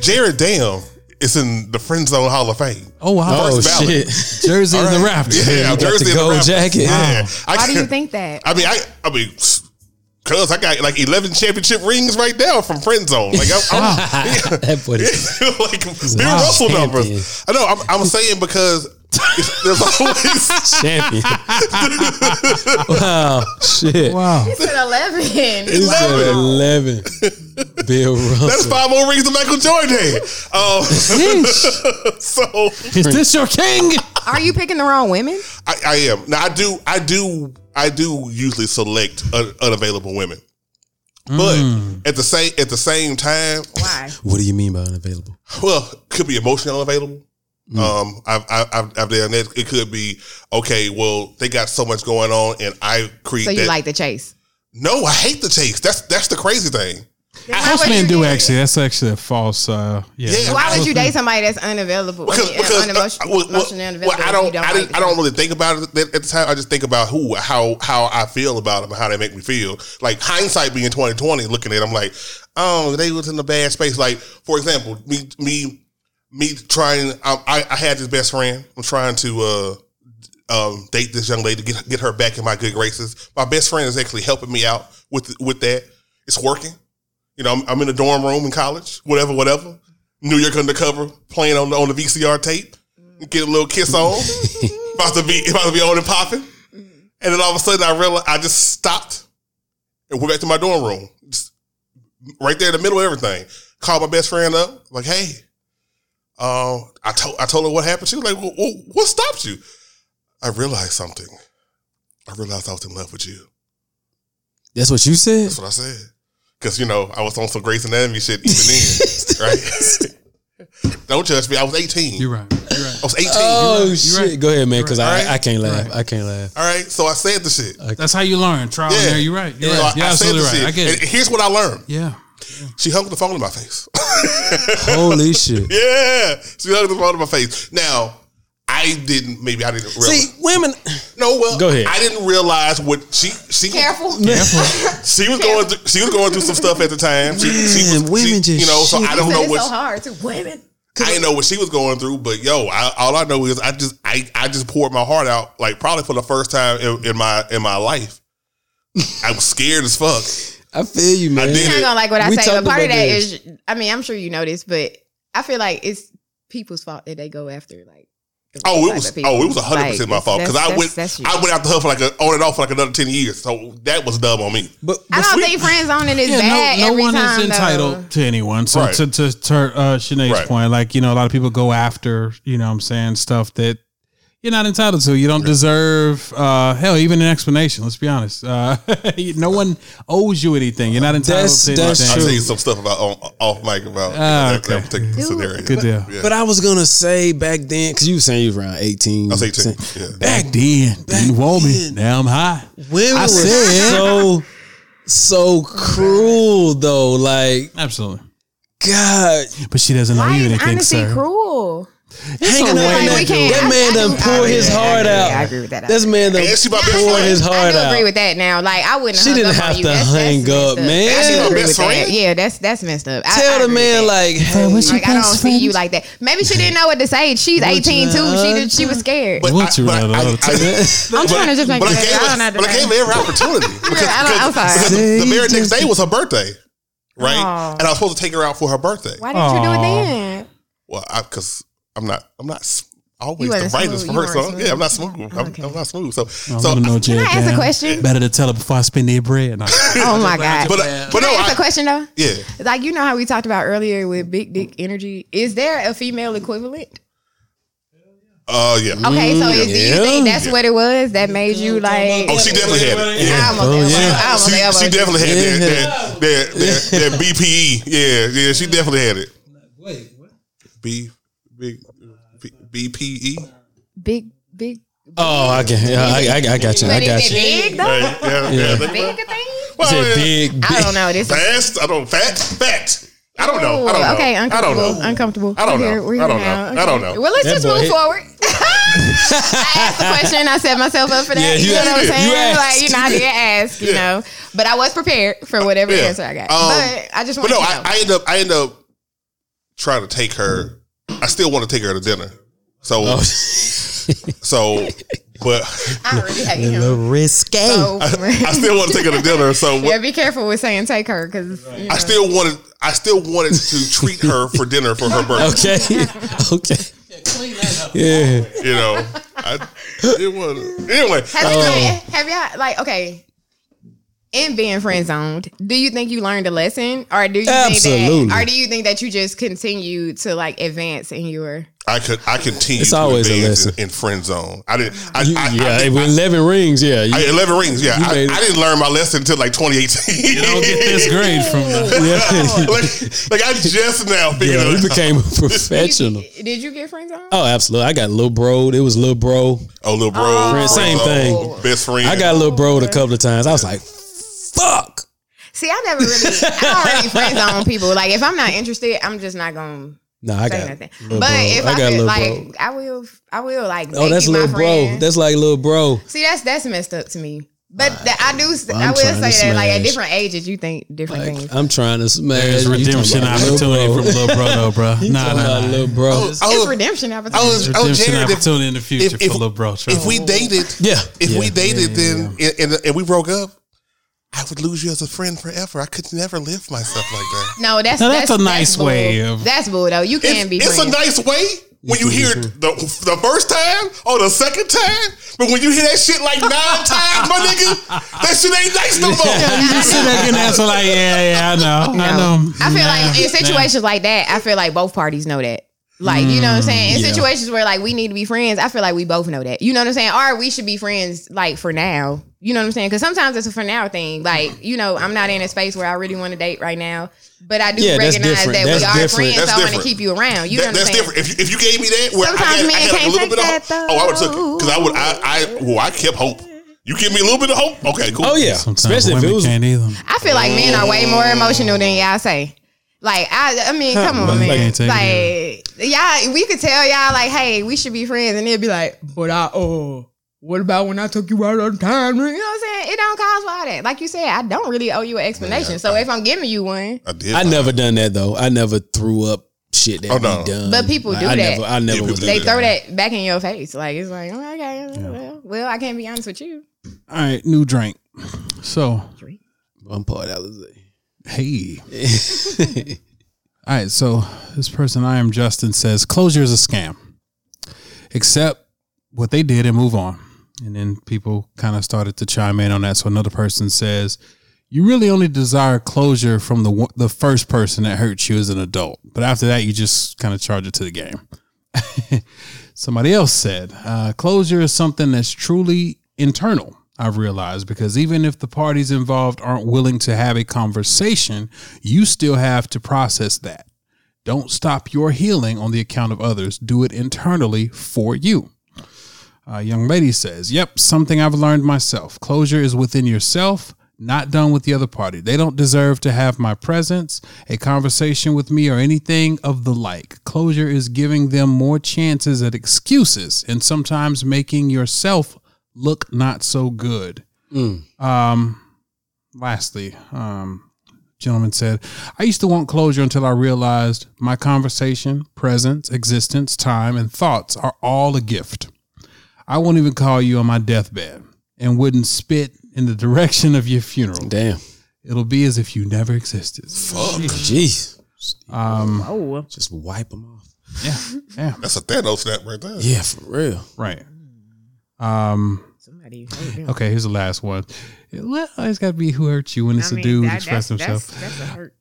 Jared Dam is in the friend zone Hall of Fame. Oh wow! Oh First ballot. shit! Jersey All and the. Raptors. Yeah, You got Jersey the and gold Raptors. jacket. Yeah. I Why do you think that? I mean, I I mean. Cause I got like eleven championship rings right now from friend zone. Like I'm, I'm That boy. like Bill Wow. Russell Champion. numbers. I know. I'm, I'm saying because there's always champion. wow, shit. Wow. He said eleven. He said eleven. Bill Russell. That's five more rings than Michael Jordan. had. Um, so Is this your king? Are you picking the wrong women? I, I am now. I do. I do. I do usually select un, unavailable women, but at the same at the same time, Why? What do you mean by unavailable? well, could be emotionally unavailable. Um, I've, I've I've I've done that. It could be okay. Well, they got so much going on, and I create So you that. like the chase? no, I hate the chase. That's that's the crazy thing. Why Most would men you do do actually. That's actually a false. Uh, yeah. Yeah. Why would you date somebody that's unavailable? because, I mean, because unemotion- uh, well, well, emotionally unavailable well, I don't, you don't I, didn't, like I don't really think about it at at the time. I just think about who, how, how I feel about them and how they make me feel. Like hindsight being twenty twenty, looking at them like, oh, they was in a bad space. Like for example, me, me, me trying. I, I, had this best friend. I'm trying to uh, um, date this young lady, get get her back in my good graces. My best friend is actually helping me out with with that. It's working. You know, I'm, I'm in the dorm room in college, whatever, whatever. New York undercover, playing on the on the VCR tape, get a little kiss on, about to be about to be on and popping, and then all of a sudden I realized I just stopped and went back to my dorm room, just right there in the middle of everything. Called my best friend up, like, hey, uh, I told I told her what happened. She was like, well, well, what stopped you? I realized something. I realized I was in love with you. That's what you said. That's what I said. Because you know I was on some Grey's Anatomy shit even then, right? Don't judge me. I was eighteen. You're right. You're right. I was eighteen. Oh You're shit! right. Go ahead, man, because right. I, I can't laugh. Right. I can't laugh. All right, so I said the shit. That's how you learn. Trial and Yeah. error. You're right. You're So right. I- You're I said the right. shit. I get And here's what I learned. Yeah. She hung the phone in my face. Holy shit! yeah, she hung the phone in my face. Now, I didn't. Maybe I didn't realize. See, women. no, well, Go ahead. I didn't realize what she she Careful. she was going through. She was going through some stuff at the time. She, she was, women she, just you know. So. I don't know what so hard to women. I didn't know what she was going through, but yo, I, all I know is I just I, I just poured my heart out, like probably for the first time in, in my in my life. I was scared as fuck. I feel you, man. I did You're not gonna like what I We say, but part of about that this. is, I mean, I'm sure you know this, but I feel like it's people's fault that they go after like. Oh, it was of people. oh, it was hundred Like, percent my fault because I went that's- that's. I went out to her for like a, on and off for like another ten years, so that was dumb on me. But, I don't sweet- think friends zoning is Yeah, bad. no, no every one time, is entitled though. to anyone. So Right. to to, to uh, Shanay's Right. point, like you know, a lot of people go after you know, what I'm saying stuff that you're not entitled to. You don't deserve. Uh, hell, even an explanation. Let's be honest. Uh, no one owes you anything. You're not entitled That's- to that's anything. I'll true. tell you some stuff about on, off mic about Ah, that, that particular Dude. scenario. Good deal. Yeah. But I was gonna say back then, because you were saying you was around eighteen. I was eighteen. Yeah. Back then, didn't want me. Now I'm high. Women I were said- so so cruel though. Like Absolutely. God, But she doesn't know Why you is anything, honesty sir. cruel? Hanging so up lame. in that, can't- that I- man I done do- I poured his heart I out. I agree with that. This man done And she about to poured his I heart do agree with that now. Like I wouldn't. She didn't have to That's, hang that's up, man. I She do my agree best with that. Yeah, that's that's messed up. I- I Tell the man like, hey, Like I don't see you like that. Maybe she didn't know what to say. She's What eighteen too. She did, she was scared. But What I, you but rather I, love I, to- I'm trying to just make but I it. gave I don't know her, but I say. gave her every opportunity because, I don't- I'm sorry. the, the very next day was her birthday. right? And I was supposed to take her out for her birthday. Why didn't you do it then? Well, because I'm not, I'm not always the wasn't smooth. for her. So weren't yeah, I'm not smooth. smooth. I'm, Okay. I'm not smooth. So, I so want to know, Can I ask a question? Better to tell her before I spend their bread. No. Oh my god. but uh, but Can no, I ask I, a question though? yeah. Like you know how we talked about earlier with big dick energy. Is there a female equivalent? Uh, yeah. Okay, so is, do you think that's what it was that made you like? Oh, she definitely had it. I Yeah. Oh, yeah. I almost She, she definitely had Yeah. that, that, that, that, that BPE. Yeah, yeah, she definitely had it. Wait, what? B, big, BPE. big, big. Oh, I can. Yeah, I, I, I got you. I got you. big though? Right, yeah, yeah. Yeah. Big thing? Is Well, yeah. big? big? I don't know. This is Fast? I don't fat. Fat. I don't know. I don't know. Okay, I don't uncomfortable. know. Uncomfortable. I don't know. here- I don't here now. know. I don't know. Well, let's That just move hit- forward. I asked the question. I set myself up for that. Yeah, you you know what I'm saying? You asked. like, you know, I did ask, you Yeah. know, but I was prepared for whatever Yeah. answer I got. Um, but I just But want no, to I, know. I end up I end up trying to take her. I still want to take her to dinner. So Oh, so, but I already hate a him. little risque. So, I still want to take her to dinner. So yeah, be careful with saying take her because I still wanted I still wanted to treat her for dinner for her birthday. Okay. okay. Yeah. You know, I it was anyway. Have, I you, um, have y'all like okay? In being friend zoned, do you think you learned a lesson, or do you think that, or do you think that you just continue to like advance in your? I could I continue It's to always a advance lesson. in, in friend zone. I didn't. I, You- I, yeah. I, with eleven rings. Yeah. You, I, eleven rings. Yeah, I. I didn't learn my lesson until like 2018. You don't get this grade from the. yeah. like, like I just now figured yeah. it You became a professional. Did you get friend zoned? Oh, absolutely. I got little bro. It was little bro. Oh, little bro, Oh. friend Same zone, thing. Best friend. I got little bro a couple of times. I was like, fuck. See, I never really, I don't really friend zone people. Like if I'm not interested, I'm just not gonna No, I say got. nothing. But bro. if I I, feel like, bro. I will, I will like. Oh, that's little bro. friend. That's like little bro. See, that's that's messed up to me. But that I do, Well, I I'm will say that like at different ages, you think different Like, things. I'm trying to smash. There's redemption opportunity from little bro, though, bro. Nah, nah, nah. little bro. I was, I it's was, redemption opportunity. was, I was Redemption Jared, if- opportunity in the future if- for little bro. Trust If we dated, Yeah. if yeah. we dated, then And, and and we broke up, I would lose you as a friend forever. I could never live myself like that. no, that's Now, that's a nice bull. way of- That's bull though. You can It's, be. it's a nice way when you hear it the the first time or the second time, but when you hear that shit like nine times, my nigga, that shit ain't nice no more. You sit there and answer like, yeah, yeah, I know, I know. I feel like in Nah, situations like that, I feel like both parties know that. Like, you know what I'm mm, saying? In yeah. situations where like we need to be friends, I feel like we both know that. You know what I'm saying? Or we should be friends like for now. You know what I'm saying? Because sometimes it's a for now thing. Like, you know, I'm not in a space where I really want to date right now. But I do Yeah, recognize that That's we are different. friends, That's so I want to keep you around. You That- know what I'm that's saying? different. If you, if you gave me that, where Sometimes I had, men I had a can't little bit of take hope, oh, I would have took it because I would I I well I kept hope. You give me a little bit of hope, okay, cool. Oh yeah. Sometimes Especially if women it was. can't either. I feel like men are way more emotional than y'all say. Like I, I mean, come on, But man. can't take it Like y'all, we could tell y'all like, hey, we should be friends, and they'd be like, but I, oh, what about when I took you out on time? You know what I'm saying? It don't cause for all that. Like you said, I don't really owe you an explanation. So if I'm giving you one, I did. I never done that though. I never threw up shit that Oh, we no. done. But people Like, do I that. Never, I never Yeah, they do throw that back in your face. Like it's like, oh, okay, well, well, I can't be honest with you. All right, new drink. So, One part Alizé. Hey. All right, so this person, I am Justin, says closure is a scam. Accept what they did and move on. And then people kind of started to chime in on that. So another person says, you really only desire closure from the the first person that hurt you as an adult, but after that, you just kind of charge it to the game. Somebody else said, uh, closure is something that's truly internal. I've realized because even if the parties involved aren't willing to have a conversation, you still have to process that. Don't stop your healing on the account of others. Do it internally for you. A young lady says, Yep, something I've learned myself. Closure is within yourself, not done with the other party. They don't deserve to have my presence, a conversation with me, or anything of the like. Closure is giving them more chances at excuses and sometimes making yourself look not so good. Um, lastly, um, gentleman said, I used to want closure until I realized my conversation, presence, existence, time, and thoughts are all a gift. I won't even call you on my deathbed and wouldn't spit in the direction of your funeral. Damn. it'll be as if you never existed. Fuck. Jeez. Um, Oh, Just wipe them off. yeah, yeah, That's a Thanos snap right there. Yeah, for real. right. Um, somebody okay, here's the last one. Well, it's got to be who hurt you when it's I a mean, dude that- expressing that's, himself. That's, that's a hurt.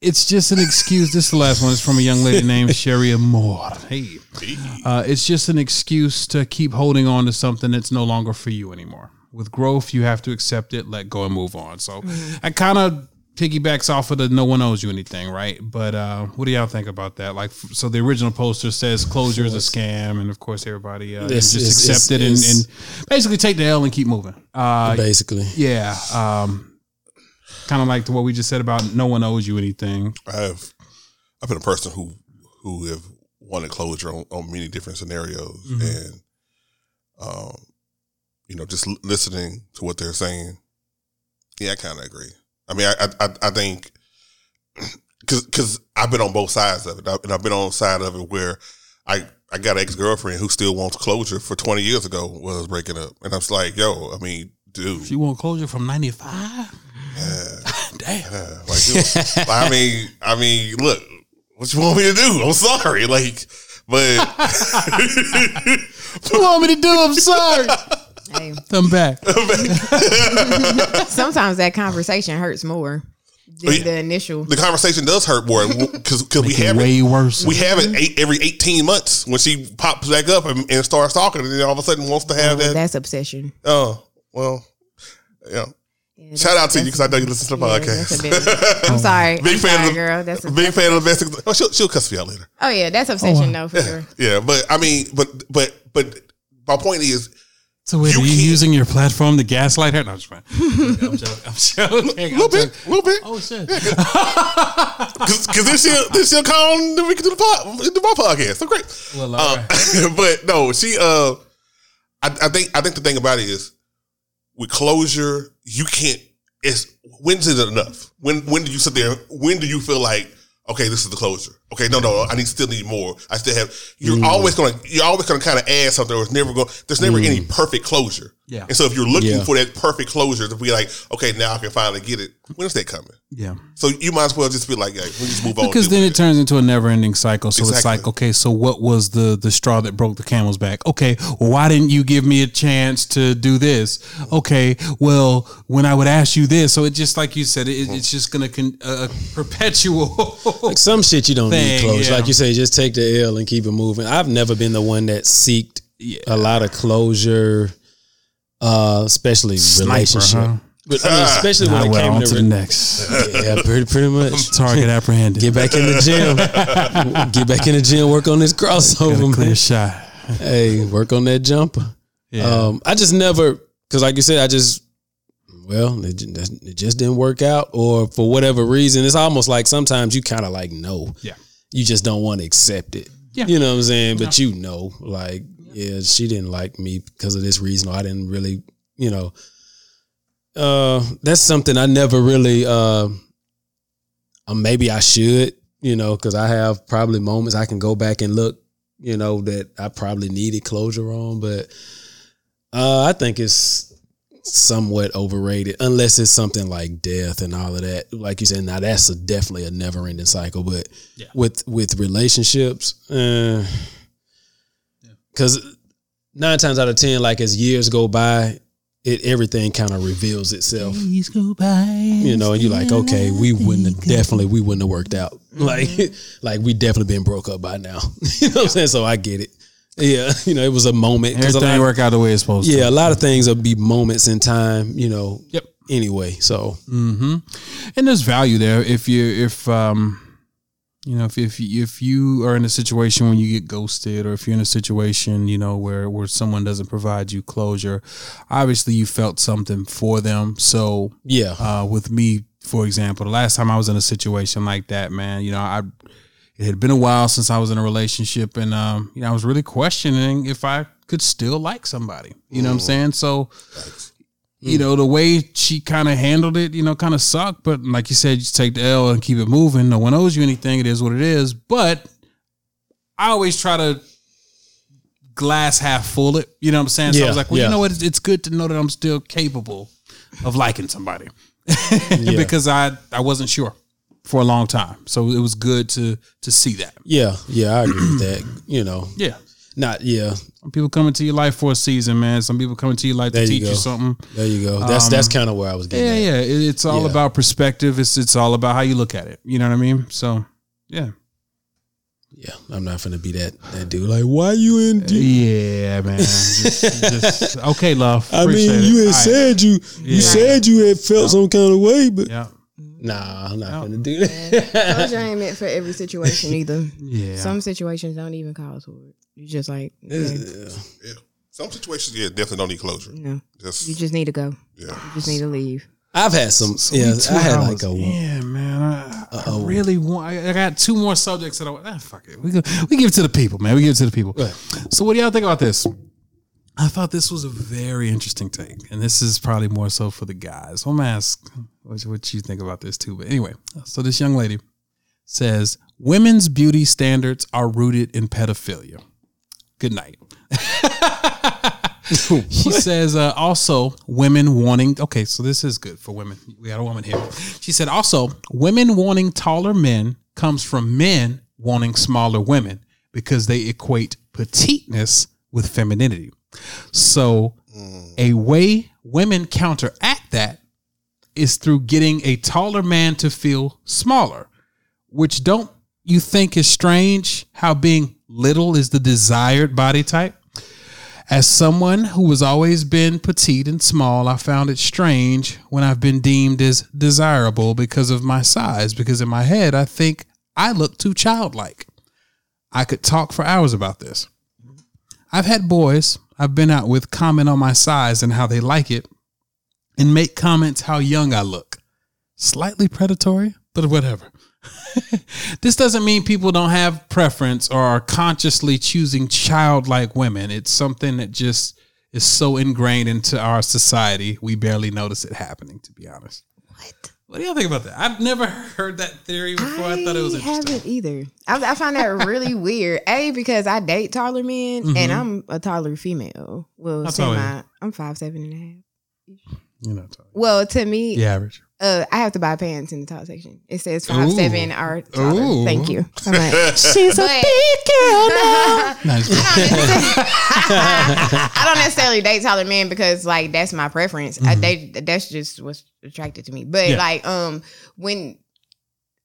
It's just an excuse. This is the last one. It's from a young lady named Sherry Moore. Hey. Uh, it's just an excuse to keep holding on to something that's no longer for you anymore. With growth, you have to accept it, let go, and move on. So I kind of piggybacks off of the no one owes you anything, right? But uh, what do y'all think about that? Like, so the original poster says closure is a scam, and of course, everybody uh, It's- just it's- accept it and, and basically take the L and keep moving. Uh, Basically. yeah. Um, kind of like what we just said about no one owes you anything. I have I've been a person who who have wanted closure on, on many different scenarios Mhm. and um you know just l- listening to what they're saying yeah I kind of agree I mean I I, I think cuz cuz I've been on both sides of it and I've been on the side of it where I I got an ex-girlfriend who still wants closure for 20 years ago when I was breaking up and I was like yo I mean dude she want closure from 95? Damn. yeah, like, know, I mean, I mean, look, what you want me to do? I'm sorry, like, but What you want me to do? I'm sorry. Hey, I'm back. sometimes that conversation hurts more Oh, than yeah. the initial. the conversation does hurt more because we Make it have way it. worse. We have it eight, every 18 months when she pops back up and, and starts talking, and then all of a sudden wants to have Oh, that. That's obsession. Oh, well, yeah. Yeah, Shout out to you because I know you listen to the yeah, podcast. that's a bit- I'm sorry. Big I'm fan sorry, of the- girl. That's a, Big fan of the best. Oh, she'll, she'll cuss me out later. oh yeah, that's obsession oh, though for sure. Yeah, but I mean, but but but my point is, So wait, You are you can't- using your platform to gaslight her? No, I'm just fine. I'm joking. I'm joking. a little bit, a little bit. Oh shit. Because then she'll then she'll call and then we can do the pod, do my podcast. So great. Well, Uh, but no, she. Uh, I, I think I think the thing about it is with closure, you can't. It's when's it enough? When when do you sit there? When do you feel like okay, this is the closure? Okay, no, no, I need still need more. I still have. You're Mm. always gonna you're always gonna kind of add something. Or it's never going. There's never any perfect closure. Yeah. And so if you're looking Yeah. for that perfect closure to be like, okay, now I can finally get it. When's that coming? Yeah. So you might as well just be like, yeah, we just move on. Because then with it turns into a never-ending cycle. So it's like, okay, so what was the the straw that broke the camel's back? Okay, well, why didn't you give me a chance to do this? Okay, well, when I would ask you this, so it just like you said, it, it's just gonna con, uh, perpetual. Like some shit you don't need Thing, closure. yeah. Like you say, just take the L and keep it moving. I've never been the one that seeked a lot of closure, uh, especially Sniper, relationship. huh? But, I mean, especially Ah, when it well, came on to, to re- the next yeah, pretty pretty much. target apprehended. Get back in the gym. Get back in the gym. Work on this Got a crossover. clear man. shot. Hey, work on that jumper. Yeah. Um, I just never, because like you said, I just, well, it, it just didn't work out, or for whatever reason, it's almost like sometimes you kind of like know, Yeah. You just don't want to accept it. Yeah. You know what I'm saying? But you know, like, yeah, she didn't like me because of this reason, or I didn't really, you know. Uh, that's something I never really. Uh, uh, maybe I should, you know, because I have probably moments I can go back and look, you know, that I probably needed closure on, but uh, I think it's somewhat overrated unless it's something like death and all of that. Like you said, now that's a, definitely a never ending cycle. But Yeah. with with relationships, eh, because nine times out of ten, like as years go by, it everything kind of reveals itself. Please go by. You know, and you're like, okay, we wouldn't have definitely we wouldn't have worked out. Like, mm-hmm. like we definitely been broke up by now. you know what I'm saying? So I get it. Yeah, you know, it was a moment. a Everything lot- work out the way it's supposed yeah, to. a lot of things will be moments in time, you know. Yep. Anyway, so hmm And there's value there if you if um you know if if if you are in a situation when you get ghosted or if you're in a situation you know where where someone doesn't provide you closure, obviously you felt something for them. So yeah, uh, with me, for example, the last time I was in a situation like that, man, you know, I it had been a while since I was in a relationship, and um, you know, I was really questioning if I could still like somebody. You know what I'm saying? So, you know, the way she kind of handled it, you know, kind of sucked. But like you said, you take the L and keep it moving. No one owes you anything. It is what it is. But I always try to glass half full it. You know what I'm saying? So I was like, well, yeah. you know what? It's, it's good to know that I'm still capable of liking somebody. because I I wasn't sure for a long time. So it was good to to see that. Yeah, yeah, I agree with that. You know, Yeah. not yeah. Some people come into your life for a season, man. Some people come into your life There to you teach you something. There you go. That's Um, that's kind of where I was getting. Yeah, at. yeah. It, it's all Yeah. about perspective. It's it's all about how you look at it. You know what I mean? So yeah. yeah. I'm not gonna be that that dude. Like, why you in? Yeah, man. Just, just okay, love. I Appreciate mean, it. you had said you Yeah. you said you had felt some kind of way, but Yeah. Nah, I'm not gonna do that. Closure ain't meant for every situation either. Yeah. Some situations don't even call for it. You just like, okay, Yeah. Some situations, yeah, definitely don't need closure. no, Just, you just need to go. yeah. You just need to leave. I've had some. So yeah, two I had hours. like a. One. Yeah, man. I, I really want. I, I got two more subjects that I want. Ah, fuck it. We go, we give it to the people, man. We give it to the people. Go. So, what do y'all think about this? I thought this was a very interesting take, and this is probably more so for the guys. I'm gonna ask what, what you think about this too. But anyway, so this young lady says women's beauty standards are rooted in pedophilia. Good night. she says uh, also women wanting okay so this is good for women we got a woman here she said also women wanting taller men comes from men wanting smaller women because they equate petiteness with femininity so a way women counteract that is through getting a taller man to feel smaller which don't you think is strange how being little is the desired body type as someone who has always been petite and small, I found it strange when I've been deemed as desirable because of my size, because in my head, I think I look too childlike. I could talk for hours about this. I've had boys I've been out with comment on my size and how they like it and make comments how young I look. Slightly predatory, but whatever. this doesn't mean people don't have preference or are consciously choosing childlike women. It's something that just is so ingrained into our society, we barely notice it happening, to be honest. What? What do y'all think about that? I've never heard that theory before. I, thought it was interesting. haven't either. I, I find that really weird. A because I date taller men Mhm. and I'm a taller female. Well, How tall are semi. you? I'm five seven and a half. You know, tall. Well, to me, the average. Uh, I have to buy pants in the tall section. It says Ooh. five seven or taller. Ooh. Thank you. I'm like, She's a big girl now. Nice. I don't necessarily date taller men because like that's my preference. I date that's just what's attracted to me. But Yeah. like um when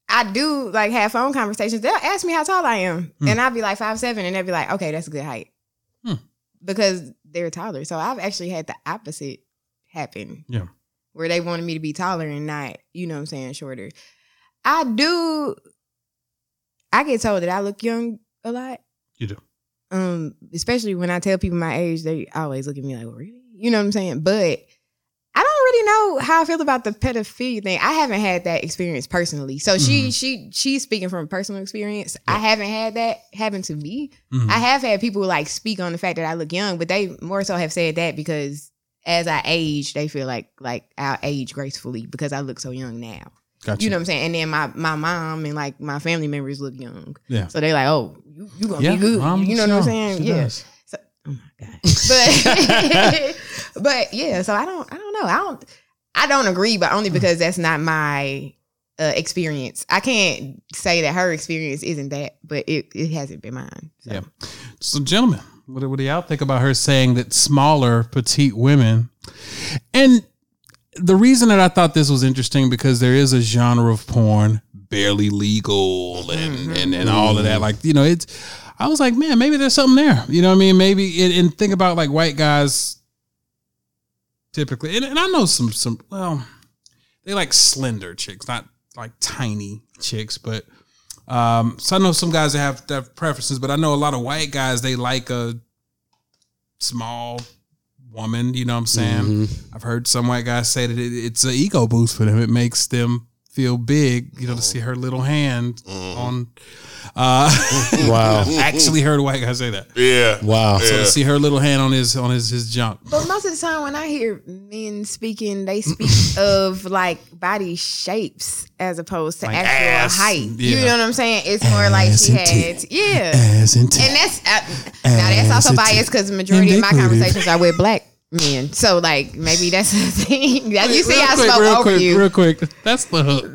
I do like have phone conversations, they'll ask me how tall I am. Hmm. And I'll be like five seven and they'll be like, okay, that's a good height. Hmm. Because they're taller. So I've actually had the opposite happen. Yeah. Where they wanted me to be taller and not, you know what I'm saying, shorter. I do I get told that I look young a lot You do. um, especially when I tell people my age, they always look at me like, really? You know what I'm saying? But I don't really know how I feel about the pedophilia thing. I haven't had that experience personally. So she she she's speaking from personal experience. I haven't had that happen to me. Mhm. I have had people like speak on the fact that I look young, but they more so have said that because as I age, they feel like like I'll age gracefully because I look so young now. Gotcha. You know what I'm saying? And then my my mom and like my family members look young. Yeah. So they're like, oh, you, you gonna Yeah, be good. mom you know what I'm saying? Yeah. does. So, oh my god. But but yeah, so I don't I don't know. I don't I don't agree, but only because that's not my uh, experience. I can't say that her experience isn't that, but it, it hasn't been mine. So. Yeah. So, gentlemen, what, do- what do y'all think about her saying that smaller, petite women? And the reason that I thought this was interesting because there is a genre of porn, barely legal, and mm-hmm. and, and all of that. Like you know, it's. I was like, man, maybe there's something there. You know what I mean? Maybe and, and think about like white guys. Typically, and, and I know some some well, they like slender chicks, not like tiny chicks, but um, so I know some guys that have, that have preferences, but I know a lot of white guys they like a small woman. You know what I'm saying? I've heard some white guys say that it, it's an ego boost for them. It makes them feel big. You know, to see her little hand on. Uh, Wow. I actually heard a white guy say that. Yeah. Wow. So Yeah. to see her little hand on his on his his junk. But most of the time when I hear men speaking, they speak of like body shapes as opposed to Like actual ass, height. You yeah. know what I'm saying? It's more like Ass she and had, tit- yeah. ass and And tit- that's uh, now that's Ass also and biased because the majority of my iniquity. conversations are with black men. So like maybe that's the thing. That you see, real I quick, spoke real over quick, you. real quick. That's the hook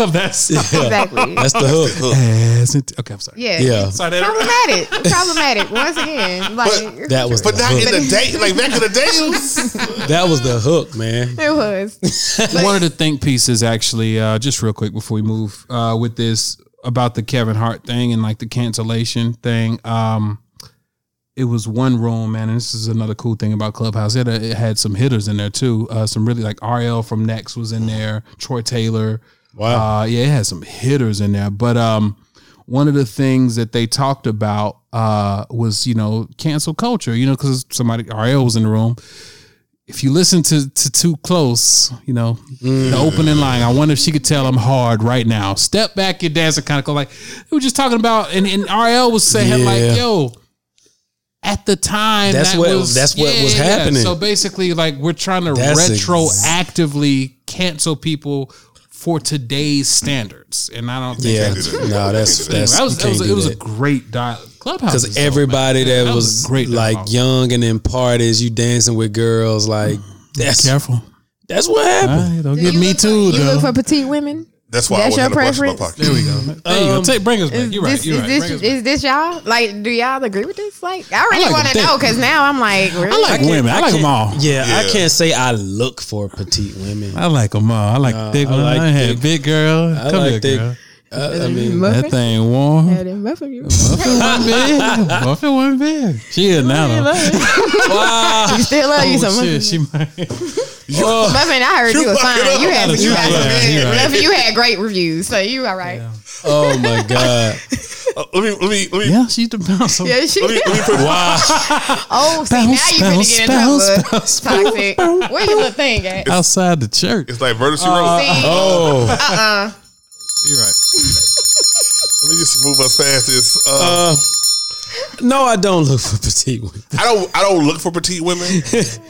of that song. Exactly. That's the hook. Hasn't- Okay, I'm sorry. Yeah. Yeah. Sorry, that- Problematic. Problematic. Once again, like That was But the not hook. in the day, like back in the days. That was the hook, man. it was. One of the think pieces, actually, uh, just real quick before we move uh, with this about the Kevin Hart thing and like the cancellation thing. Um, it was one room, man, and this is another cool thing about Clubhouse. It, it had some hitters in there too. Uh, some really like RL from Next was in there. Troy Taylor. Wow. Uh, yeah, it had some hitters in there. But um, one of the things that they talked about uh, was you know cancel culture. You know, because somebody RL was in the room. If you listen to to too close, you know the opening line. I wonder if she could tell I'm hard right now. Step back, your dancing kind of go like we were just talking about, and, and RL was saying Yeah. like, yo. At the time, That's that what- was, that's what was happening. So basically, like we're trying to That's ex- retroactively cancel people for today's standards, and I don't think Yeah, that's no, that's that's that was, that was, can't it do was a great dial clubhouse because is dope, everybody man. Yeah, that, a was great like dialogue. young and in parties, you dancing with girls, like that's careful. that's what happened. Hey, don't Do get me look for- too. You though. look for petite women. That's why That's I your always had a brush in my preference? pocket. There we go. There you go. Um, Take, bring us back. You're right. this, You're is right. this, is this y'all? Like, do y'all agree with this? Like, I really like want to know because now I'm like, really? I like women. I, like them all. Yeah, I can't say I look for petite women. I like them all. I like Nah, thick I like I had big girl. I Come like here, thick. girl. Uh, I mean, Muffin? That thing warm. Yeah, them both of you. Muffin one big. Muffin one big. She is now. though. wow. You still love you Oh, so much. shit, she might. Muffin, I heard you, was fine. You had, You you had, right, you right. Muffin, you had great reviews, so you all right. Oh my god. Uh, let me let me let me Yeah, she's the bouncer. Yeah, she. let me let me put Wow. Oh, see, Bounce, now you bounce, finna get in bounce, trouble. bounce, Toxic. Where your little thing at? Outside the church. It's like Murder She Wrote. See, Oh. uh-uh. You're right. Let me just move us past this. Uh, Uh, no, I don't look for petite women. I don't I don't look for petite women.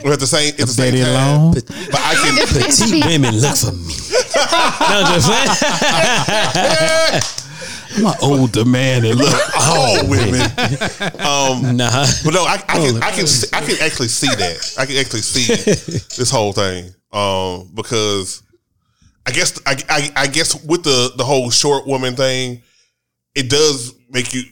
but at the same at the same Betty time, Long. but I can. Petite women look for me. no, I'm just playing. I'm an older man and look. all women. Um, Nah. but no, I, I can I can I can actually see that. I can actually see this whole thing. Um, because I guess I, I I guess with the the whole short woman thing, it does make you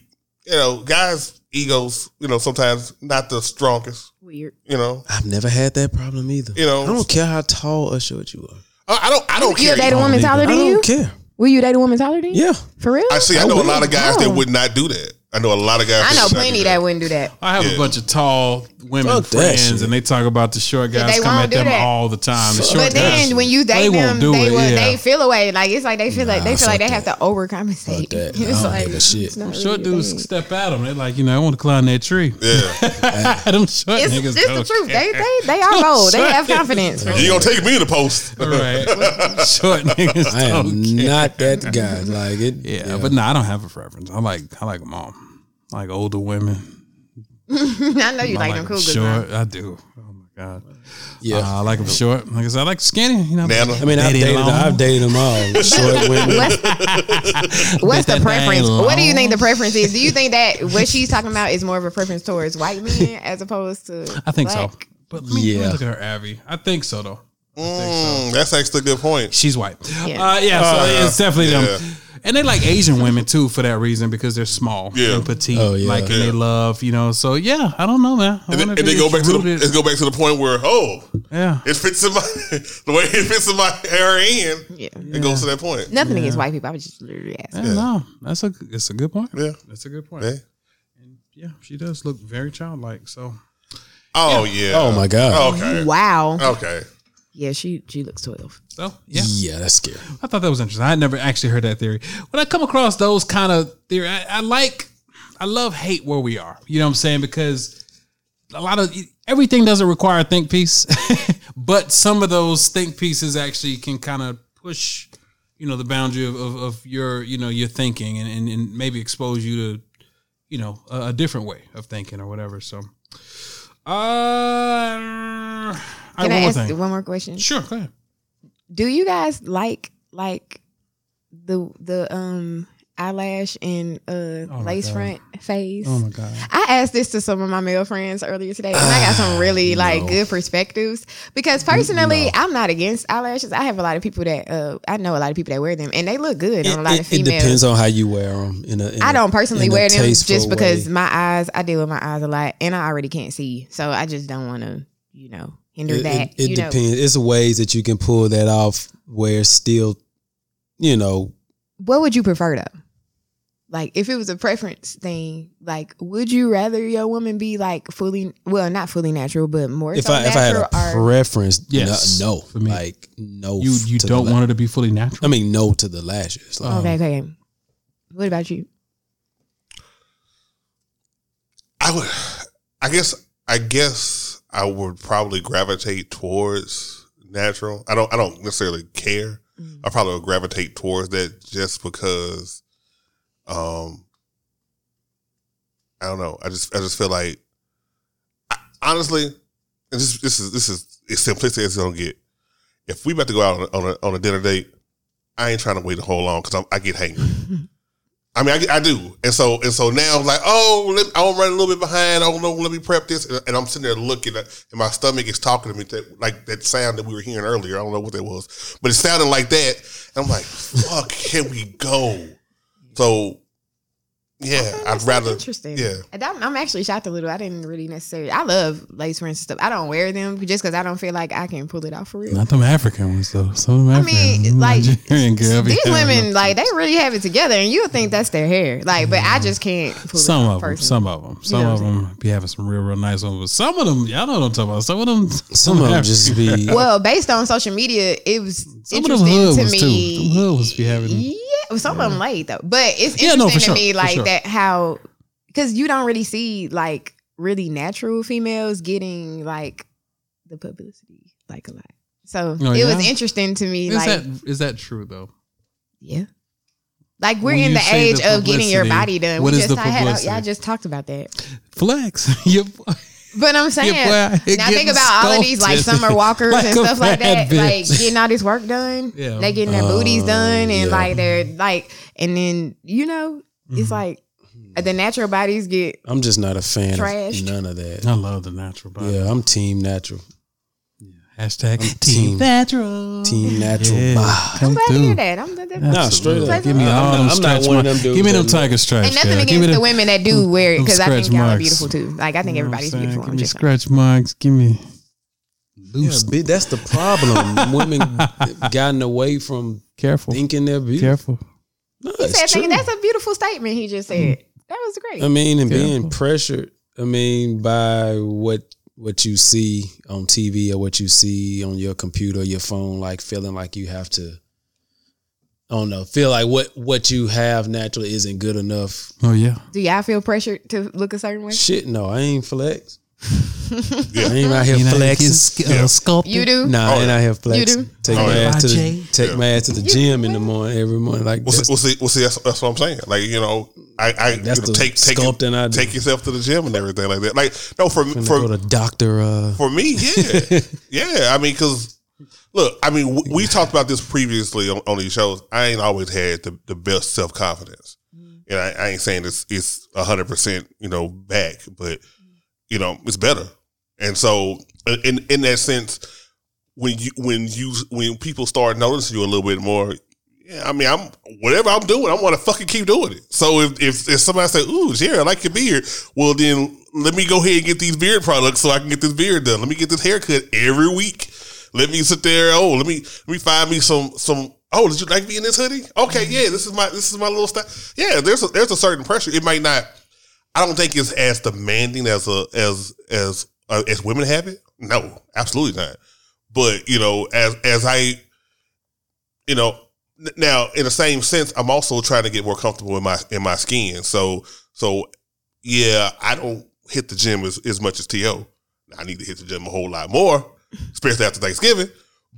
you know guys egos you know sometimes not the strongest. Weird. You know I've never had that problem either. You know- I don't care how tall or short you are. I, I don't I don't You care. date a woman taller than you? I don't you? care. Will you date a woman taller than you? Yeah. For real? I see. I I know a lot of guys that Oh. would not do that. I know a lot of guys. I know plenty do that wouldn't do that. I have Yeah. a bunch of tall women Fuck friends, and they talk about the short guys they come at them that. all the time. The short But then guys, when you they date won't them, do they, it, will, yeah. they feel away. Like it's like they feel like they feel like they fuck have to overcompensate. Fuck that. It's like give shit. it's short really dudes a thing. step at them. They're like, you know, I want to climb that tree. Yeah, them short It's, niggas it's the don't truth. care. They they they are bold. They have confidence. you gonna take me to the post? right. Short niggas I am not that guy. Like it. Yeah, but no, I don't have a preference. I like I like them all. Like older women. I know you I like them them cougars. short. huh? I do. Oh my god. Yeah. Uh, I like them short. Like I said, I like skinny. You know. Nana. I mean, I've dated. Long. I've dated them all. Short women. What's the preference? What do you think the preference is? Do you think that what she's talking about is more of a preference towards white men as opposed to? I think so. But let me, let me Yeah. look at her Abby. I think so though. Mm, that's actually a good point. She's white. Yeah. Uh, yeah, so Uh, it's definitely yeah. them. And they like Asian women too for that reason because they're small Yeah. and petite. Oh, yeah. Like and Yeah. they love, you know. So yeah, I don't know, man. I And then, and if then go it's back to the rooted- go back to the point where oh yeah. it fits in my the way it fits in my hair in. Yeah. It goes to that point. Nothing against white people. I was just literally asking. Yeah, no, that's a it's a good point. Yeah. that's a good point. Yeah. Yeah, she does look very childlike. So Oh yeah. Oh my god. Okay. Wow. Okay. Yeah, she she looks twelve. so yeah, Yeah, that's scary. I thought that was interesting. I never actually heard that theory. When I come across those kind of theory, I, I like, I love hate where we are. You know what I'm saying? Because a lot of everything doesn't require a think piece, but some of those think pieces actually can kind of push, you know, the boundary of, of, of your, you know, your thinking and, and, and maybe expose you to, you know, a, a different way of thinking or whatever. So, uh, I Can I one ask thing. one more question? Sure, go ahead. Do you guys like like the the um eyelash and uh my lace God. front phase. Oh my god. I asked this to some of my male friends earlier today, and I got some really like no. good perspectives. Because personally, I'm not against eyelashes. I have a lot of people that uh, I know a lot of people that wear them, and they look good It, on a lot it- of it depends on how you wear them. In a, in I don't personally wear them just because way. my eyes. I deal with my eyes a lot, and I already can't see, so I just don't want to, you know, hinder it, that. it, it you know, depends. It's ways that you can pull that off where still, you know, what would you prefer though? Like, if it was a preference thing, like, would you rather your woman be like fully, well, not fully natural, but more if so I if I had a or preference, Yes, no, no, for me. like no. You you to don't la- want her to be fully natural. I mean, no to the lashes. Like, okay, okay. What about you? I would, I guess, I guess I would probably gravitate towards natural. I don't, I don't necessarily care. I probably would gravitate towards that just because, um, I don't know. I just, I just feel like, I, honestly, and this, this is this is as simplistic as it's gonna get. If we about to go out on a, on a, on a dinner date, I ain't trying to wait a whole long because I get hangry. I mean, I, I do, and so and so now I'm like, oh, let, I'm running a little bit behind. Oh no, let me prep this, and, I'm sitting there looking, at, and my stomach is talking to me, that, like that sound that we were hearing earlier. I don't know what that was, but it sounded like that. And I'm like, fuck, can we go? So, yeah, I'd That's rather, interesting. yeah. And I'm, I'm actually shocked a little. I didn't really necessarily. I love lace fronts and stuff. I don't wear them just because I don't feel like I can pull it off for real. Not them African ones though. Some of them I African, mean, like Nigerian girl these women, like they really have it together, and you would think that's their hair. Like, but I just can't pull Some it off of them, some of them, some know of them be having some real, real nice ones. But some of them, y'all know what I'm talking about. Some of them, Some of them just be. Well, based on social media, it was Some of them interesting hood to ones too. me. Them hood ones be having. Yeah, well, some of them late though, but it's Yeah, interesting no, to sure, me like sure. that how because you don't really see like really natural females getting like the publicity like a lot. So Oh, it was interesting to me. Is like, that is that true though? yeah. Like we're When in the age the of getting your body done. what we is just the I had, uh, publicity? yeah, I just talked about that. Flex. Your boy- But I'm saying, boy out now think getting about all of these like Summer Walkers like and stuff like bad that, like getting all this work done. Yeah. They getting their Oh, booties done, and yeah. like they're like, and then you know, Mm-hmm. it's like the natural bodies get I'm just not a fan Trashed. of none of that. I love the natural body. Yeah, I'm team natural. Hashtag I'm team team- natural. Team natural. Yeah, Bah. come I'm glad to hear that. I'm glad that Nah, straight up. Give me I'm all not- them I'm not stretch marks. Give me them tiger stripes. And nothing girl. Give against me the women that do wear it because I think y'all are beautiful too. Like I think You know everybody's beautiful. Give me scratch marks. Give me loose. bitch, that's the problem. Women gotten away from Careful. thinking they're beautiful. Careful. No, He said, true. "That's a beautiful statement." He just said mm. that was great. I mean, and being pressured. I mean, by what what you see on TV or what you see on your computer, or your phone, like feeling like you have to. I don't know. Feel like what what you have naturally isn't good enough. Oh yeah. do y'all feel pressured to look a certain way? Shit, no, I ain't flex. Yeah. I ain't out here You flexing. get sc- uh, sculpted. You do? Nah, Oh, I ain't yeah. out here flexing. do? Take Oh, my yeah. ass to the Jay. take my ass to the gym in the morning every morning. Like Well, see, that's, well, see, well, see that's, that's what I'm saying. Like, you know, I, I That's you know, the take take sculpting I do. take yourself to the gym and everything like that. Like, no, for gonna for the doctor. Uh, for me, yeah, yeah. I mean, because look, I mean, we, we talked about this previously on, on these shows. I ain't always had the, the best self confidence, and I, I ain't saying it's it's hundred percent, you know, back, but you know, it's better. And so, uh, in in that sense, when you when you when people start noticing you a little bit more. Yeah, I mean, I'm whatever I'm doing, I want to fucking keep doing it. So if, if if somebody say, "Ooh, Jerry, I like your beard," well, then let me go ahead and get these beard products so I can get this beard done. Let me get this haircut every week. Let me sit there. Oh, let me let me find me some some. Oh, did you like me in this hoodie? Okay, mm-hmm. yeah, this is my this is my little style. Yeah, there's a, there's a certain pressure. It might not. I don't think it's as demanding as a as as uh, as women have it. No, absolutely not. But you know, as as I, you know, now in the same sense, I'm also trying to get more comfortable in my in my skin. So so yeah, I don't hit the gym as, as much as To. I need to hit the gym a whole lot more, especially after Thanksgiving.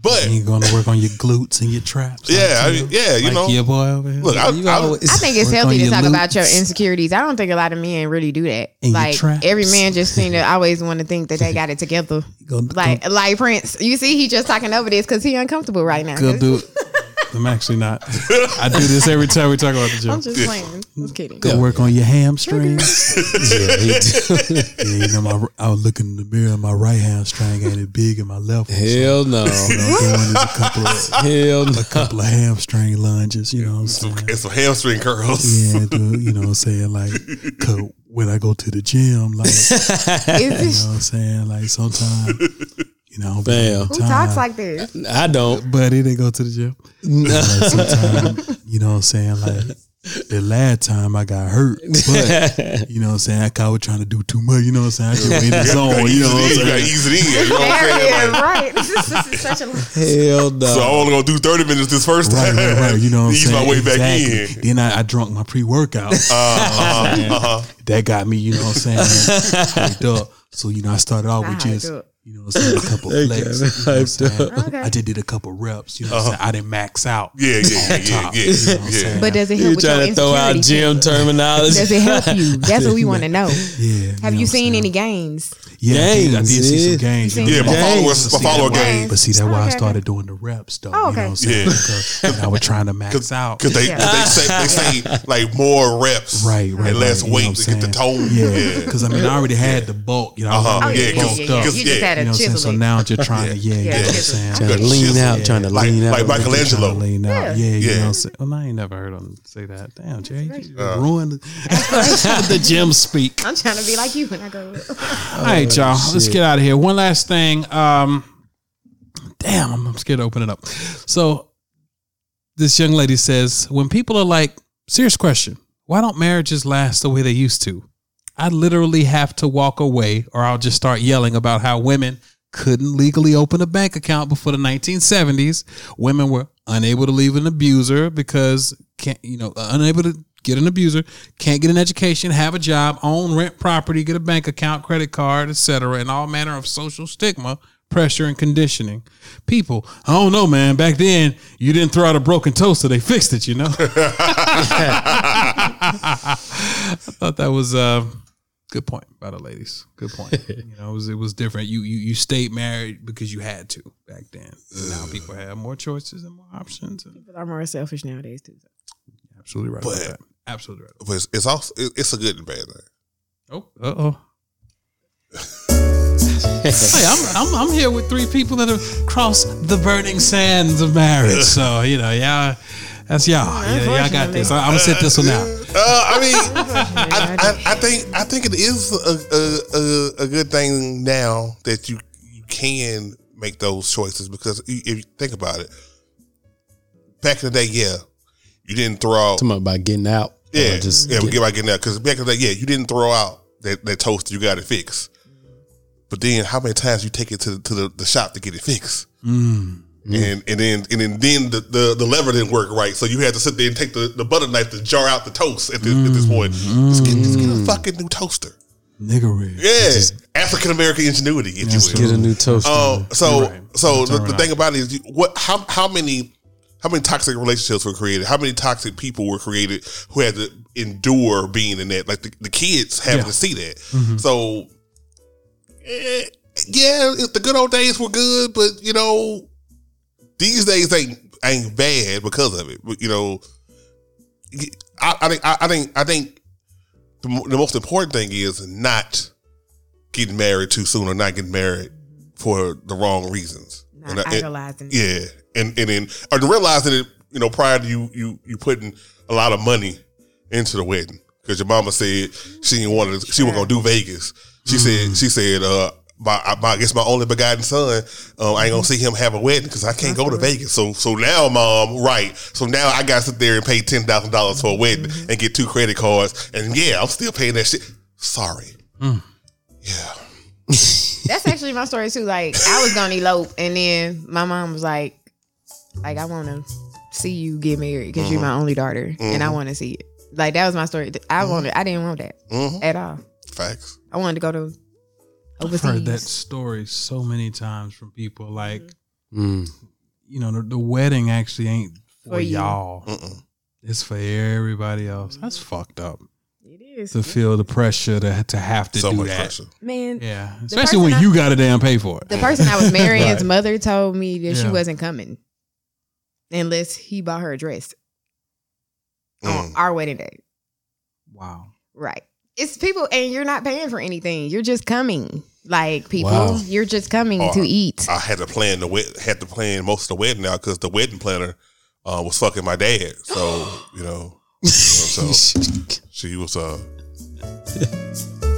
But you're gonna work on your glutes and your traps. yeah, I mean, yeah, you like know, your boy over here. look, I, you I, I think it's healthy to your talk about your insecurities. I don't think a lot of men really do that. And your like traps. every man just seem to always want to think that they got it together. go, Like like Prince, you see, he just talking over this because he uncomfortable right now. go, go do I'm actually not. I do this every time we talk about the gym. I'm just playing. I'm kidding. Go work on your hamstrings. yeah, yeah, you know, my I was looking in the mirror. My right hamstring ain't as big as my left. one, so, Hell no. you know, I'm doing is a couple of Hell no. a couple of hamstring lunges. You know what I'm saying? And some hamstring curls. Yeah, dude, you know what I'm saying? Like, 'cause when I go to the gym, like, you know what I'm saying? Like, sometimes, you know, Bam. Who talks like this? I don't. buddy, they go to the gym. No. Like, sometimes, you know what I'm saying? Like, the last time I got hurt, but, you know what I'm saying? I was trying to do too much, you know what I'm saying? I just went in the zone, you know what I'm You gotta saying? ease it in. You know what I'm saying? Like, right. This is, this is such a Hell no. so I'm only gonna do 30 minutes this first time. right, right. You know what I'm Ease saying? my way back in. Then I, I drunk my pre workout. Uh-huh, uh-huh. that got me, you know what I'm saying, hyped up. So, you know, I started off with Hyped just, up. You know what I'm saying, a couple They flex. got You know what I'm saying? Okay. I just did a couple reps, you know what I'm saying? I didn't max out. Yeah, yeah, yeah, yeah, yeah, you know what I'm yeah. saying? But does it You help with your trying to throw out insecurity? gym terminology? Does it help you? That's what we want to know. yeah. Have know you what I'm seen any gains? Yeah, I did, I did see some gains. You you Yeah, my I'm saying? followers, my follower that why- game. But see, that's why I started doing the reps, though. Oh, You okay. know what I'm saying? Yeah. Because when I was trying to max out. Because they, Yeah. 'cause they say they say like more reps, Right, right, and less right, you know weight to get the saying? tone. Yeah, Yeah, because I mean, I already had the bulk, you know. I was Uh-huh. already Yeah, 'cause- bulked yeah, yeah. Up. You had a You know what I'm saying? So now you're trying to, yeah, Yeah, you know what I'm saying? Trying to lean out, trying to Like- lean out. like Michelangelo. Trying to lean out. Yeah. Yeah, you know what I'm saying? Well, I ain't never heard him say that. Damn, Jay, you ruined the gym speak. I'm trying to be like you when I go. All right, y'all. Let's get out of here. One last thing. Um, damn, I'm, I'm scared to open it up. So, this young lady says, when people are like, serious question, why don't marriages last the way they used to? I literally have to walk away, or I'll just start yelling about how women couldn't legally open a bank account before the 1970s. Women were unable to leave an abuser because can't you know uh, unable to get an abuser, can't get an education, have a job, own rent property, get a bank account, credit card, etc., and all manner of social stigma, pressure, and conditioning. People, I don't know, man. Back then, you didn't throw out a broken toaster; they fixed it. You know. I thought that was a good point by the ladies. Good point. you know, it was it was different. You you you stayed married because you had to back then. Now people have more choices and more options. And People are more selfish nowadays too. absolutely right. But- about that. Absolutely right. But it's, it's also it- it's a good and bad thing. Oh, uh oh. hey, I'm, I'm I'm here with three people that have crossed the burning sands of marriage. So you know, y'all, that's y'all. Yeah, y'all got this. I, am gonna sit this one out. Uh, I mean, I, I, I think I think it is a, a, a, a good thing now that you you can make those choices because if you think about it, back in the day, yeah, you didn't throw out, Talking about getting out. or yeah, just yeah, we get- get about getting out because back in the day, yeah, you didn't throw out that, that toaster, you got it fixed. But then, how many times you take it to to the, the shop to get it fixed? Mm. And and then and then, then the, the, the lever didn't work right, so you had to sit there and take the, the butter knife to jar out the toast. At this, at this point, just, get, just get a fucking new toaster. Niggery. Yeah, African American ingenuity, if you will. Get a new toaster. Um, so right. so the, the thing about it is, you, what how how many how many toxic relationships were created? How many toxic people were created who had to endure being in that? Like the, the kids having Yeah. to see that. So eh, yeah, the good old days were good, but you know these days ain't ain't bad because of it. But you know, I, I think I, I think I think the, the most important thing is not getting married too soon or not getting married for the wrong reasons. Not And I- idolizing. it. yeah, and and then or realizing it, you know, prior to you you you putting a lot of money into the wedding because your mama said she didn't want to, she wasn't gonna do Vegas. She said she said uh. My, my, I guess my only begotten son, um, I ain't gonna mm-hmm. see him have a wedding because I can't go to Vegas. So, so now, mom, right? So now I got to sit there and pay ten thousand dollars for a wedding mm-hmm. and get two credit cards, and yeah, I'm still paying that shit. Sorry, mm. yeah, That's actually my story too. Like I was gonna elope, and then my mom was like, "Like I want to see you get married because you're mm-hmm. my only daughter, and I want to see it." Like that was my story. I wanted. I didn't want that Mhm. at all. facts. I wanted to go to I've overseas. heard that story so many times from people. Like, Mm. you know, the, the wedding actually ain't for, For you. y'all. Mm-mm. It's for everybody else. That's fucked up. It is. To feel the pressure to to have to So do much that. pressure. Man, Yeah, especially when I- you got to damn pay for it. the person I was marrying's Right. mother told me that she wasn't coming. unless he bought her a dress Mm. on our wedding day. Wow. Right. It's people, and you're not paying for anything. You're just coming. Like people, Wow. you're just coming Oh, to eat. I had to plan the wed- had to plan most of the wedding out because the wedding planner uh, was fucking my dad. So you know, you know, so she was uh, yeah.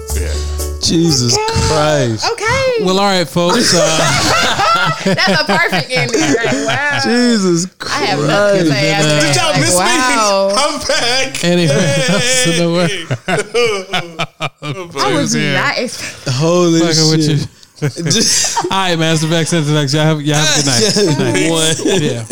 Jesus Christ. Okay. Well, all right, folks. Uh, That's a perfect ending. Right? Wow. Jesus Christ. I have nothing to say after Did y'all Like, miss wow. me? I'm back. Anyway, else in the I was Yeah. not expecting. Holy fucking with you. shit. All right, Master Vex Intellect. Y'all have, y'all have a good night. Good night. One. Yeah.